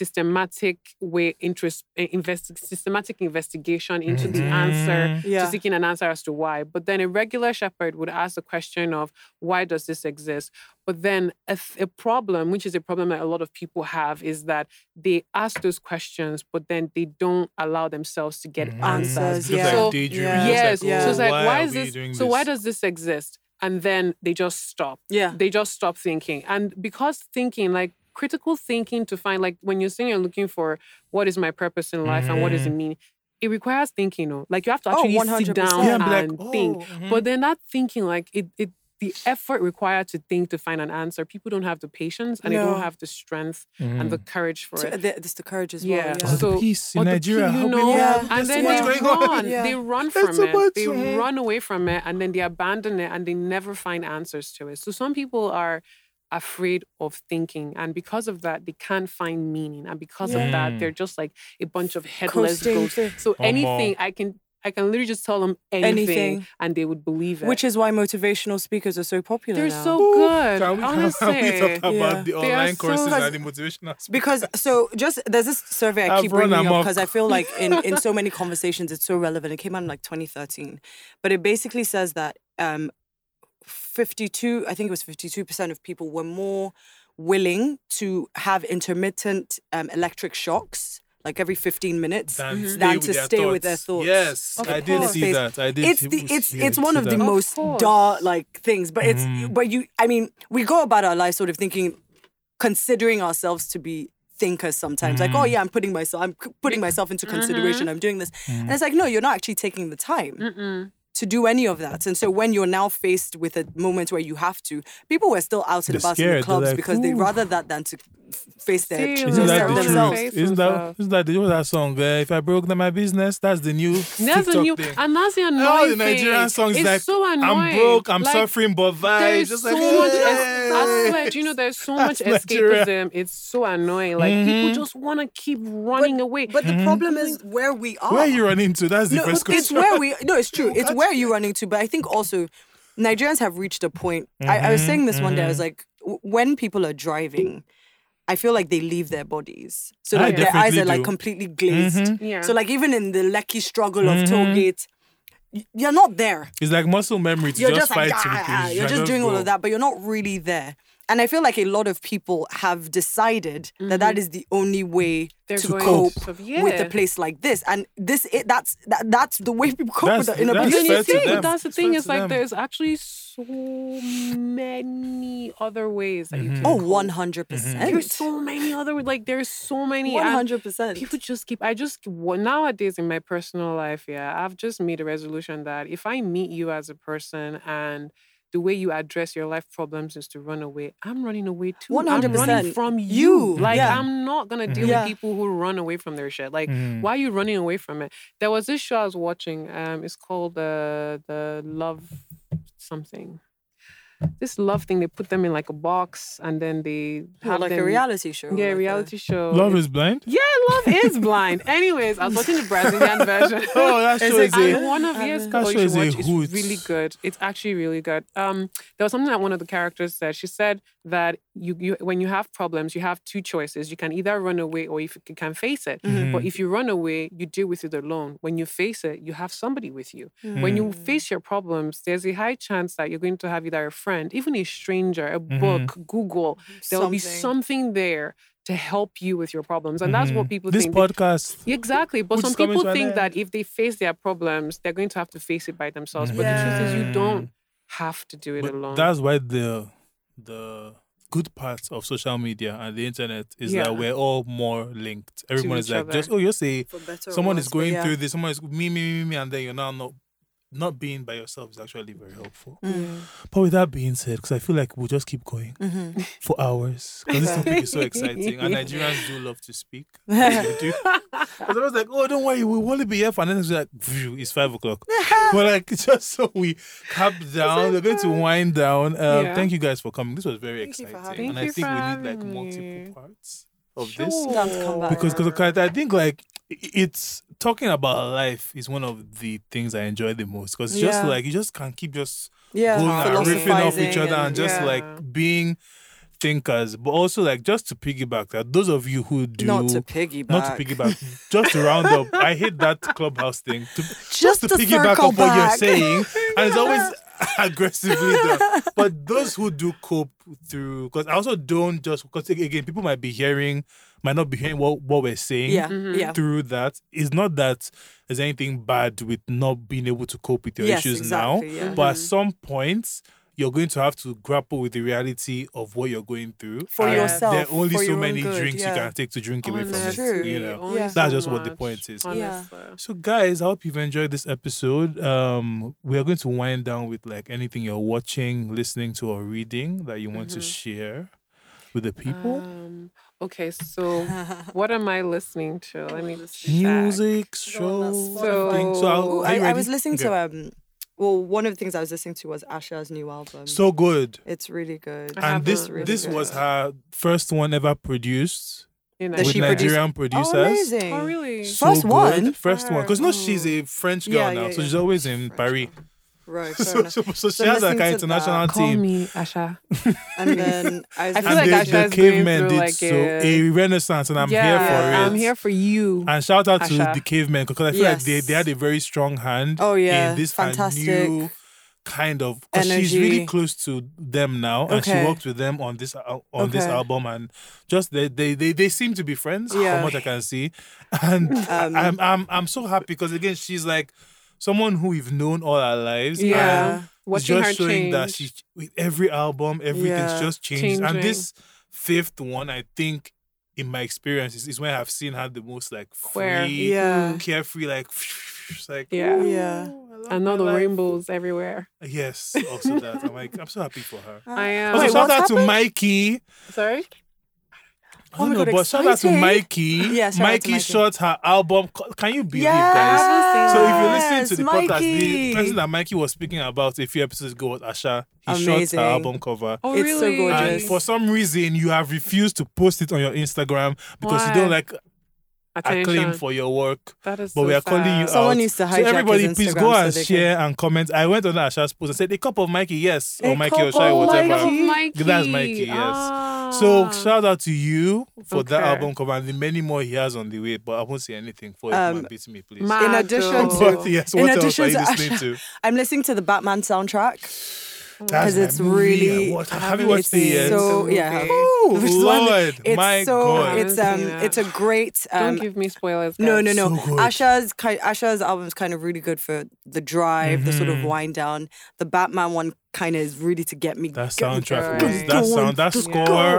S3: systematic way interest eh, invest systematic investigation into the answer
S1: Mhm.
S2: Yeah.
S3: to seeking an answer as to why. But then a regular shepherd would ask the question of why does this exist? But then a, th- a problem, which is a problem that a lot of people have, is that they ask those questions, but then they don't allow themselves to get
S1: Mhm.
S2: answers, yeah.
S1: like
S3: So-
S2: yeah.
S3: Yes.
S1: like,
S2: yeah.
S3: So it's
S1: oh,
S3: like, why,
S1: are
S3: is this?
S1: doing
S3: So why does this exist? And then they just stop.
S2: Yeah.
S3: They just stop thinking. And because thinking, like critical thinking to find, like when you're saying you're looking for what is my purpose in life and what does it mean, it requires thinking. Oh, like you have to
S2: Oh,
S3: actually sit down
S1: Yeah, and like,
S3: and think.
S1: oh, mhm.
S3: But then that thinking, like it, it, the effort required to think to find an answer, people don't have the patience and they don't have the strength and the courage for
S2: So,
S3: it.
S2: the, this the courage as well.
S3: Yeah.
S2: Yeah.
S1: Oh, the
S3: So-
S1: peace in Nigeria,
S3: pe- you know,
S2: Yeah.
S3: and then
S1: so
S3: they
S1: much going on.
S3: run,
S2: Yeah.
S3: they run from
S1: so
S3: it,
S1: much,
S3: they
S1: mhm.
S3: run away from it, and then they abandon it, and they never find answers to it. So some people are afraid of thinking, and because of that, they can't find meaning, and because of that, they're just like a bunch of headless
S2: Coasting
S3: ghosts. So anything I can. I can literally just tell them anything,
S2: Anything.
S3: and they would believe it.
S2: Which is why motivational speakers are so popular
S3: they're
S2: now.
S3: so
S1: Ooh,
S3: good.
S1: Can we, can
S3: honestly,
S1: we talk about
S2: Yeah.
S1: the
S3: They are
S1: online
S3: so-
S1: courses
S2: Because-
S1: and the motivational aspect?
S2: because so just there's this survey I keep bringing up because I feel like in in so many conversations it's so relevant. It came out in like 2013, but it basically says that um, 52, I think it was 52 percent of people were more willing to have intermittent um, electric shocks, like every 15 minutes,
S1: than,
S3: Mhm.
S1: stay
S2: than
S1: with
S2: to
S1: their
S2: stay with their thoughts.
S1: Yes,
S2: Of
S1: I did see that. I did.
S2: it's the it's
S1: yeah,
S2: it's one of the
S1: that.
S3: Of
S2: most
S3: course.
S2: dark like things but it's
S1: Mhm.
S2: but you i mean we go about our life sort of thinking considering ourselves to be thinkers sometimes like oh
S1: Mhm.
S2: yeah i'm putting myself i'm putting myself into consideration i'm doing this and
S1: Mhm.
S2: it's like no you're not actually taking the time
S3: Mm-mm.
S2: To do any of that and so when you're now faced with a moment where you have to people were still out and
S1: They're
S2: about in the clubs
S1: like,
S2: because they
S1: "Ooh."
S2: rather that than to face their
S3: See,
S2: truth,
S1: Isn't that the
S2: themselves.
S1: truth? Isn't that
S3: themselves.
S1: isn't that the, what's that song? Uh, if I broke down my business, that's the new
S3: That's
S1: TikTok
S3: the new,
S1: thing.
S3: and that's the annoying
S1: All the
S3: thing.
S1: Nigerian songs
S3: it's
S1: like
S3: so annoying.
S1: I'm broke, I'm
S3: Like,
S1: suffering, but vibes.
S3: There's
S1: Just
S3: so
S1: like,
S3: much.
S1: "Hey."
S3: Es- I swear, do you know there's so much
S1: That's Nigeria.
S3: escapism. It's so annoying. Like
S1: Mhm.
S3: people just want to keep running away.
S2: But the
S1: Mhm.
S2: problem is where we are.
S1: Where are you running to? That's the
S2: no,
S1: first
S2: it's where we. No, it's true. It's
S1: What?
S2: Where you're running to. But I think also, Nigerians have reached a point. I, I was saying this one day. I was like, w- when people are driving, I feel like they leave their bodies. So like their eyes
S1: definitely
S2: are like completely glazed.
S1: Mhm.
S3: yeah.
S2: So like even in the Lekki struggle of
S1: Mhm.
S2: toll gate, you're not there.
S1: It's like muscle memory to
S2: You're
S1: just,
S2: just, like
S1: fight to
S2: "Ah,
S1: the
S2: ah," you're just doing all of that, but you're not really there. And I feel like a lot of people have decided that that mm-hmm. is the only way
S3: They're
S2: to cope
S3: to-
S2: with a place like this. And this, it, that's that, that's the way people cope
S1: That's-
S2: with it in a
S1: that's
S3: But
S2: place.
S3: you see, but that's the
S1: It's
S3: thing.
S1: fair
S3: It's like
S1: them.
S3: there's actually so many other ways that you mm-hmm. can.
S2: Oh,
S3: cope.
S2: 100
S3: mm-hmm.
S2: There's
S3: so many other like there's so many.
S2: Hundred percent.
S3: People just keep. I just well, nowadays in my personal life, yeah, I've just made a resolution that if I meet you as a person and the way you address your life problems is to run away, I'm running away too. I'm running from you.
S2: You,
S3: Like
S2: yeah.
S3: I'm not gonna deal
S2: Yeah.
S3: with people who run away from their shit. Like
S1: Mhm.
S3: why are you running away from it? There was this show I was watching. Um, it's called the the Love something. This love thing, they put them in like a box and then they have
S2: like
S3: them,
S2: a reality show.
S3: Yeah,
S2: like a-
S3: reality show.
S1: Love is blind.
S3: yeah, love is blind. Anyways, I was watching the Brazilian version.
S1: Oh, that
S2: Is
S1: show
S2: it
S1: is
S2: good?
S1: a
S3: And one of
S2: I
S3: yes,
S2: haven't-
S1: That
S3: oh,
S1: show is a
S3: watch. It's really good. It's actually really good. Um, there was something that one of the characters said. She said that you, you when you have problems, you have two choices. You can either run away or if you can face it.
S1: Mm-hmm.
S3: But if you run away, you deal with it alone. When you face it, you have somebody with you. When you
S1: Mm-hmm.
S3: face your problems, there's a high chance that you're going to have either a friend, even a stranger, a
S1: Mm-hmm.
S3: book, Google. There will be
S2: Something.
S3: something there to help you with your problems, and that's what
S1: Mhm.
S3: people
S1: This
S3: think.
S1: podcast.
S3: Exactly. But some people think that if they face their problems, they're going to have to face it by themselves. But the truth is, you don't have to do it
S1: But
S3: alone.
S1: that's why the the good parts of social media and the internet is
S3: Yeah.
S1: that we're all more linked. Everyone is
S3: each
S1: like, just oh, you say
S2: For
S1: someone
S2: worse,
S1: is going
S2: yeah.
S1: through this, someone is me, me, me, me, and then you're now not not being by yourself is actually very helpful.
S2: Mm.
S1: But with that being said, because I feel like we'll just keep going
S2: Mhm.
S1: for hours because this topic is so exciting, and Nigerians do love to speak. Because I was like, oh, don't worry, we'll only be here for, and then it's like, it's five o'clock. but like, just so we calm down, we're going to wind down. Uh,
S3: Yeah.
S1: Thank you guys for coming. This was very
S2: Thank
S1: exciting, and. I think we need like multiple
S3: me.
S1: parts of this
S2: You have to come back.
S1: because because I think like it's talking about life is one of the things I enjoy the most because just like you just can't keep just
S2: yeah,
S1: going and riffing off each other and just
S3: Yeah.
S1: like being thinkers, but also like just to piggyback that those of you who do
S2: not to piggyback.
S1: not to piggyback, just to round up. I hate that clubhouse thing. To,
S2: Just
S1: to
S2: to
S1: piggyback up what you're saying, and it's always aggressively done. But those who do cope through, because I also don't just because again, people might be hearing, might not be hearing what what we're saying
S2: Yeah,
S3: Mhm.
S2: yeah.
S1: through that. It's not that there's anything bad with not being able to cope with your
S2: Yes,
S1: issues now,
S2: yeah.
S1: but at some point. You're going to have to grapple with the reality of what you're going through.
S2: For
S1: and
S2: yourself,
S1: There are only so many
S2: good,
S1: drinks
S2: yeah.
S1: you can take to drink away from it. You know.
S2: Yeah.
S3: so
S1: That's just what the point is.
S3: Honestly.
S1: So guys, I hope you've enjoyed this episode. Um, we are going to wind down with like anything you're watching, listening to, or reading that you want to
S3: Mhm.
S1: share with the people.
S3: Um, okay, so what am I listening to? Let me check.
S1: Music,
S2: Go on,
S1: show,
S2: that's.
S1: So,
S3: So-
S1: I'll- are you
S2: I, I was listening
S1: Okay.
S2: to um. Well, one of the things I was listening to was Asha's new album.
S1: so good.
S2: it's really good.
S3: I
S1: And this
S3: really
S1: this
S3: good.
S1: was her first one ever produced
S3: You know,
S2: That
S1: with
S2: she produced-
S1: Nigerian
S2: Oh,
S1: producers.
S2: amazing!
S3: Oh, really?
S1: So
S2: First
S1: good.
S2: one?
S1: First one. Because no,
S3: Oh.
S1: she's a French girl
S2: Yeah,
S1: now,
S2: yeah,
S1: so
S2: yeah.
S1: she's always in
S2: French
S1: Paris.
S2: girl. Right. fair
S1: So,
S2: enough.
S1: so, so she has like
S2: listening
S1: an
S2: to
S1: international
S2: that.
S3: Call me Asha.
S2: and then I, was
S3: I feel
S1: and
S3: like
S1: the,
S3: Asha
S1: the
S3: is
S1: cavemen
S3: through
S1: did
S3: like
S1: so
S3: a-
S1: a renaissance, and I'm
S3: yeah,
S1: here for it.
S3: I'm here for you.
S1: And shout out to the cavemen because I feel like they, they had a very strong hand
S2: Oh, yeah.
S1: in this
S2: Fantastic.
S1: new kind of because she's really close to them now and she worked with them on this al- on this album and just they they, they, they seem to be friends
S2: Yeah.
S1: from what I can see and
S2: Um,
S1: I'm, I'm I'm so happy because again she's like someone who we've known all our lives and
S3: Yeah.
S1: it's
S3: Watching
S1: just
S3: her
S1: showing
S3: change.
S1: that she with every album everything's
S2: Yeah.
S1: just changed and this fifth one I think in my experience is, is when I've seen her the most like
S3: Queer.
S1: free
S2: Yeah.
S1: carefree like like
S3: Yeah.
S1: ooh,
S2: Yeah.
S1: I love
S3: I know
S1: my
S3: the
S1: life.
S3: rainbows everywhere.
S1: Yes, also that. I'm like, I'm so happy for her.
S3: I am.
S1: Also,
S2: Wait,
S1: shout
S2: what's
S1: out to? Mikey.
S3: Sorry?
S2: Oh
S1: Oh
S2: my
S1: no,
S2: God,
S1: but shout out to. Mikey.
S2: Yeah, shout out to
S1: Mikey
S2: Mikey.
S1: shot her album. Can you believe,
S2: Yes,
S1: guys? So if you listen to the podcast, the person that Mikey was speaking about a few episodes ago was Asha. He
S2: Amazing.
S1: shot her album cover.
S3: Oh,
S2: It's so
S3: really?
S2: gorgeous.
S1: And for some reason, you have refused to post it on your Instagram because you don't like
S3: Attention.
S1: acclaim for your work.
S3: that is
S1: But
S3: so
S1: we are calling you
S3: sad.
S2: Someone
S1: out.
S2: needs to
S1: So everybody,
S2: his
S1: please
S2: Instagram
S1: go
S2: so
S1: and
S2: they can-
S1: share and comment. I went on Asha's post and said, "A cup of Mikey, yes,
S2: A
S1: or Mikey or Shai, whatever."
S3: Cup of
S2: Mikey.
S3: Mikey.
S1: That's Mikey, yes.
S3: Ah.
S1: So shout out to you for that album cover and the many more he has on the way. But I won't say anything for
S2: Um,
S1: um, beat me, please.
S3: Mad
S2: In addition to-
S1: but yes,
S2: in
S1: what else
S2: addition
S1: are you
S2: to
S1: listening
S2: Asha-
S1: to?
S2: I'm listening to the Batman soundtrack.
S1: That's
S2: 'Cause
S1: my
S2: it's
S1: movie.
S2: really-
S1: What, have you watched the?
S3: seen?
S2: So yeah.
S1: Oh,
S2: Which is one-
S1: Lord,
S2: it's
S1: my
S2: so
S1: God.
S2: it's
S3: I
S2: um
S3: seen
S2: it's a great um
S3: Don't give me spoilers.
S2: no
S3: guys.
S2: no no
S1: So.
S2: Asha's Asha's album is kind of really good for the drive the sort of
S1: Mhm.
S2: wind down the Batman one kind of is really to get me
S1: That soundtrack,
S3: Right.
S1: was, that sound, that score.
S2: go.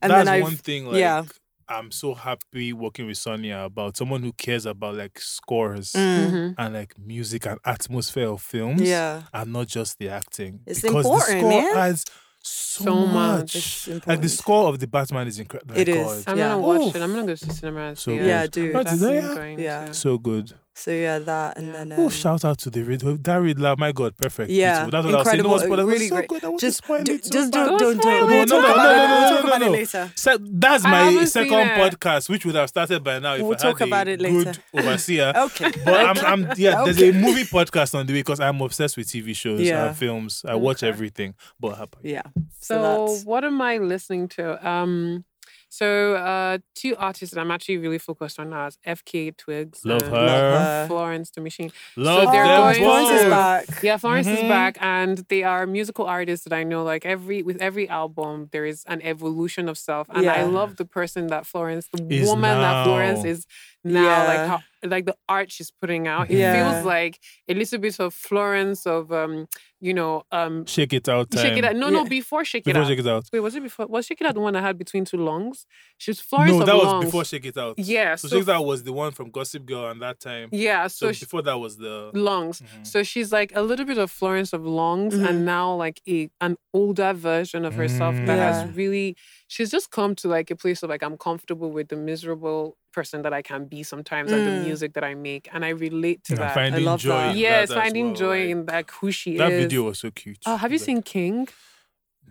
S2: and
S1: that's
S2: then I
S1: one thing. Like,
S2: yeah.
S1: I'm so happy working with Sonia about someone who cares about like scores
S2: Mm.
S3: Mhm.
S1: and like music and atmosphere of films.
S2: yeah
S1: and not just the acting.
S2: It's
S1: because
S2: important,
S1: the score
S2: man.
S1: adds so,
S3: So much.
S1: much. Like the score of the Batman is incredible.
S2: It is.
S3: I'm
S2: Yeah.
S3: gonna watch
S1: Oof.
S3: it. I'm gonna go to cinema and
S1: So
S3: see
S1: good.
S3: it.
S2: Yeah, dude.
S1: What is
S3: Definitely
S1: that?
S2: Yeah.
S1: So good.
S2: So yeah that and
S3: Yeah.
S2: then
S1: Oh,
S2: um,
S1: shout out to the Riddler. That read Riddler, my God, perfect.
S2: Yeah,
S1: beautiful. That's what I was saying. No
S2: incredible,
S1: one spoiled it. It was
S2: really
S1: so
S2: great.
S1: good. I want
S2: just
S1: to spoil
S2: d-
S1: it so
S2: just
S1: bad.
S2: don't don't
S3: spoil
S2: don't
S3: it.
S2: we'll
S3: No,
S2: talk
S3: no,
S2: about
S3: no,
S2: it
S3: no,
S2: we'll
S3: no,
S2: talk
S1: no,
S2: about
S1: no.
S2: it later
S1: So that's
S3: I
S1: my
S3: haven't
S1: second
S3: seen it.
S1: podcast, which would have started by now if
S2: We'll
S1: I
S2: talk
S1: had
S2: about
S1: a
S2: it later.
S1: good overseer.
S2: okay
S1: But I'm, I'm yeah. There's a
S2: Okay.
S1: movie podcast on the way because I'm obsessed with TV shows
S2: Yeah.
S1: and films. I watch
S3: Okay.
S1: everything. But how about you?
S2: yeah
S3: So,
S2: that's
S3: what am I listening to? Um, so uh, two artists that I'm actually really focused on now is FKA Twigs
S1: Love
S3: and
S1: her.
S2: her.
S3: Florence the Machine.
S1: Love
S3: they're
S1: them
S3: going-
S2: Florence is back
S3: Yeah, Florence is
S1: Mhm.
S3: back, and they are musical artists that I know. Like every with every album, there is an evolution of self, and I love the person that Florence, the
S1: Is
S3: woman that Florence is now. Like
S2: Yeah.
S3: how, like the art she's putting out. It
S2: Yeah.
S3: feels like a little bit of Florence of um, you know, um,
S1: Shake it out. Time.
S3: shake it out. No, no, before shake
S1: Before
S3: it out.
S1: shake it out.
S3: Wait, was it before? Was Shake It Out the one I had between two lungs? She's Florence
S1: no,
S3: of
S1: that was
S3: lungs.
S1: before Shake It Out.
S3: Yeah,
S1: So,
S3: so
S1: Shake It Out was the one from Gossip Girl and that time.
S3: Yeah,
S1: So,
S3: so, she,
S1: before that was the
S3: lungs.
S1: Mhm.
S3: So she's like a little bit of Florence of lungs,
S2: Mhm.
S3: and now like a an older version of herself that
S2: Yeah.
S3: has really. She's just come to like a place of like I'm comfortable with the miserable person that I can be sometimes and the
S2: Mm.
S3: music that I make, and I relate to
S1: and
S3: that.
S1: finding
S2: love
S1: joy.
S2: that.
S1: in
S3: yes,
S1: that as
S3: finding
S1: well,
S3: joy
S1: like,
S3: in like who she
S1: that
S3: is.
S1: That video was so cute.
S3: Oh, have you
S1: Like,
S3: seen King?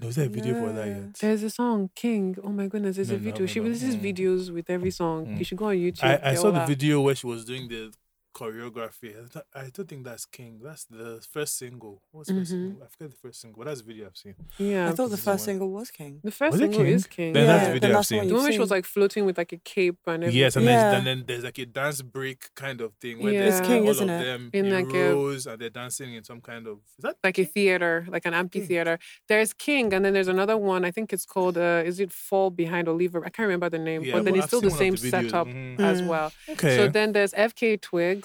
S1: No, is there a video for that
S2: No.
S1: yet?
S3: There's a song, King. Oh my goodness, there's
S1: No,
S3: a video.
S1: no,
S3: She releases
S1: Mm.
S3: videos with every song.
S1: Mm.
S3: You should go on YouTube.
S1: I, I saw the
S3: that.
S1: video where she was doing the choreography. I, don't think that's King. That's the first single. What's the first single? I forget the first single. But that's the video I've seen.
S3: Yeah.
S2: I thought the first
S1: one.
S2: single was King
S3: the first
S1: Was it
S3: single is
S1: King?
S3: King.
S1: Then that's
S2: Yeah,
S1: the
S2: then
S1: video I've
S2: that's the one
S1: seen.
S3: The one where she was like floating with like a cape and everything.
S1: Yes, and,
S2: Yeah.
S1: then, and then there's like a dance break kind of thing where
S3: Yeah.
S1: there's
S3: It's
S2: King,
S1: all
S2: isn't
S1: of
S2: it?
S1: them
S3: In
S1: in,
S3: like a-
S1: rows and they're dancing in some kind of is that
S3: like a theater, like an amphitheater. There's King, and then there's another one. I think it's called uh, is it Fall Behind Oliver? I can't remember the name,
S1: Yeah,
S3: but then
S1: well,
S3: it's still the same
S1: the videos.
S3: setup
S1: Mhm.
S3: as
S2: Mm.
S3: well.
S1: okay?
S3: So then there's FKA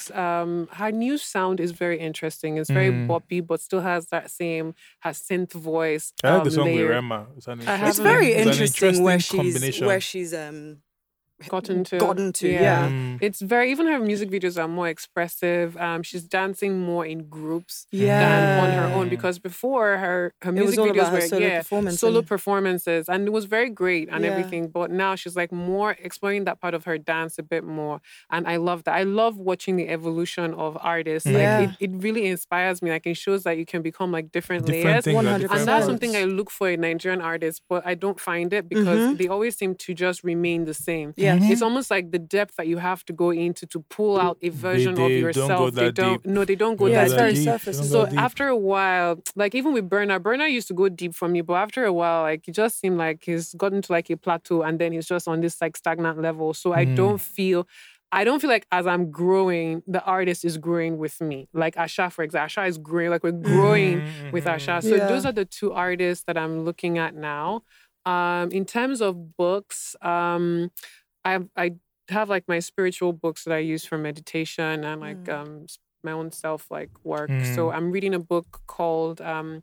S3: Twigs. Um, her new sound is very interesting. It's very
S1: Mm.
S3: boppy, but still has that same has synth voice.
S1: I like
S3: um,
S1: the song
S3: layer.
S1: with Rema. It's, an
S2: it's
S3: haven't-
S2: very
S1: it's an
S2: interesting where she's where she's um
S3: Gotten to.
S2: gotten to
S3: Yeah.
S2: yeah
S1: Mm.
S3: It's very even her music videos are more expressive. Um, she's dancing more in groups
S2: yeah
S3: than on her own because before her her music videos were
S2: solo
S3: yeah
S2: performance
S3: solo
S2: and-
S3: performances and it was very great and
S2: Yeah.
S3: everything. But now she's like more exploring that part of her dance a bit more, and I love that. I love watching the evolution of artists.
S2: Yeah.
S3: Like it, it really inspires me. Like it shows that you can become like different,
S1: different
S3: layers.
S1: things,
S2: 100%.
S1: different
S3: And that's something I look for in Nigerian artists, but I don't find it because
S2: Mhm.
S3: they always seem to just remain the same.
S2: yeah
S1: Mhm.
S3: It's almost like the depth that you have to go into to pull out a version
S1: they
S3: of
S1: don't go
S3: yourself. they
S1: that
S3: don't.
S1: deep.
S3: No, they don't go
S2: Yeah,
S3: that
S2: it's
S3: deep.
S2: very
S1: deep.
S2: surface.
S3: So
S1: deep.
S3: after a while, like even with Burna, Burna used to go deep for me, but after a while, like it just seemed like he's gotten to like a plateau and then he's just on this like stagnant level. So I
S1: Mm.
S3: don't feel I don't feel like as I'm growing, the artist is growing with me. Like Asha, for example, Asha is growing, like we're growing
S1: Mhm,
S3: with. Asha. So
S2: Yeah.
S3: those are the two artists that I'm looking at now. Um, in terms of books, um, I I have like my spiritual books that I use for meditation and like
S2: Mm.
S3: um my own self like work. So
S1: Mm.
S3: I'm reading a book called um,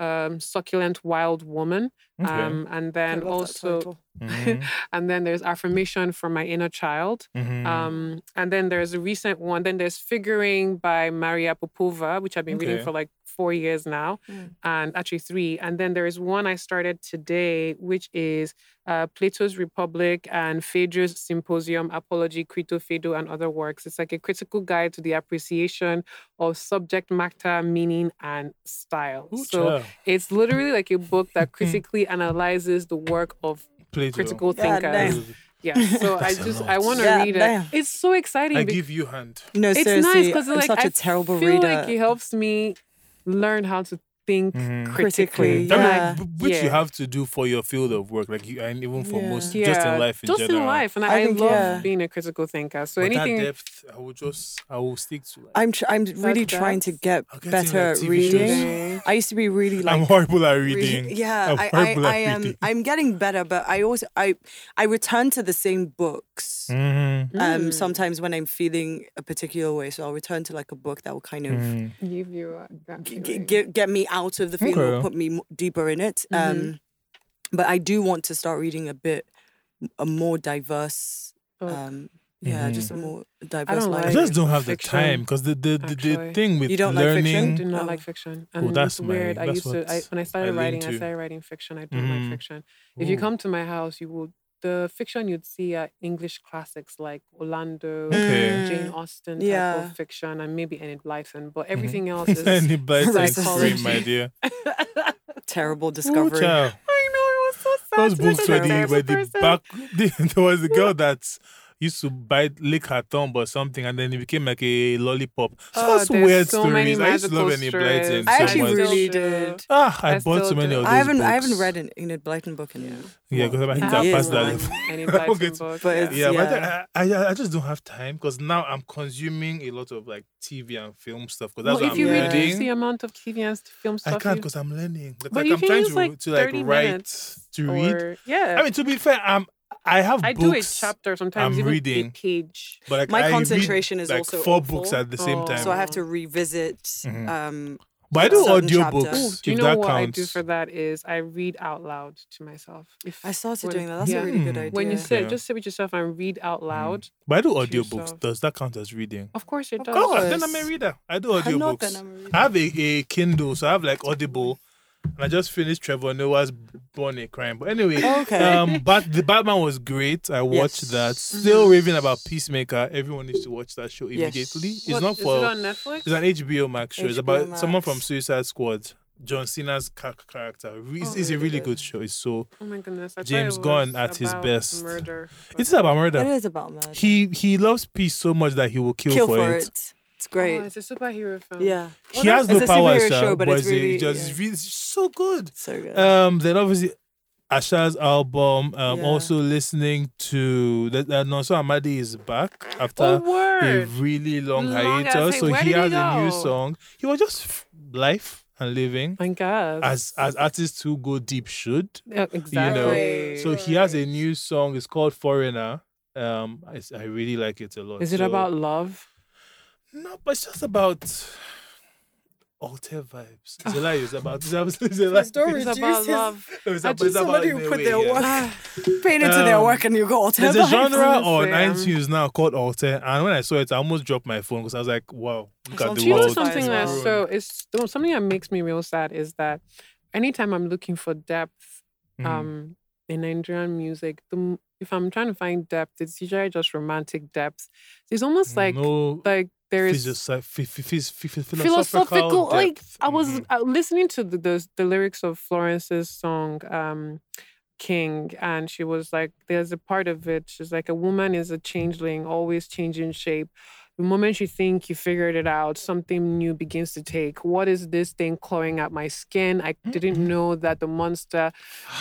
S3: um, Succulent Wild Woman.
S1: Okay.
S3: Um, and then also
S2: title.
S1: Mhm,
S3: and then there's affirmation from my inner child.
S1: mhm.
S3: Um, and then there's a recent one. Then there's figuring by Maria Popova, which I've been reading for like four years now,
S2: Mm.
S3: and actually three. And then there is one I started today, which is uh, Plato's Republic and Phaedrus Symposium, Apology, Crito, Phaedo, and other works. It's like a critical guide to the appreciation of subject matter, meaning, and style.
S1: Ooh,
S3: so
S1: child.
S3: it's literally like a book that critically analyzes the work of
S1: Plato.
S3: critical
S2: God
S3: thinkers.
S2: damn.
S3: Yeah. So I
S1: That's a
S3: just. I want to
S2: God
S3: read
S2: damn.
S3: it. It's so exciting.
S1: I
S3: bec-
S1: give you hand.
S2: No,
S3: it's
S2: seriously,
S3: nice because
S2: I'm
S3: like
S2: such
S3: I
S2: a terrible
S3: feel
S2: reader.
S3: like it helps me learn how to think
S1: Mhm.
S3: critically.
S2: Critically, yeah.
S1: I mean, b- which you have to do for your field of work, like you, and even for
S2: Yeah.
S1: most,
S3: yeah,
S1: just in life in
S3: just
S1: general.
S3: in life, and
S2: I
S3: I, I
S2: think,
S3: love
S2: yeah.
S3: being a critical thinker. So
S1: But
S3: anything,
S1: that depth, I will just, I will stick to. Like,
S2: I'm tr- I'm really
S3: That's
S2: trying to get better at
S1: like,
S2: reading.
S3: shows.
S2: I used to be really like
S1: I'm horrible at
S2: re-
S1: reading.
S2: Yeah,
S1: I'm
S2: I, I,
S1: at
S2: I am.
S1: reading.
S2: I'm getting better, but I also I I return to the same books.
S1: Mhm,
S2: Um,
S3: Mm.
S2: sometimes when I'm feeling a particular way, so I'll return to like a book that will kind of
S1: mhm.
S3: give you a gut
S2: g- g-
S3: feeling.
S2: get get me out of the feeling or
S1: Okay.
S2: put me deeper in it.
S3: Mhm.
S2: Um, but I do want to start reading a bit a more diverse.
S3: Book.
S2: Um, yeah, just a more diverse.
S3: don't
S1: I just don't have the time because the the, the, the thing with
S2: You don't like fiction?
S1: learning.
S3: I do not
S2: Oh.
S3: like fiction.
S1: Oh,
S3: And
S1: that's
S3: weird.
S1: my-
S3: I used to I, when I started
S1: lean
S3: writing, I started writing fiction. I don't
S1: Mhm.
S3: like fiction. If you come to my house, you will the fiction you'd see are English classics like Orlando,
S1: Okay.
S3: Jane Austen type
S2: Yeah.
S3: of fiction, and maybe Enid Blyton. But
S1: Mhm.
S3: everything else is
S1: Any blight is
S2: Psychology.
S1: free, my dear.
S2: Terrible discovery.
S1: child.
S3: I know it was so sad.
S1: Those books were the, were the back. there was a girl that used to bite, lick her thumb or something, and then it became like a lollipop.
S3: Oh,
S1: Such
S3: there's
S1: weird
S3: so many
S1: stories. I used to love
S3: magical
S1: Enid Blyton
S3: stories.
S2: I
S1: so
S2: actually
S1: much.
S2: really did.
S1: Ah, I,
S3: I
S1: bought so many
S3: do.
S1: of those
S2: I haven't I haven't read an Enid Blyton book in
S3: Yeah.
S1: Yeah, because I think
S3: I
S1: I passed that.
S2: now.
S1: level.
S3: Any
S1: I
S3: Blyton
S1: won't
S3: book.
S2: But
S3: yeah.
S2: it's-
S1: Yeah, but
S2: Yeah.
S1: I, I, I just don't have time because now I'm consuming a lot of like TV and film stuff because that's
S3: well,
S1: what
S3: if you
S1: I'm
S2: Yeah.
S3: reduce the amount of TV and film stuff,
S1: I can't because I'm learning.
S3: But
S1: like I'm trying to
S3: like,
S1: to like write to read.
S3: yeah.
S1: I mean, to be fair, I'm I have
S3: I do a chapter sometimes,
S1: I'm
S3: even
S1: reading.
S3: a page.
S1: but like
S2: My
S1: I read,
S2: concentration is
S1: like
S2: also
S1: four
S2: awful.
S1: books at the same
S3: Oh.
S1: time.
S2: So I have to revisit.
S1: Mhm.
S2: Um,
S1: but I do
S2: certain
S1: audiobooks.
S2: chapters.
S3: Do you know
S1: that
S3: what
S1: counts.
S3: I do for that? Is I read out loud to myself. If
S2: I started
S3: when-
S2: doing that. That's
S3: yeah.
S2: a really good
S1: Hmm.
S2: idea.
S3: When you sit,
S1: Yeah.
S3: just sit with yourself and read out loud.
S1: But I do
S3: to
S1: audiobooks. Does that count as reading?
S3: Of course it
S2: Of
S3: does.
S1: Oh, then I'm
S2: course.
S1: a reader. I do
S2: I'm
S1: audiobooks.
S2: I'm a.
S1: I have a, a Kindle, so I have like Audible. And I just finished Trevor Noah's Born a Crime. But anyway,
S2: Okay.
S1: um, but the Batman was great. I watched
S2: Yes.
S1: that. Still raving about Peacemaker. Everyone needs to watch that show
S2: Yes.
S1: immediately. It's
S3: What,
S1: not
S3: is
S1: for
S3: it on Netflix?
S1: It's an HBO Max show. It's
S2: HBO
S1: about someone from Suicide Squad. John Cena's ca- character. It's,
S2: Oh,
S1: it's a
S2: really
S1: really
S2: good.
S1: good show. It's so.
S3: Oh my goodness! I
S1: James Gunn
S3: was
S1: at his best.
S3: Murder.
S1: It's about murder.
S2: It is about murder.
S1: He he loves peace so much that he will kill,
S2: Kill
S1: for, it.
S2: It's great.
S3: Oh, it's a superhero film.
S2: yeah.
S1: He has
S2: It's
S1: no
S2: a
S1: power,
S2: superhero show, but it's
S1: it's a-
S2: really-
S1: just
S2: yeah.
S1: really so good.
S2: So good.
S1: Um, then obviously. Asha's album. Um,
S2: Yeah.
S1: also listening to that. Uh, Nonso Amadi is back after
S3: Oh
S1: a really long,
S3: Long ass-
S1: hiatus.
S3: hey,
S1: so
S3: where
S1: he
S3: did he
S1: has a new song. He was just life and living
S3: My God.
S1: as as artists who go deep should.
S3: Yeah, exactly.
S1: You know, So he has a new song. It's called Foreigner. Um, I, I really like it a lot.
S3: Is it
S1: So-
S3: about love?
S1: No, but it's just about alté vibes. It's a lie. It's about. It's about. It's a lie.
S2: story
S3: It's about love.
S1: It's about,
S3: just-
S1: it's about
S2: somebody who put
S1: way,
S2: their
S1: yeah.
S2: work,
S3: Ah,
S2: paid into their
S1: Um,
S2: work, and you got all
S1: There's a genre
S3: honestly,
S1: on iTunes now called Alté, and when I saw it, I almost dropped my phone because I was like, "Wow, look at
S2: on
S1: the
S3: Do you know something
S2: as
S3: that's
S2: well.
S3: so it's no, something that makes me real sad is that anytime I'm looking for depth
S1: Mhm.
S3: um in Nigerian music, the, if I'm trying to find depth, it's usually just romantic depth. It's almost like
S1: no
S3: like there is
S1: physios- phy- phy- phys- phy- phy-
S3: philosophical like i was
S1: Mhm.
S3: uh, listening to the, the the lyrics of florence's song um king and she was like there's a part of it she's like a woman is a changeling always changing shape the moment you think you figured it out something new begins to take what is this thing clawing at my skin i didn't
S1: Mhm.
S3: know that the monster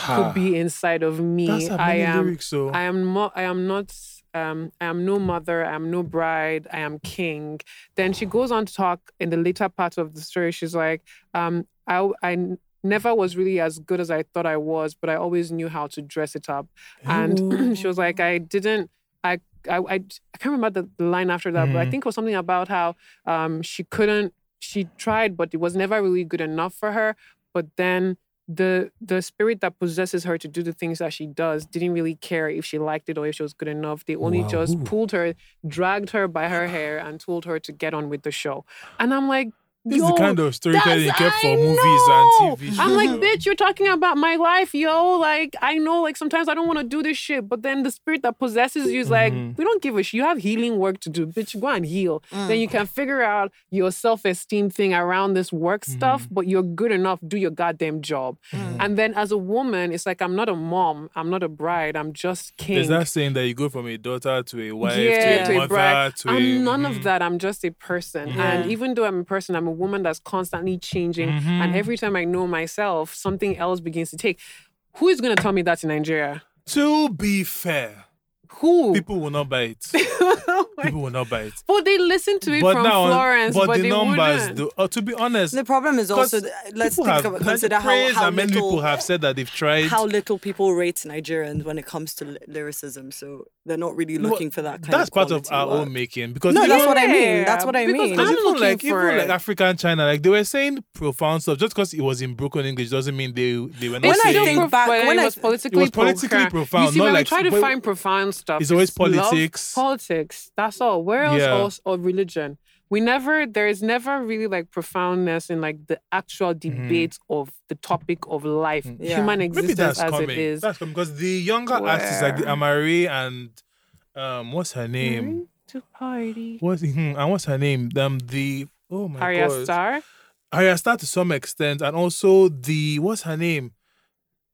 S3: could be inside of me i am
S1: lyrics, so.
S3: I am not. I am not. Um, I am no mother. I am no bride. I am king. Then she goes on to talk in the later part of the story. She's like, um, I, I never was really as good as I thought I was, but I always knew how to dress it up. And she was like, I didn't. I. I, I, I can't remember the, the line after that, but I
S1: Mhm.
S3: think it was something about how um, she couldn't. She tried, but it was never really good enough for her. But then the the spirit that possesses her to do the things that she does didn't really care if she liked it or if she was good enough. They only
S1: Wow.
S3: just pulled her, dragged her by her hair, and told her to get on with the show. And I'm like,
S1: This is the kind of storytelling you kept for movies and TV shows.
S3: I'm like, bitch, you're talking about my life, yo. Like, I know, like, sometimes I don't want to do this shit, but then the spirit that possesses you is like,
S1: Mhm.
S3: we don't give a shit. You have healing work to do, bitch. Go and heal. Then
S2: Mm.
S3: you can figure out your self esteem thing around this work stuff,
S1: Mm-hmm.
S3: but you're good enough. Do your goddamn job.
S2: Mm.
S3: And then as a woman, it's like, I'm not a mom. I'm not a bride. I'm just king.
S1: There's that saying that you go from a daughter to a wife
S3: yeah,
S1: to a
S3: to a
S1: mother
S3: bride.
S1: to a
S3: I'm none
S1: Mhm.
S3: of that. I'm just a person.
S2: Yeah.
S3: And even though I'm a person, I'm a woman that's constantly changing. And
S1: Mhm.
S3: every time I know myself, something else begins to take. Who is going to tell me that in Nigeria?
S1: To be fair,
S3: Who?
S1: people will not buy it. People will not buy it.
S3: But they listen to it
S1: but
S3: from
S1: now,
S3: Florence, but,
S1: but, the
S3: they
S1: numbers,
S3: wouldn't.
S1: uh, to be honest,
S2: The problem is also let's
S1: people
S2: think
S1: have,
S2: about
S1: like,
S2: consider
S1: the
S2: how,
S1: praise
S2: how
S1: many
S2: little
S1: people have said that they've tried.
S2: how little people rate Nigerians when it comes to lyricism. So they're not really
S1: No,
S2: looking for that kind of thing.
S1: That's
S2: of
S1: part of our
S2: work.
S1: own making because
S2: No,
S1: even,
S2: that's what I mean. That's what I
S3: Because
S2: mean.
S1: Because
S3: I'm
S1: even like
S3: for
S1: even like
S3: it.
S1: African China, like they were saying profound stuff. Just because it was in broken English doesn't mean they they were not
S2: When I
S1: saying.
S2: think back-
S3: when
S2: when
S3: it was politically,
S1: It was politically
S3: profound.
S1: profound,
S3: You see, when
S1: like-
S3: we try to find profound stuff,
S1: It's always
S3: love,
S1: politics.
S3: politics. That's all. Where else?
S1: Yeah.
S3: Else or religion? We never. There is never really like profoundness in like the actual debate of the topic of life,
S2: Yeah.
S3: human
S1: Mm-hmm. Maybe
S3: existence
S1: that's
S3: as
S1: coming.
S3: it is.
S1: That's coming because the younger artists like the Amari and um, what's her name?
S3: to party.
S1: What's hmm, and what's her name? Um, the oh my
S3: Arya
S1: god,
S3: Star.
S1: Ayra Starr to some extent, and also the what's her name?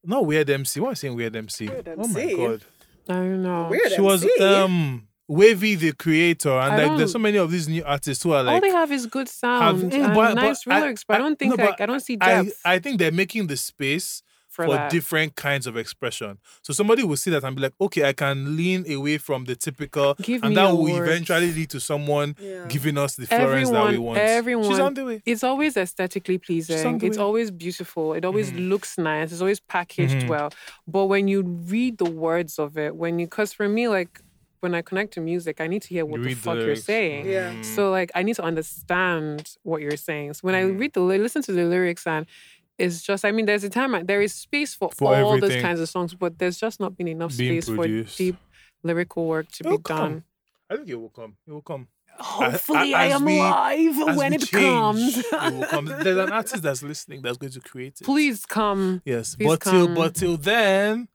S1: Not Weird MC. What am I saying? Weird MC.
S2: Weird
S1: Oh my god,
S3: I don't know.
S2: Weird
S1: she was um Wavy the creator, and
S3: I
S1: like there's so many of these new artists who are like All
S3: they have is good sound
S1: Mm,
S3: and
S1: but- but
S3: nice
S1: I-
S3: lyrics, but I,
S1: I-
S3: don't think
S1: no,
S3: like I don't see
S1: I,
S3: depth
S1: I think they're making the space
S3: for,
S1: for
S3: that.
S1: different kinds of expression. So somebody will see that and be like, okay, I can lean away from the typical,
S3: Give
S1: and
S3: me
S1: that will
S3: words.
S1: eventually lead to someone
S2: Yeah.
S1: giving us the Florence that we
S3: Everyone-
S1: want. She's
S3: everyone-
S1: on the way.
S3: it's always aesthetically pleasing. It's
S1: way.
S3: always beautiful. It always
S1: Mhm.
S3: looks nice. It's always packaged
S1: Mhm.
S3: well. But when you read the words of it, when you, because for me, like when I connect to music, I need to hear what
S1: You
S3: the
S1: read
S3: fuck you're saying.
S2: Yeah.
S1: Mm.
S3: So like I need to understand what you're saying. So when I
S1: Mhm.
S3: read the listen to the lyrics and it's just I mean there's a time there is space for,
S1: For
S3: all those kinds of songs, but there's just not been enough
S1: Being
S3: space
S1: produced.
S3: for deep lyrical work to
S1: It'll
S3: be
S1: come.
S3: done.
S1: I think it will come. It will come.
S3: Hopefully
S1: as
S3: I am
S1: we-
S3: alive when it
S1: change,
S3: comes.
S1: it will come. There's an artist that's listening that's going to create it.
S3: Please come.
S1: Yes,
S3: Please
S1: but till but till then,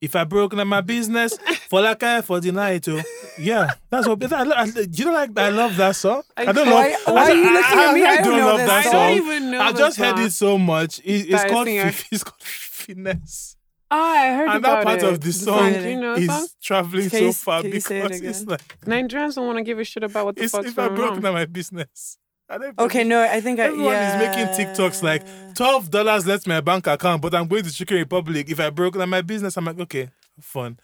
S1: if I broke down my business for like I for the night, oh, yeah, that's what. I, I, you know, like I love that song. I, don't
S2: Why-
S1: love.
S2: why
S1: I,
S2: are you looking at me?
S1: I
S2: don't
S1: don't
S2: know
S1: love that
S2: song.
S3: I don't even know
S1: I just heard
S3: song.
S1: it so much. It, it's called
S3: it.
S1: It's called finesse.
S3: Ah, I heard
S1: And
S3: about
S1: that part
S3: it.
S1: of the song
S3: Do you know the song?
S1: traveling
S2: Can
S1: so far
S2: you say it
S1: because it's like
S3: Nigerians don't want to give a shit about what the fuck's
S1: if I broke down my business.
S2: Okay, no, I think I,
S1: Everyone
S2: yeah.
S1: is making TikToks like twelve dollars left my bank account, but I'm going to Chicken Republic. If I broke down my business, I'm like, okay, fun.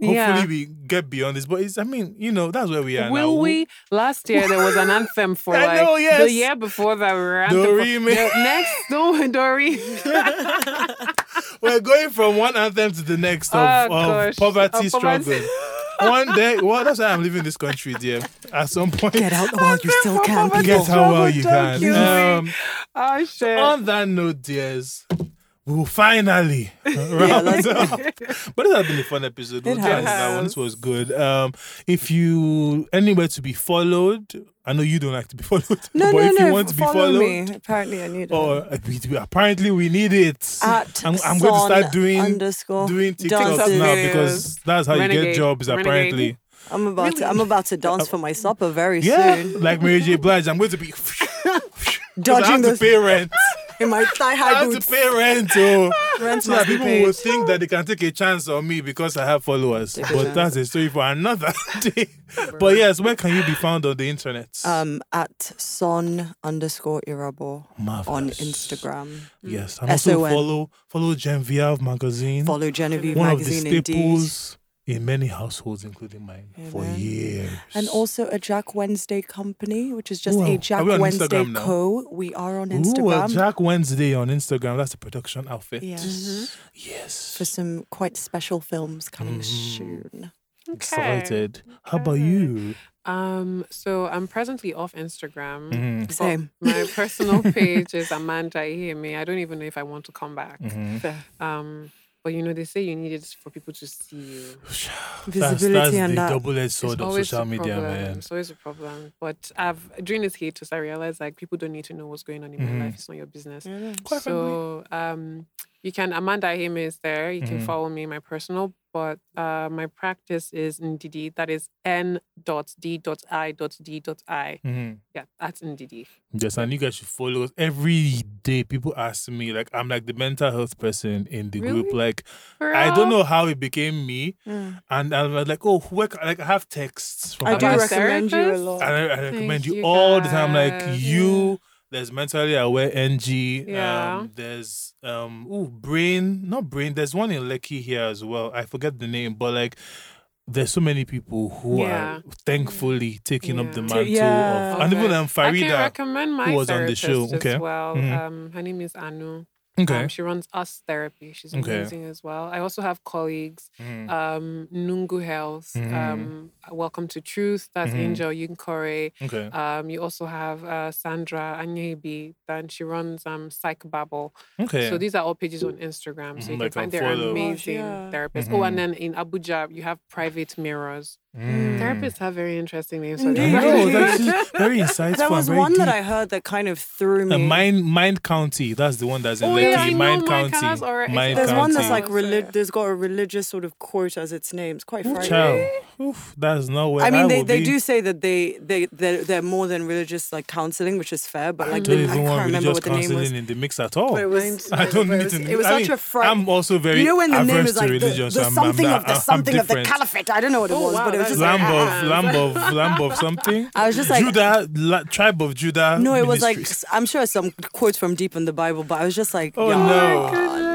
S1: Hopefully
S3: Yeah.
S1: we get beyond this. But it's I mean, you know, that's where we are now.
S3: Will we? Last year there was an anthem for like
S1: know, yes.
S3: the year before that we were anthem for- the next no Dory.
S1: We're going from one anthem to the next of,
S3: Oh,
S1: of poverty
S3: Of poverty.
S1: struggle. one day, well, that's why I'm leaving this country, dear. At some point,
S2: Get out while you still can,
S1: get how well you can. Um,
S3: oh shit.
S1: on that note, dears, we will finally round
S2: let's-
S1: up. But it has been a fun episode. We'll
S2: It has.
S1: another one. This was good. Um, if you anywhere to be followed, I know you don't like to be followed,
S2: No,
S1: but
S2: no,
S1: if
S2: no.
S1: you want to be
S2: follow
S1: followed,
S2: me. Apparently, I need it.
S1: or uh, we, we- apparently we need it.
S2: At
S1: I'm, I'm going to start
S2: son
S1: doing
S2: underscore
S1: doing TikToks now because that's how you get
S3: Renegade.
S1: jobs.
S3: Renegade.
S1: Apparently,
S2: I'm about to I'm about to dance for my supper very
S1: yeah,
S2: soon.
S1: like Mary J. Blige, I'm going to be. 'cause I
S2: Dodging
S1: have to
S2: the
S1: pay rent.
S2: In my thigh
S1: I
S2: high
S1: have to pay rent. Oh.
S2: Rent
S1: So that people will think that they can take a chance on me because I have followers.
S2: Take
S1: but
S2: chance.
S1: that's a story for another day. but yes, where can you be found on the internet?
S2: Um, at son underscore irabor on Instagram.
S1: Yes, and also follow follow Genevieve magazine.
S2: Follow Genevieve
S1: one
S2: magazine
S1: of the
S2: indeed.
S1: Staples in many households, including mine, for years.
S2: And also a Jack Wednesday company, which is just
S1: Wow.
S2: a Jack
S1: we
S2: Wednesday Co. We are on
S1: Ooh, a
S2: Instagram.
S1: Jack Wednesday on Instagram. That's a production outfit.
S2: Yes.
S1: Yes.
S2: For some quite special films coming
S1: Mhm.
S2: soon.
S3: Okay.
S1: Excited. How about you?
S3: Um, so I'm presently off Instagram.
S1: Mhm.
S2: Same.
S3: My personal page is Amanda Iheme. I don't even know if I want to come back.
S1: Mhm.
S3: Um, but you know, they say you need it for people to see you.
S2: Visibility
S1: that's
S2: and
S1: the
S2: that.
S1: double-edged
S3: It's
S1: sword of social
S3: a
S1: media,
S3: problem.
S1: man.
S3: It's always a problem. But I've during this hiatus, I realized like people don't need to know what's going on in
S1: Mhm.
S3: my life. It's not your business.
S1: Quite
S3: so um, you can Amanda Iheme is there. You can
S1: Mhm.
S3: follow me my personal, but uh, my practice is Ndidi. That is N dot D dot I dot D dot I.
S1: Mhm.
S3: Yeah, that's NDD.
S1: Yes, and you guys should follow us. Every day, people ask me, like, I'm like the mental health person in the group. Like,
S3: For
S1: I
S3: real?
S1: don't know how it became me.
S2: Mm.
S1: And I'm like, oh, where, can- like, I have texts from
S2: I do
S3: About
S1: past-
S2: recommend you a lot.
S1: and I, I recommend
S3: Thank
S1: you
S3: you,
S1: all the time. Like
S3: guys.
S1: you, there's mentally aware NG.
S3: Yeah.
S1: Um, there's um, ooh, brain, not brain. There's one in Lekki here as well. I forget the name, but like. There's so many people who
S3: Yeah.
S1: are thankfully taking up the mantle
S2: Yeah.
S1: of, and even um,
S3: I can
S1: Farida.
S3: recommend my
S1: who was on the show.
S3: as
S1: Okay.
S3: well.
S1: Mhm.
S3: Um, her name is Anu.
S1: Okay.
S3: Um, she runs Us Therapy. She's
S1: Okay.
S3: amazing as well. I also have colleagues.
S1: Mhm.
S3: Um, Nungu Health.
S1: Mhm.
S3: Um, Welcome to Truth. That's
S1: Mhm.
S3: Angel Yunkore.
S1: okay.
S3: Um, you also have uh, Sandra Anyebi. Then she runs um, Psych Babble.
S1: Okay.
S3: So these are all pages on Instagram. So you
S1: like
S3: can find
S1: I'll
S3: their
S1: follow.
S3: amazing
S2: yeah.
S3: therapists. Oh,
S1: Mhm.
S3: and then in Abuja, you have Private Mirrors.
S1: Mm.
S3: Therapists have very interesting names. for
S2: Indeed.
S1: I
S3: them.
S1: know, that's very insightful.
S2: There was
S1: and very
S2: one that. I heard that kind of threw me.
S1: Uh, Mind Mind County. That's the one that's in
S3: Oh,
S1: Lekki.
S3: yeah,
S1: Mind
S3: Mind
S1: County.
S3: County.
S1: Mind
S2: There's
S1: County.
S2: one that's like relig- there's got a religious sort of quote as its name. It's quite frightening.
S1: Child. Oof, that's not where
S2: I mean, they, they
S1: be.
S2: do say that they they they're, they're more than religious like counseling, which is fair. But
S1: I
S2: like
S1: don't
S2: the, I can't
S1: want
S2: remember
S1: religious
S2: what the name was.
S1: in the mix at all.
S2: But it was,
S1: I don't
S2: but
S1: need
S2: it was,
S1: to.
S2: it was
S1: I
S2: such
S1: mean,
S2: a fright.
S1: I'm also very
S2: you know when the name is like
S1: to
S2: the, the
S1: so I'm,
S2: something
S1: I'm,
S2: of the something of the caliphate. I don't know what it
S3: Oh,
S2: was,
S3: wow,
S2: but it was just
S3: that's
S2: like
S1: Lamb
S3: Ah.
S1: of Lamb of Lamb of something.
S2: I was just like
S1: Judah, la, tribe of Judah.
S2: no, it was like I'm sure some quotes from deep in the Bible, but I was just like,
S1: Oh,
S2: y'all,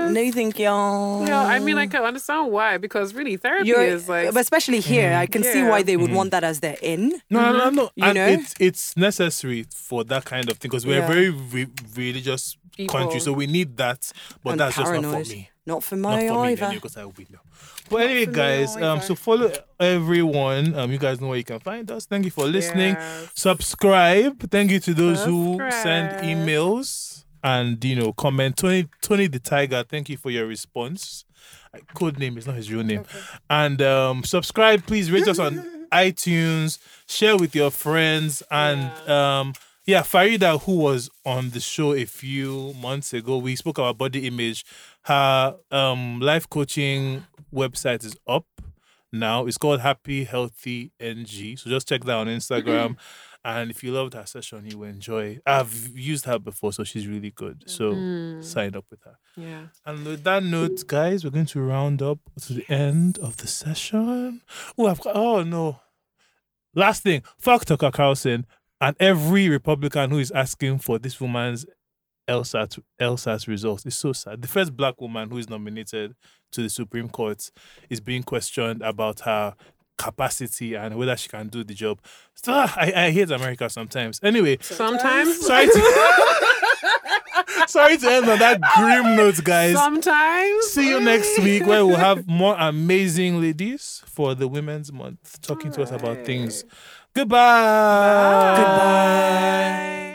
S1: no.
S2: no, you think y'all.
S3: Yeah, I mean, I can understand why because really therapy
S2: You're,
S3: is like
S2: but especially here, I can see why they would want that as their in.
S1: No, no, no.
S2: You
S1: and
S2: know?
S1: it's it's necessary for that kind of thing because we're
S2: Yeah.
S1: a very re- religious country, so we need that. But
S2: And
S1: that's just not for me.
S2: Not for my
S1: Not
S2: my
S1: for me, because I will know. But anyway, guys, um, so follow everyone. Um, you guys know where you can find us. Thank you for listening.
S3: Yes.
S1: Subscribe. Thank you to those who send emails and you know comment. Tony Tony the Tiger. Thank you for your response. Code name is not his real name. And um, subscribe. Please rate us on iTunes. Share with your friends and um. Yeah, Farida, who was on the show a few months ago, we spoke about body image. Her um, life coaching website is up now. It's called Happy Healthy NG. So just check that on Instagram. and if you loved her session, you will enjoy. I've used her before, so she's really good. So
S3: Mm,
S1: sign up with her.
S3: yeah.
S1: And with that note, guys, we're going to round up to the end of the session. Oh, I've got, oh no. Last thing, fuck Tucker Carlson and every Republican who is asking for this woman's LSAT LSAT results. It's so sad. The first black woman who is nominated to the Supreme Court is being questioned about her capacity and whether she can do the job. So, ah, I, I hate America sometimes. Anyway,
S3: Sometimes.
S1: sorry to sorry to end on that grim note, guys.
S3: Sometimes.
S1: See you next week where we'll have more amazing ladies for the Women's Month talking to us about things. Goodbye.
S2: Goodbye.